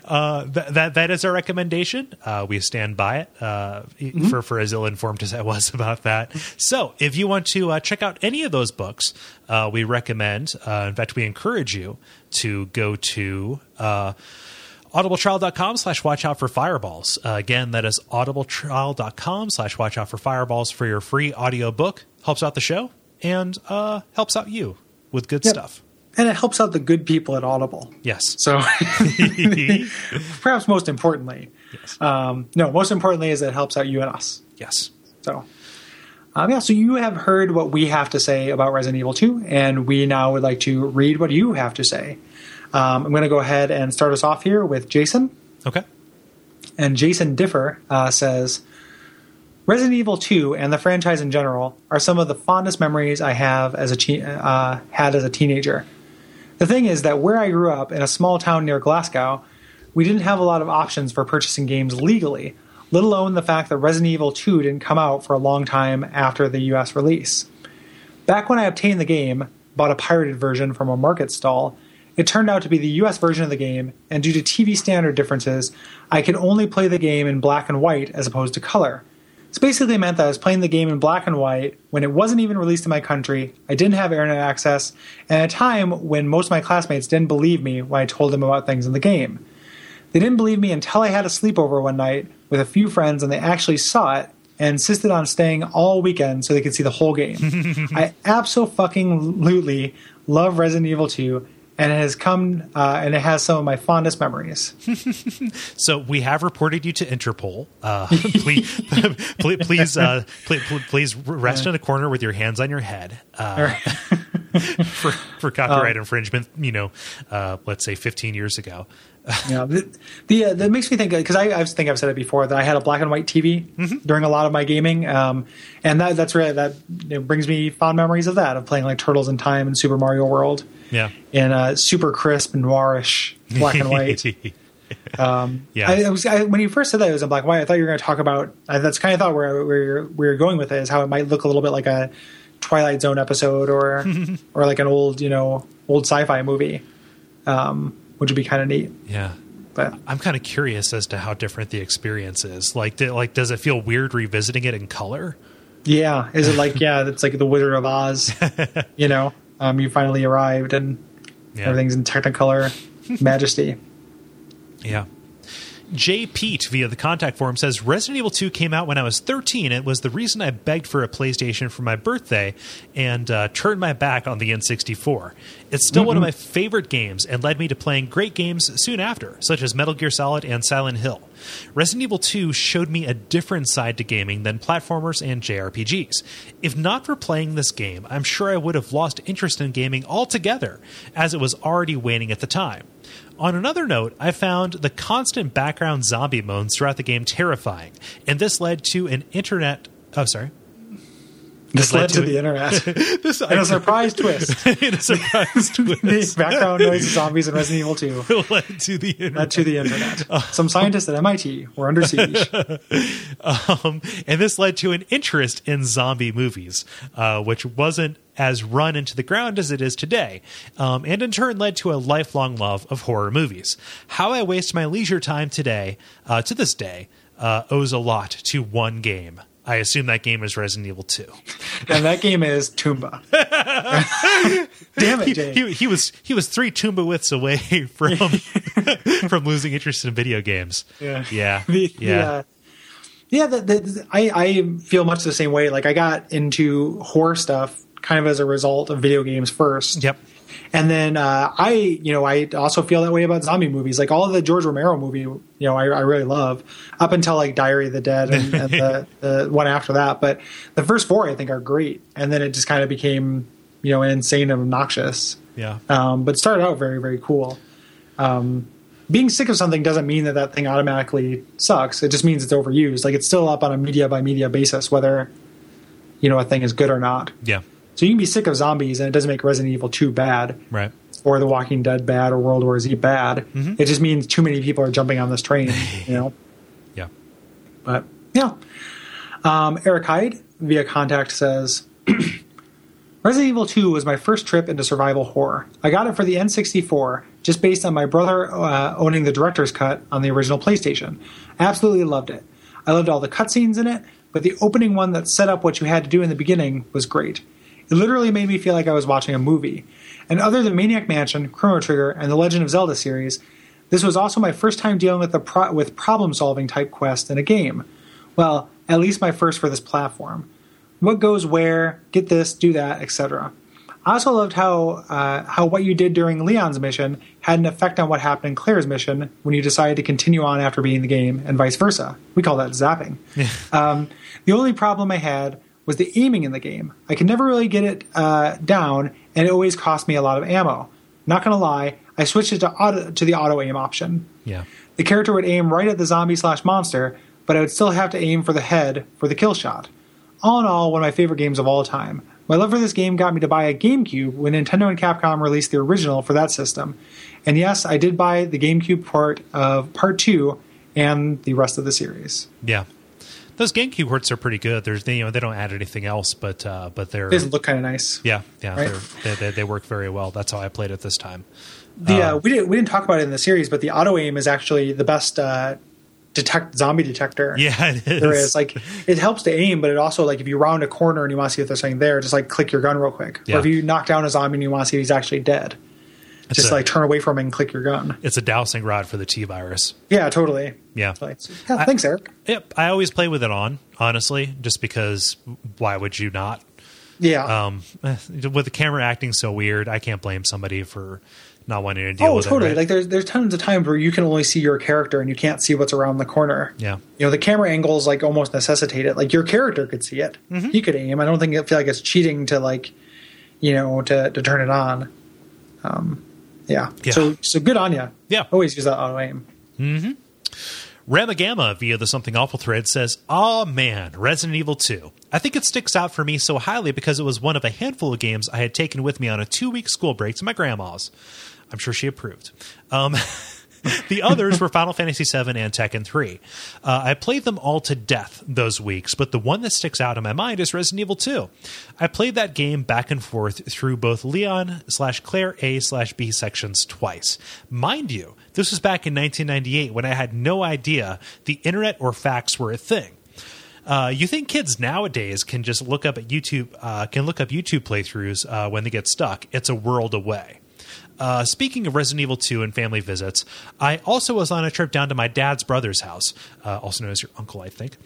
uh, th- that that is our recommendation. Uh, we stand by it uh, for for as ill informed as I was about that. So if you want to uh, check out any of those books, uh, we recommend. Uh, in fact, we encourage you to go to. Audibletrial.com slash watch out for fireballs. Uh, again, that is audibletrial.com slash watch out for fireballs for your free audio book. Helps out the show and uh, helps out you with good Yep. stuff. And it helps out the good people at Audible. Yes. So, perhaps most importantly, Yes. um, no, most importantly is that it helps out you and us. yes. So, um, yeah, so you have heard what we have to say about Resident Evil 2, and we now would like to read what you have to say. Um, I'm going to go ahead and start us off here with Jason. Okay. And Jason Differ uh, says Resident Evil 2 and the franchise in general are some of the fondest memories I have as a che- uh, had as a teenager. The thing is that where I grew up in a small town near Glasgow, we didn't have a lot of options for purchasing games legally, let alone the fact that Resident Evil 2 didn't come out for a long time after the US release. Back when I obtained the game, bought a pirated version from a market stall, it turned out to be the US version of the game, and due to TV standard differences, I could only play the game in black and white as opposed to color. This basically meant that I was playing the game in black and white when it wasn't even released in my country, I didn't have internet access, and at a time when most of my classmates didn't believe me when I told them about things in the game. They didn't believe me until I had a sleepover one night with a few friends and they actually saw it and insisted on staying all weekend so they could see the whole game. I absolutely love Resident Evil 2 and it has come uh, and it has some of my fondest memories. So we have reported you to Interpol. Uh, please, please, please, uh, please, please rest in a corner with your hands on your head uh, for, for copyright infringement. You know, uh, let's say 15 years ago. Yeah, the, the uh, that makes me think because I, I think I've said it before that I had a black and white TV during a lot of my gaming, um, and that that's really that brings me fond memories of that of playing like Turtles in Time and Super Mario World Yeah. in uh, super crisp noirish black and white. Um, Yeah. I, I was when you first said that it was in black and white. I thought you were going to talk about. I, that's kind of thought where where you're, where you're going with it is how it might look a little bit like a Twilight Zone episode or or like an old you know old sci-fi movie, um, which would be kind of neat. yeah. But I'm kind of curious as to how different the experience is. Like, do, like, does it feel weird revisiting it in color? yeah, is it like yeah, it's like the Wizard of Oz. you know, um, you finally arrived and Yeah. everything's in Technicolor majesty. Yeah. Jay Pete via the contact form says Resident Evil 2 came out when I was 13. It was the reason I begged for a PlayStation for my birthday and uh, turned my back on the N64. It's still one of my favorite games and led me to playing great games soon after, such as Metal Gear Solid and Silent Hill. Resident Evil 2 showed me a different side to gaming than platformers and JRPGs. If not for playing this game, I'm sure I would have lost interest in gaming altogether, as it was already waning at the time. On another note, I found the constant background zombie moans throughout the game terrifying, and this led to an internet. Oh, sorry. This led led to to the internet. This and a surprise twist. in a surprise the twist background noise of zombies in Resident Evil 2 led to the internet. led to the internet. Some scientists at MIT were under siege. um, and this led to an interest in zombie movies, uh, which wasn't as run into the ground as it is today, um, and in turn led to a lifelong love of horror movies. How I waste my leisure time today, uh, to this day, uh, owes a lot to one game. I assume that game is Resident Evil 2. And that game is Tomba. Damn it, He, he, he was he was three Tomba widths away from from losing interest in video games. Yeah. yeah, the, the, yeah. uh, yeah. The, the, I, I feel much the same way. Like I got into horror stuff kind of as a result of video games first. Yep. And then uh, I, you know, I also feel that way about zombie movies. Like all of the George Romero movie, you know, I, I really love up until like Diary of the Dead and, and the, the one after that. But the first four I think are great, and then it just kind of became, you know, insane and obnoxious. Yeah. Um, but started out very, very cool. Um, being sick of something doesn't mean that that thing automatically sucks. It just means it's overused. Like it's still up on a media by media basis, whether you know a thing is good or not. Yeah. So you can be sick of zombies, and it doesn't make Resident Evil 2 bad, Right. or The Walking Dead bad, or World War Z bad. It just means too many people are jumping on this train, you know. Yeah. But yeah, um, Eric Hyde via contact says. Resident Evil 2 was my first trip into survival horror. I got it for the N64, just based on my brother uh, owning the director's cut on the original PlayStation. Absolutely loved it. I loved all the cutscenes in it, but the opening one that set up what you had to do in the beginning was great. It literally made me feel like I was watching a movie. And other than Maniac Mansion, Chrono Trigger, and the Legend of Zelda series, This was also my first time dealing with pro- with problem solving type quest in a game. Well, at least my first for this platform. What goes where? Get this, do that, etc. I also loved how uh, how what you did during Leon's mission had an effect on what happened in Claire's mission when you decided to continue on after beating the game, and vice versa. We call that zapping. um, the only problem I had was the aiming in the game. I could never really get it uh, down, and it always cost me a lot of ammo. Not gonna lie, I switched it to auto, to the auto aim option. Yeah. The character would aim right at the zombie slash monster, but I would still have to aim for the head for the kill shot. All in all, one of my favorite games of all time. My love for this game got me to buy a GameCube when Nintendo and Capcom released the original for that system. And yes, I did buy the GameCube port of Part 2 and the rest of the series. Yeah. Those GameCube ports are pretty good. There's they, you know they don't add anything else, but uh, but they're They look kind of nice. yeah yeah Right. they're, they, they they work very well. That's how I played it this time. The uh, we didn't we didn't talk about it in the series, but the auto aim is actually the best uh, detect zombie detector. Yeah, it is. there is like it helps to aim, but it also like if you round a corner and you want to see if there's something there, just like click your gun real quick. Yeah. Or if you knock down a zombie and you want to see if he's actually dead, just a- like turn away from it and click your gun. It's a dowsing rod for the T virus. Yeah, totally. Yeah. Like, yeah, thanks, Eric. Yep. I always play with it on, honestly, just because why would you not? Yeah. Um, eh, with the camera acting so weird, I can't blame somebody for not wanting to deal oh, with totally. it. right? Like there's there's tons of times where you can only see your character and you can't see what's around the corner. yeah. You know, the camera angles like almost necessitate it. Like your character could see it. Mm-hmm. He could aim. I don't think it feel like it's cheating to like, you know, to to turn it on. Um, yeah. Yeah. So so good on you. Yeah. Always use that auto aim. Mm-hmm. Ramagama via the Something Awful thread says, Oh man, Resident Evil 2. I think it sticks out for me so highly because it was one of a handful of games I had taken with me on a two week school break to my grandma's. I'm sure she approved. Um, the others were Final Fantasy VII and Tekken 3. Uh, I played them all to death those weeks, but the one that sticks out in my mind is Resident Evil 2. I played that game back and forth through both Leon slash Claire A slash B sections twice. Mind you, this was back in 1998 when I had no idea the internet or facts were a thing. Uh, you think kids nowadays can just look up at YouTube, uh, can look up YouTube playthroughs uh, when they get stuck? It's a world away. Uh, speaking of Resident Evil 2 and family visits, I also was on a trip down to my dad's brother's house, uh, also known as your uncle, I think.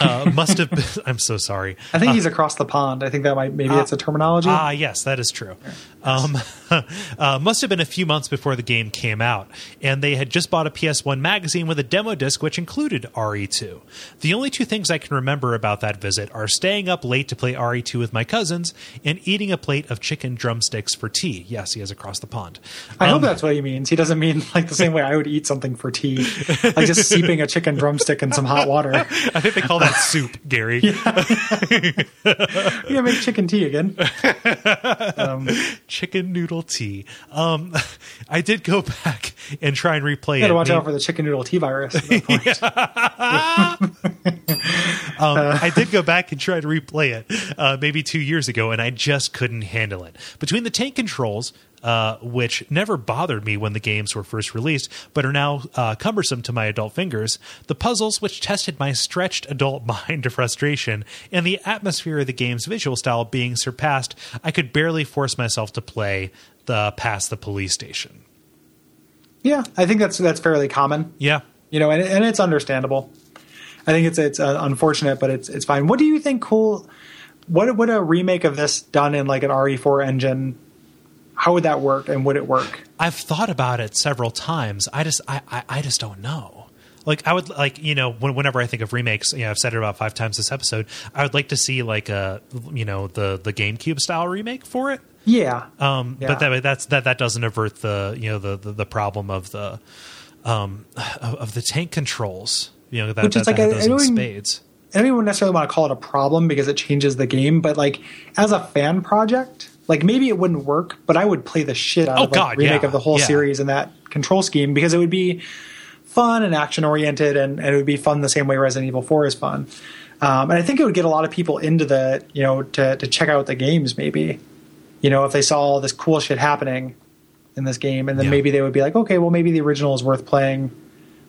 Uh, must have been, I'm so sorry. I think he's across the pond. I think that might maybe it's a terminology. Ah, yes, that is true. Um, uh, must have been a few months before the game came out, and they had just bought a PS1 magazine with a demo disc which included RE2. The only two things I can remember about that visit are staying up late to play RE2 with my cousins and eating a plate of chicken drumsticks for tea. Yes, he is across the pond. I Um, hope that's what he means. He doesn't mean like the same way I would eat something for tea, like just seeping a chicken drumstick in some hot water. I think call that soup, Gary. Yeah, make chicken tea again. Um, Chicken noodle tea. Um, I did go back and try and replay You it. watch Me- out for the chicken noodle tea virus. at that point. Um, I did go back and try to replay it uh, maybe two years ago, and I just couldn't handle it. Between the tank controls, uh, which never bothered me when the games were first released, but are now uh, cumbersome to my adult fingers, the puzzles, which tested my stretched adult mind to frustration, and the atmosphere of the game's visual style being surpassed, I could barely force myself to play the past the police station. yeah, I think that's that's fairly common. Yeah. you know, and, and it's understandable. I think it's it's uh, unfortunate, but it's it's fine. What do you think? Cool. What would a remake of this done in like an RE4 engine? How would that work, and would it work? I've thought about it several times. I just I, I, I just don't know. Like I would like you know when, whenever I think of remakes, you know I've said it about five times this episode. I would like to see like a you know the the GameCube style remake for it. Yeah, Um, Yeah. But that that's that that doesn't avert the you know the the, the problem of the um of, of the tank controls. You know that Which is that, like that a- does in I don't- spades. I don't even necessarily want to call it a problem because it changes the game, but like as a fan project, like maybe it wouldn't work, but I would play the shit out Oh, of like, God, remake yeah, of the whole yeah. series and that control scheme because it would be fun and action oriented, and, and it would be fun the same way Resident Evil Four is fun. Um, and I think it would get a lot of people into the you know to to check out the games maybe, you know if they saw all this cool shit happening in this game, and then Yeah. maybe they would be like, okay, well maybe the original is worth playing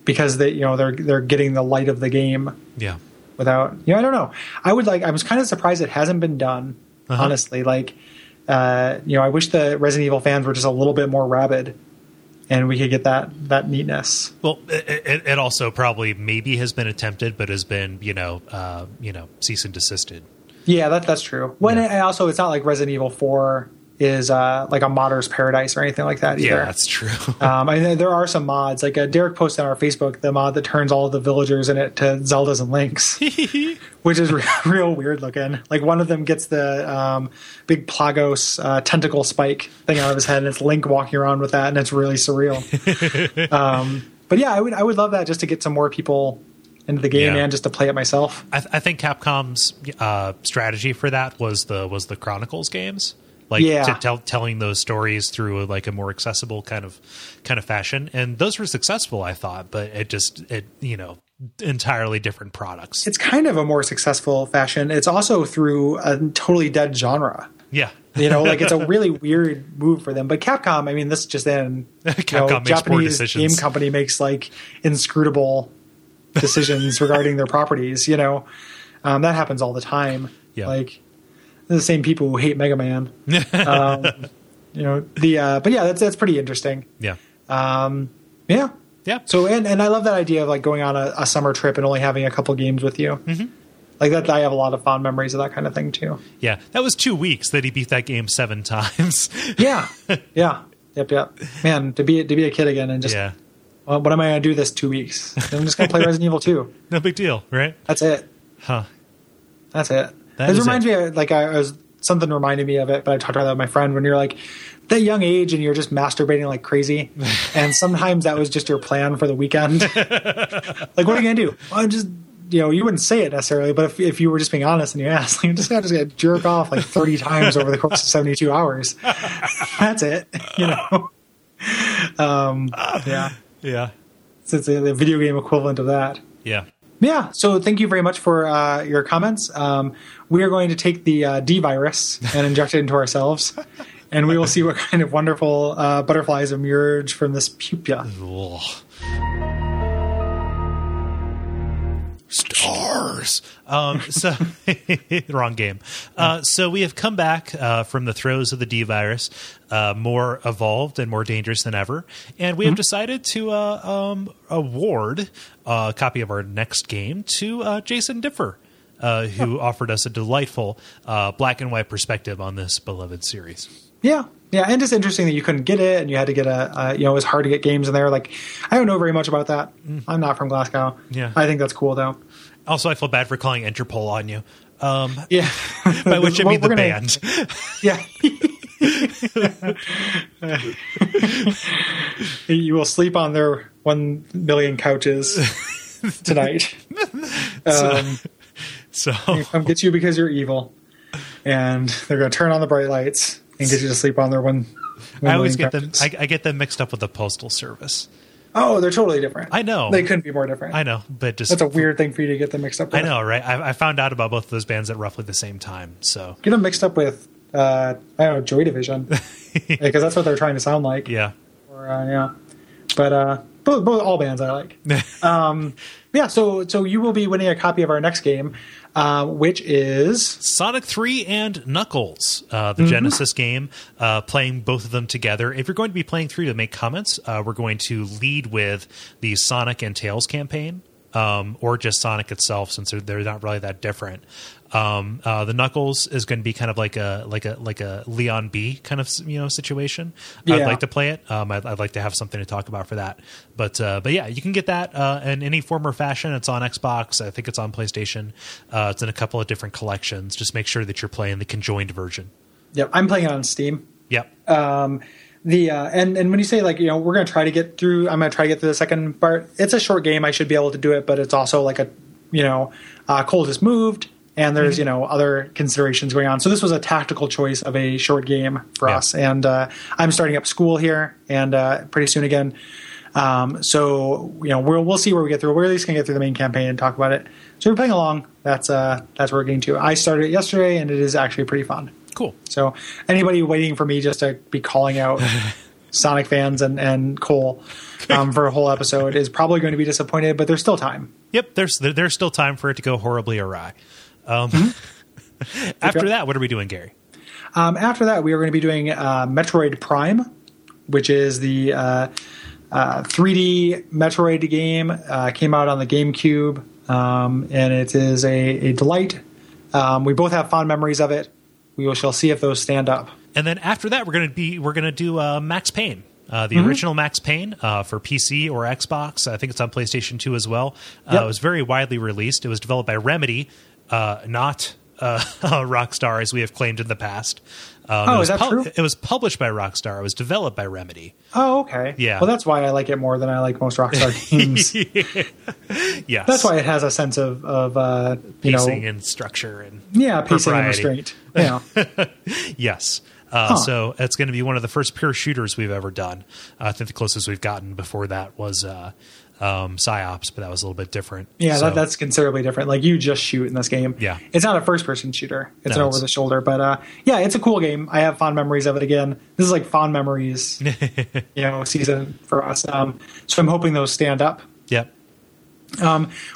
because they you know they're they're getting the light of the game Yeah. without you know i don't know i would like i was kind of surprised it hasn't been done Uh-huh. honestly like uh you know i wish the resident evil fans were just a little bit more rabid and we could get that that neatness. Well, it, it also probably maybe has been attempted, but has been you know uh, you know cease and desisted. Yeah, that that's true. When Yeah. it, also, it's not like Resident Evil Four is uh, like a modder's paradise or anything like that either. Yeah, that's true. Um, I mean, there are some mods. Like uh, Derek posted on our Facebook the mod that turns all of the villagers in it to Zeldas and Links, which is re- real weird looking. Like one of them gets the um, big Plagas uh, tentacle spike thing out of his head, and it's Link walking around with that, and it's really surreal. um, but yeah, I would I would love that just to get some more people into the game Yeah. and just to play it myself. I, I think Capcom's uh, strategy for that was the was the Chronicles games, like Yeah. to tell, telling those stories through like a more accessible kind of kind of fashion, and those were successful, I thought. But it just it you know entirely different products. It's kind of a more successful fashion. It's also through a totally dead genre. yeah, You know, like it's a really weird move for them. But Capcom, I mean, this just in Capcom know, makes poor Japanese decisions. game company makes like inscrutable decisions regarding their properties. You know, um, that happens all the time. Yeah. Like the same people who hate Mega Man. um, you know the, uh, but yeah, that's that's pretty interesting. yeah, Yeah. yeah. So and and I love that idea of like going on a, a summer trip and only having a couple games with you. Mm-hmm. Like that, I have a lot of fond memories of that kind of thing too. yeah, that was two weeks that he beat that game seven times. Yeah, yeah, yep, yep. Man, to be to be a kid again and just yeah, well, what am I going to do this two weeks? I'm just going to play Resident Evil 2. no big deal, right? That's it. Huh? That's it. That this reminds it. me of like I, I was something reminded me of it, but I talked about that with my friend when you're like that young age and you're just masturbating like crazy, and sometimes that was just your plan for the weekend. like, what are you going to do? Well, I'm just you know, you wouldn't say it necessarily, but if, if you were just being honest and you asked, like, I'm just going to jerk off like 30 times over the course of 72 hours. That's it, you know. Um, yeah, Yeah, so it's a, the video game equivalent of that. yeah. Yeah, so thank you very much for uh, your comments. Um, we are going to take the uh, D virus and inject it into ourselves, and we will see what kind of wonderful uh, butterflies emerge from this pupa. Ugh. Stars. Um, so wrong game. Uh, so we have come back uh, from the throes of the D virus, uh, more evolved and more dangerous than ever, and we have decided to uh, um, award a copy of our next game to uh, Jason Differ. Uh, who offered us a delightful uh, black and white perspective on this beloved series? Yeah, yeah, and it's interesting that you couldn't get it, and you had to get a, uh, you know, it was hard to get games in there. Like, I don't know very much about that. I'm not from Glasgow. Yeah. I think that's cool though. Also, I feel bad for calling Interpol on you, um, Yeah, by which I Well, mean the we're gonna- band. Yeah. you will sleep on their one million couches tonight. Um, So come get you because you're evil, and they're going to turn on the bright lights and get you to sleep on their one. one I always get them. I, I get them mixed up with the postal service. Oh, they're totally different. I know. they couldn't be more different. I know, but just That's a weird thing for you to get them mixed up. With. I know, right? I, I found out about both of those bands at roughly the same time. So Get them mixed up with uh, I don't know Joy Division because that's what they're trying to sound like. yeah, Or, uh, yeah. But uh, both, both all bands I like. um, yeah. So so you will be winning a copy of our next game, uh, which is Sonic Three and Knuckles, uh, Mm-hmm. the Genesis game. Uh, playing both of them together. If you're going to be playing through to make comments, uh, we're going to lead with the Sonic and Tails campaign. Um, or just Sonic itself, since they're, they're not really that different. Um, uh, the Knuckles is going to be kind of like a like a like a Leon B kind of you know situation. I'd like to play it. Um, I'd, I'd like to have something to talk about for that. But uh, but yeah, you can get that uh, in any form or fashion. It's on Xbox. I think it's on PlayStation. Uh, it's in a couple of different collections. Just make sure that you're playing the conjoined version. yep. I'm playing it on Steam. Yep. The uh, and and when you say like you know we're gonna try to get through, I'm gonna try to get through the second part. It's a short game. I should be able to do it, but it's also like a you know uh, Kole just moved, and there's you know other considerations going on. So this was a tactical choice of a short game for Yeah. us. And uh, I'm starting up school here, and uh, pretty soon again. Um, so you know we'll we'll see where we get through. We're at least gonna get through the main campaign and talk about it. So we're playing along. That's uh that's where we're getting to. I started it yesterday, and it is actually pretty fun. Cool. So anybody waiting for me just to be calling out Sonic fans and, and Kole um, for a whole episode is probably going to be disappointed, but there's still time. Yep. There's there's still time for it to go horribly awry. Um, after that, what are we doing, Gary? Um, after that, we are going to be doing uh, Metroid Prime, which is the uh, uh, 3D Metroid game. Uh, came out on the GameCube, um, and it is a, a delight. Um, we both have fond memories of it. We shall see if those stand up. And then after that, we're gonna be we're gonna do uh, Max Payne. Uh, the original Max Payne uh, for PC or Xbox. I think it's on PlayStation 2 as well. Uh, Yep. It was very widely released. It was developed by Remedy, uh, not uh, Rockstar, as we have claimed in the past. Um, Oh, it was is that true? It was published by Rockstar. It was developed by Remedy. Oh, okay. Yeah. Well, that's why I like it more than I like most Rockstar games. Yes, that's why it has a sense of of uh, you pacing know, and structure and yeah, pacing and restraint. Yeah. Yes. Uh, So it's going to be one of the first pure shooters we've ever done. Uh, I think the closest we've gotten before that was uh, um, Psi-Ops, but that was a little bit different. Yeah, So- that, that's considerably different. Like you just shoot in this game. Yeah. it's not a first-person shooter. It's No, an it's- over the shoulder, but uh, yeah, it's a cool game. I have fond memories of it. Again, this is like fond memories, you know, season for us. Um, so I'm hoping those stand up. Yep.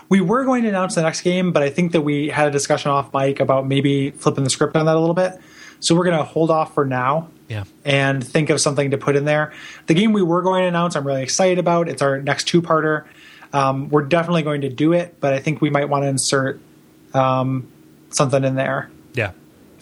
We were going to announce the next game, but I think that we had a discussion off mic about maybe flipping the script on that a little bit. So we're going to hold off for now Yeah. and think of something to put in there. The game we were going to announce, I'm really excited about. It's our next two parter. Um, we're definitely going to do it, but I think we might want to insert um, something in there. Yeah.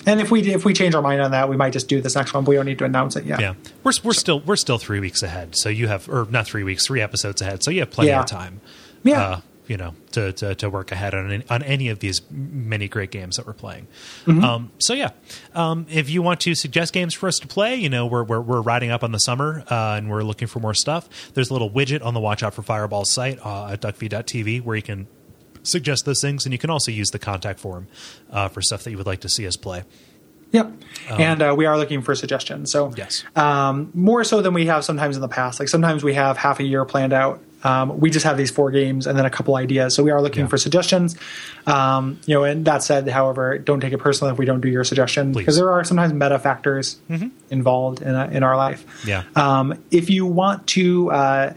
And if we if we change our mind on that, we might just do this next one. We don't need to announce it yet. Yeah. We're we're still we're still three weeks ahead. So you have or not three weeks, three episodes ahead. So you have plenty Yeah. of time. Yeah. Uh, you know, to, to, to work ahead on any, on any of these many great games that we're playing. Mm-hmm. Um, so yeah, um, if you want to suggest games for us to play, you know, we're we're, we're riding up on the summer uh, and we're looking for more stuff. There's a little widget on the Watch Out for Fireball site uh, at duckfeed.tv where you can suggest those things, and you can also use the contact form uh, for stuff that you would like to see us play. Yep. and uh, we are looking for suggestions. So Um, Yes. um, more so than we have sometimes in the past. Like sometimes we have half a year planned out. Um, we just have these four games and then a couple ideas. So we are looking Yeah. for suggestions. Um, you know, and that said, however, don't take it personally if we don't do your suggestion because there are sometimes meta factors involved in uh, in our life. Yeah. Um, if you want to. Uh,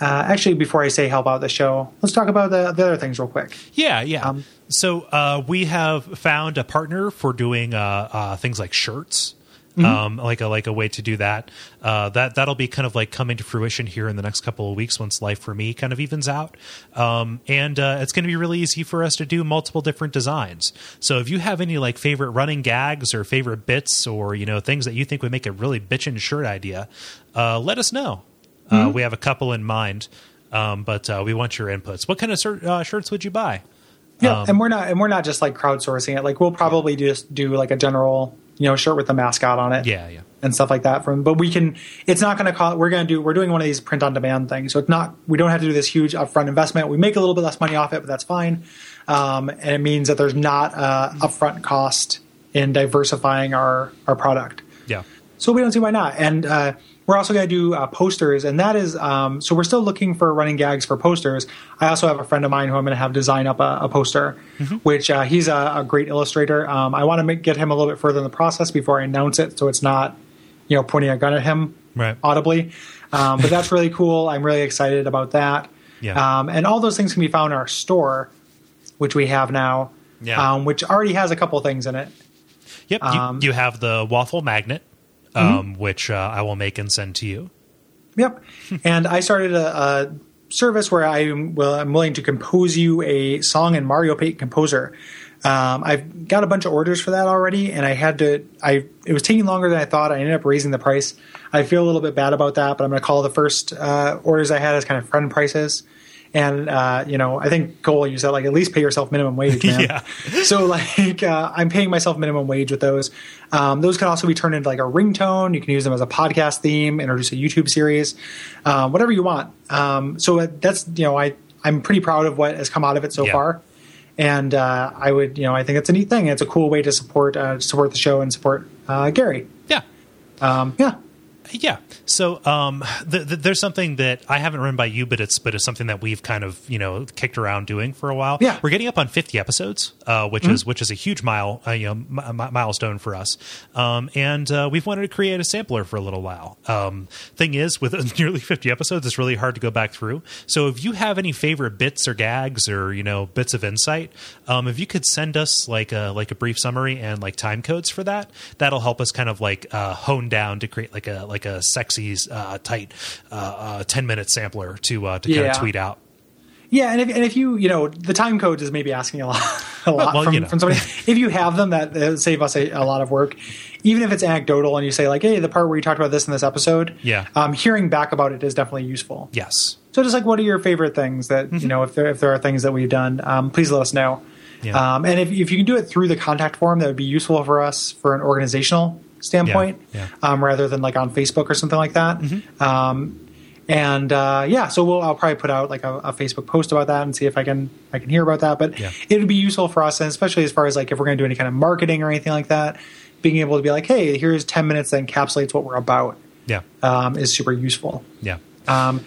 uh, actually, before I say help out the show, let's talk about the, the other things real quick. Yeah, yeah. Um, so uh, we have found a partner for doing uh, uh, things like shirts. Mm-hmm. Um, like a like a way to do that. Uh, that that'll be kind of like coming to fruition here in the next couple of weeks once life for me kind of evens out, um, and uh, it's going to be really easy for us to do multiple different designs. So if you have any like favorite running gags or favorite bits or you know things that you think would make a really bitchin' shirt idea, uh, let us know. Uh, we have a couple in mind, um, but uh, we want your inputs. What kind of shirt, uh, shirts would you buy? Yeah, Um, and we're not and we're not just like crowdsourcing it. Like we'll probably just do like a general, you know, shirt with the mascot on it. Yeah, yeah. And stuff like that from but we can it's not gonna call we're gonna do we're doing one of these print on demand things. So it's not we don't have to do this huge upfront investment. We make a little bit less money off it, but that's fine. Um, and it means that there's not a upfront cost in diversifying our our product. Yeah. So we don't see why not. And uh, we're also going to do uh, posters, and that is um, so we're still looking for running gags for posters. I also have a friend of mine who I'm going to have design up a, a poster, which uh, he's a, a great illustrator. Um, I want to get him a little bit further in the process before I announce it, so it's not you know pointing a gun at him Right. audibly. Um, but that's really cool. I'm really excited about that. Yeah. Um, and all those things can be found in our store, which we have now, Yeah. um, which already has a couple things in it. Yep. Um, you, you have the waffle magnet, um, which uh, I will make and send to you. Yep. and I started a, a service where I am well, I'm willing to compose you a song in Mario Paint Composer. Um, I've got a bunch of orders for that already, and I had to. I it was taking longer than I thought. I ended up raising the price. I feel a little bit bad about that, but I'm going to call the first uh, orders I had as kind of friend prices. And uh, you know, I think Kole, you said like at least pay yourself minimum wage, man. Yeah. So like, uh, I'm paying myself minimum wage with those. Um, those can also be turned into like a ringtone. You can use them as a podcast theme, introduce a YouTube series, um, whatever you want. Um, so uh, that's you know, I I'm pretty proud of what has come out of it so Yeah. far. And uh, I would, you know, I think it's a neat thing. It's a cool way to support uh, support the show and support uh, Gary. Yeah. Um, yeah, Yeah. So um, th- th- there's something that I haven't run by you, but it's but it's something that we've kind of you know kicked around doing for a while. Yeah. we're getting up on 50 episodes, uh, which is which is a huge mile uh, you know mi- mi- milestone for us. Um, and uh, we've wanted to create a sampler for a little while. Um, thing is, with nearly 50 episodes, it's really hard to go back through. So if you have any favorite bits or gags or you know bits of insight, um, if you could send us like a like a brief summary and like time codes for that, that'll help us kind of like uh, hone down to create like a like like a sexy, uh, tight, uh, uh, ten minute sampler to uh, to kind of tweet out. Yeah, and if, and if you you know the time codes is maybe asking a lot a lot well, from, you know. from somebody. if you have them, that uh, save us a, a lot of work. Even if it's anecdotal, and you say like, "Hey, the part where you talked about this in this episode," Yeah. um, hearing back about it is definitely useful. Yes. So just like, what are your favorite things that Mm-hmm. you know? If there if there are things that we've done, um, please let us know. Yeah. Um, and if if you can do it through the contact form, that would be useful for us for an organizational standpoint, Yeah, Mm-hmm. yeah. Um, rather than like on Facebook or something like that. Um, and uh, yeah, so we'll I'll probably put out like a, a Facebook post about that and see if I can I can hear about that. But Yeah. it would be useful for us, and especially as far as like if we're going to do any kind of marketing or anything like that, being able to be like, hey, here's ten minutes that encapsulates what we're about Yeah. um, is super useful. Yeah. Um,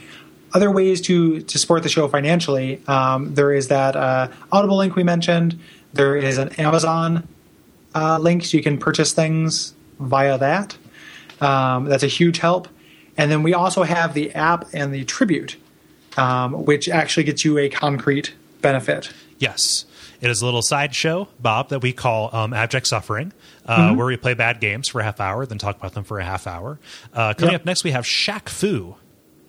other ways to to support the show financially, um, there is that uh, Audible link we mentioned. There is an Amazon uh, link, so you can purchase things via that. Um, that's a huge help. And then we also have the app and the tribute, um, which actually gets you a concrete benefit. Yes. It is a little sideshow, Bob, that we call um, Abject Suffering, uh, where we play bad games for a half hour, then talk about them for a half hour. Uh, coming Yep. up next, we have Shaq Fu,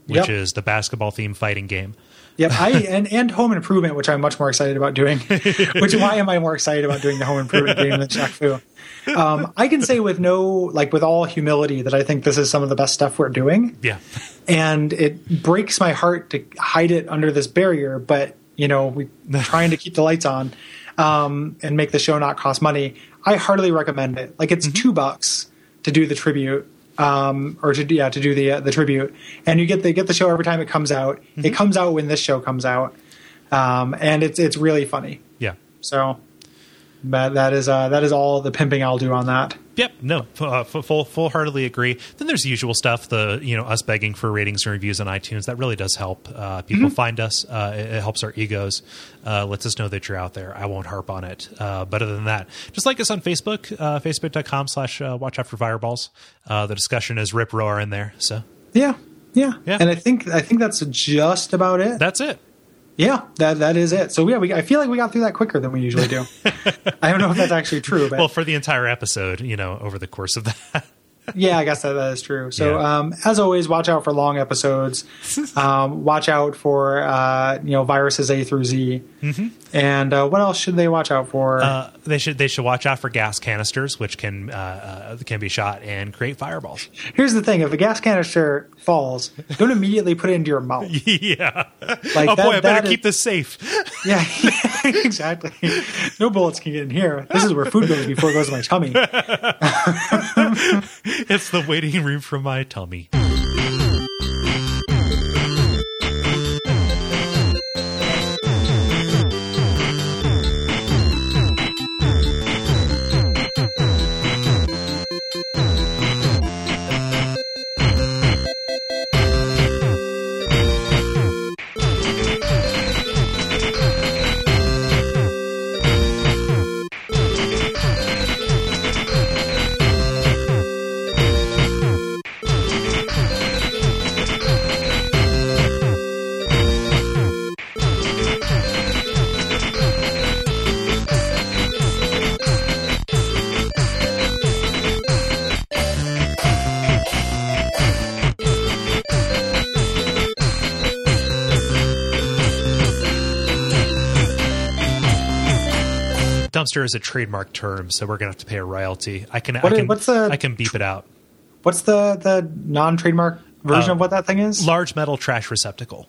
which Yep. is the basketball themed fighting game. Yep, I and, and home improvement, which I'm much more excited about doing. which why am I more excited about doing the home improvement game than Shaq Fu? Um, I can say with no like with all humility that I think this is some of the best stuff we're doing, Yeah. and it breaks my heart to hide it under this barrier. But you know, we're trying to keep the lights on um, and make the show not cost money. I heartily recommend it. Like it's two bucks to do the tribute. Um, or to yeah to do the uh, the tribute, and you get the get the show every time it comes out. It comes out when this show comes out, um, and it's it's really funny. Yeah. So that that is uh, that is all the pimping I'll do on that. Yep, no, uh, full full heartedly agree. Then there's the usual stuff, the you know us begging for ratings and reviews on iTunes. That really does help uh, people find us. Uh, it, it helps our egos, uh, lets us know that you're out there. I won't harp on it. Uh, but other than that, just like us on Facebook, uh, facebook.com slash uh, watch out for fireballs. Uh, the discussion is rip roar in there. So Yeah, yeah, Yeah. And I think I think that's just about it. that's it. Yeah, that that is it. So yeah, we I feel like we got through that quicker than we usually do. I don't know if that's actually true, but Well, for the entire episode, you know, over the course of that. Yeah, I guess that, that is true. So Yeah. um, as always, watch out for long episodes. um, watch out for uh, you know viruses A through Z. Mm-hmm. And uh, what else should they watch out for? Uh, they should they should watch out for gas canisters, which can uh, uh, can be shot and create fireballs. Here's the thing: if a gas canister falls, don't immediately put it into your mouth. yeah. Like oh that- boy, I better is- keep this safe. Yeah, exactly. No bullets can get in here. This is where food goes before it goes to my tummy. it's the waiting room for my tummy. Dumpster is a trademark term, so we're gonna have to pay a royalty. I can, I can, what's the- I can beep it out. What's the the non trademark version Uh, of what that thing is? Large metal trash receptacle.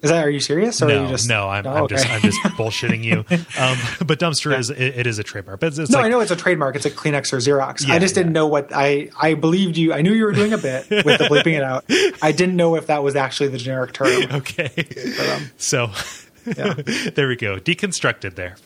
Is that? Are you serious? Or No, you just, no, I'm, Oh, I'm just. I'm just bullshitting you. Um, but dumpster is, it, it is a trademark. But it's, it's no, like, I know it's a trademark. It's a Kleenex or Xerox. Yeah, I just didn't yeah. know what I. I believed you. I knew you were doing a bit with the bleeping it out. I didn't know if that was actually the generic term. okay. um, so Yeah. there we go. Deconstructed there.